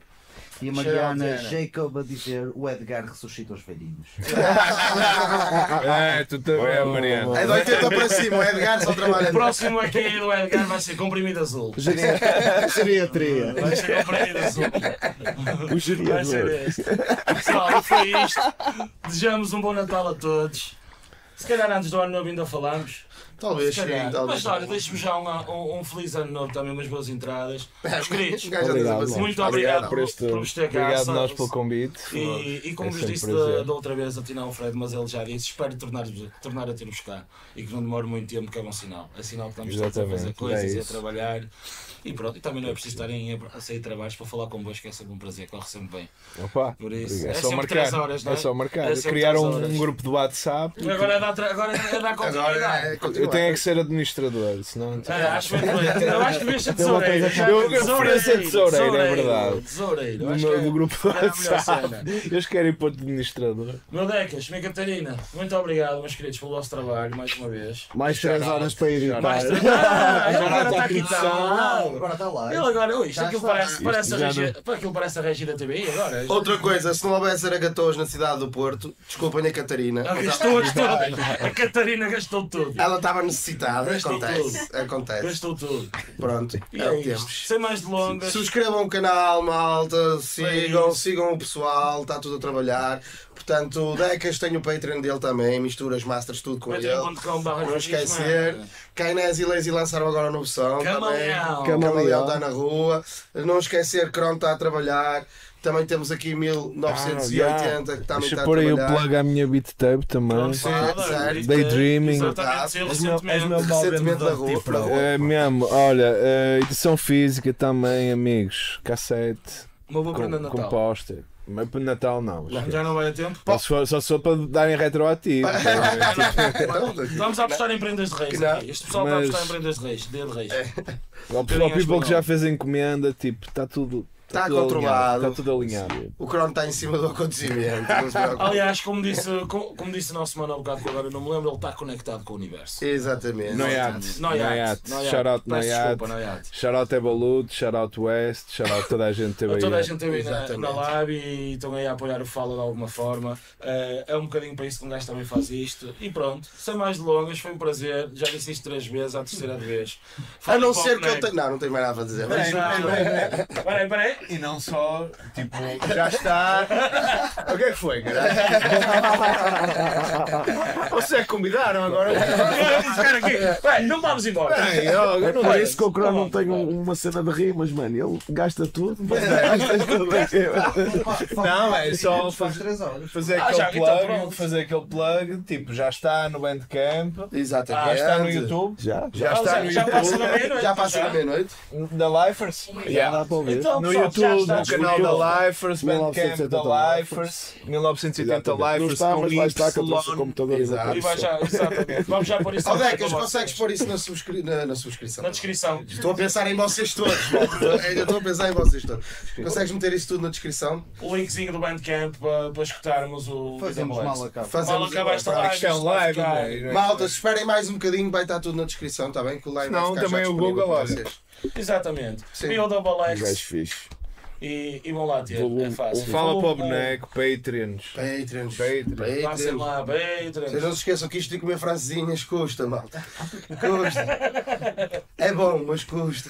E a Mariana. Jacob a dizer o Edgar ressuscita os velhinhos. É, tu também, Mariana. É de 80 para cima, o Edgar só trabalha. O próximo aqui do Edgar vai ser comprimido azul. Geriatria. Vai ser comprimido azul. O Vai ser gerador. este. Pessoal, e foi isto. Desejamos um bom Natal a todos. Se calhar antes do ano novo ainda falamos. Talvez, sim, talvez. Mas olha, deixe-me já um, um, um feliz ano novo também, umas boas entradas. Meus queridos, Obrigado, assim. muito Obrigado obrigado por este- por nos ter cá. Obrigado nós pelo convite. E, e como É vos disse da, da outra vez, afinal o Fred, mas ele já disse, espero tornar, tornar a ter-vos cá e que não demore muito tempo, que é bom sinal. É sinal que estamos todos a fazer coisas é e a trabalhar. E pronto, e também não é preciso estarem a, a sair de trabalhos para falar convosco, que é sempre um prazer, corre sempre bem. Opa, Por isso, é, é só sempre marcar. três horas, não é? é só marcar. É sempre Criar três um, horas. um grupo de WhatsApp. Agora é dar, tra- agora é dar continuidade. Agora é continuidade. eu tenho é que ser administrador, senão. É, acho muito bem. Eu acho que Tem uma tesoureiro. Eu- queria ser tesoureiro, é verdade. Tesoureiro. Do, Acho meu- que é- do grupo a melhor WhatsApp. Eles querem pôr de administrador. Meu Decas, minha Catarina, muito obrigado, meus queridos, pelo vosso trabalho, mais uma vez. Mais 3 horas para editar. Mais três- Ah, ele agora está produção. tal. Agora está lá. Ele agora, ui, isto Já aquilo está. parece, parece, a já regi, pá, aquilo parece a regi da TVI agora. Outra coisa, se não houvesse aragatões na cidade do Porto, desculpem a Catarina. Ah, gastou, gastou. A Catarina gastou tudo. Ela estava necessitada, Gastou acontece. Acontece. Gastou tudo. Pronto, E é o é que isto. temos. Sem mais delongas. Subscrevam o canal, malta, sigam, isso. sigam o pessoal, está tudo a trabalhar. Portanto, o Decas tem o Patreon dele também, misturas, masters, tudo com ele. Não esquecer. Kainés e Lazy lançaram agora noção também. Camaleão. Camaleão está na rua. Não esquecer, Cron está a trabalhar. Também temos aqui 1980 que também Deixa está a pôr aí o trabalhar. plug à minha beat tape também. Sim, sério. Daydreaming. Meu recentemente. da rua. tipo. É mesmo, olha, eh, edição física também, amigos. Cassete, Uma boa prenda Natal. póster. Mas para Natal não. Já não vai a tempo? Só se for, só se for para darem retroativo. Vamos a apostar em prendas de reis aqui. Este pessoal está a Mas- apostar em prendas de reis. Dia de reis. O pessoal people que já fez a encomenda, tipo, está tudo. Está tudo controlado. alinhado, Está tudo alinhado. O Cron está em cima do acontecimento. Aliás, como disse, como, como disse o nosso mano há bocado, que agora eu não me lembro, ele está conectado com o universo. Exatamente. Noiate. Noiate. Shout out Noiate. Shout out Evolude, shout out West, shout out toda a gente que teve aí. Toda a gente esteve aí na, na live e estão aí a apoiar o Fala de alguma forma. Eh, é um bocadinho para isso que um gajo também faz isto. E pronto, sem mais delongas, foi um prazer. Já disse isto três vezes, à terceira vez. A não ser que eu tenho. Não, não tenho mais nada a dizer. Peraí, peraí. E não só, tipo, já está. O que é que foi, caralho? Vocês é que convidaram agora? Vamos ficar aqui. Vai, não vamos embora. Peraí, ó, É não por isso que o Crono não tem um- uma cena de rimas, mano. Ele gasta tudo. Gasta tudo. Não, é só Faz fazer, 3 horas. fazer Ah, já aquele está plug, fazer aquele plug, tipo, já está no Bandcamp, já Exatamente. está no YouTube, Já, já Ah, está no já passa YouTube, da meia-noite. Já passa da meia-noite. da Lifers, já dá para ouvir. Então, no pessoal, está no canal da Lifers, Bandcamp 1980 da Lifers, 1980 Exatamente. Não Lifers está, com mas vai estar que eu trouxe o Y. computador Exato. Vai já, exatamente. Vamos já pôr isso na descrição. consegues pôr isso na, subscri... na, na subscrição? Na descrição. Estou a pensar em vocês todos. Ainda estou a pensar em vocês todos. Consegues meter isso tudo na descrição? O linkzinho do Bandcamp para, para escutarmos o Fazemos mal a cabo. Fazemos Mal acaba esta live. É live, né? Malta, se esperem mais um bocadinho, vai estar tudo na descrição, está bem? Que o live vai Não, também o Google, olha. Exatamente. Sim. Um gajo X fixe. E, e vão lá ter. Volume- É fácil. Fala para o boneco, Patreons. Patreons. Patreon. Passem Patreons. lá, Vocês Patreon. não se esqueçam que isto de comer francesinhas custa, malta. Custa. É bom, mas custa.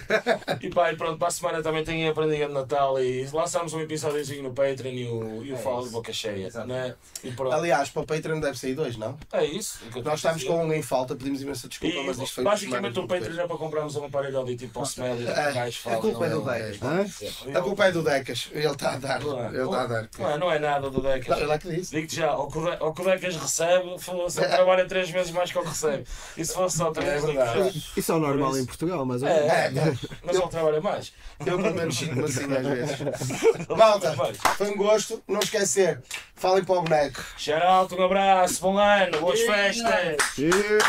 E pá, e pronto, para a semana também tem a prendinha de Natal e lançámos um episódiozinho no Patreon e o, e o Fala de Boca Cheia. Né? E pronto. Aliás, para o Patreon deve sair dois, não? É isso. Nós dizer. com um em falta, pedimos imensa desculpa, E, mas isto foi basicamente o Patreon é para comprarmos um aparelho auditivo para o Smelly. É, o gajo fala, a culpa é não do é? Decas. A culpa é do Decas, ele está a dar. Não é? Ele está a dar. Não é, não é nada do Não, Decas. ele é que disse. Digo-te já, que o que o Decas recebe, ele trabalha três vezes mais que o que recebe. E se fosse só três, É digo. Isso é o normal isso- em Portugal, mas É, é, mas ele trabalha mais. Eu pelo menos sinto-me assim às vezes. Malta, foi um gosto. Não esquecer, falem para o boneco. Out, um abraço, bom ano, boas festas! Yeah.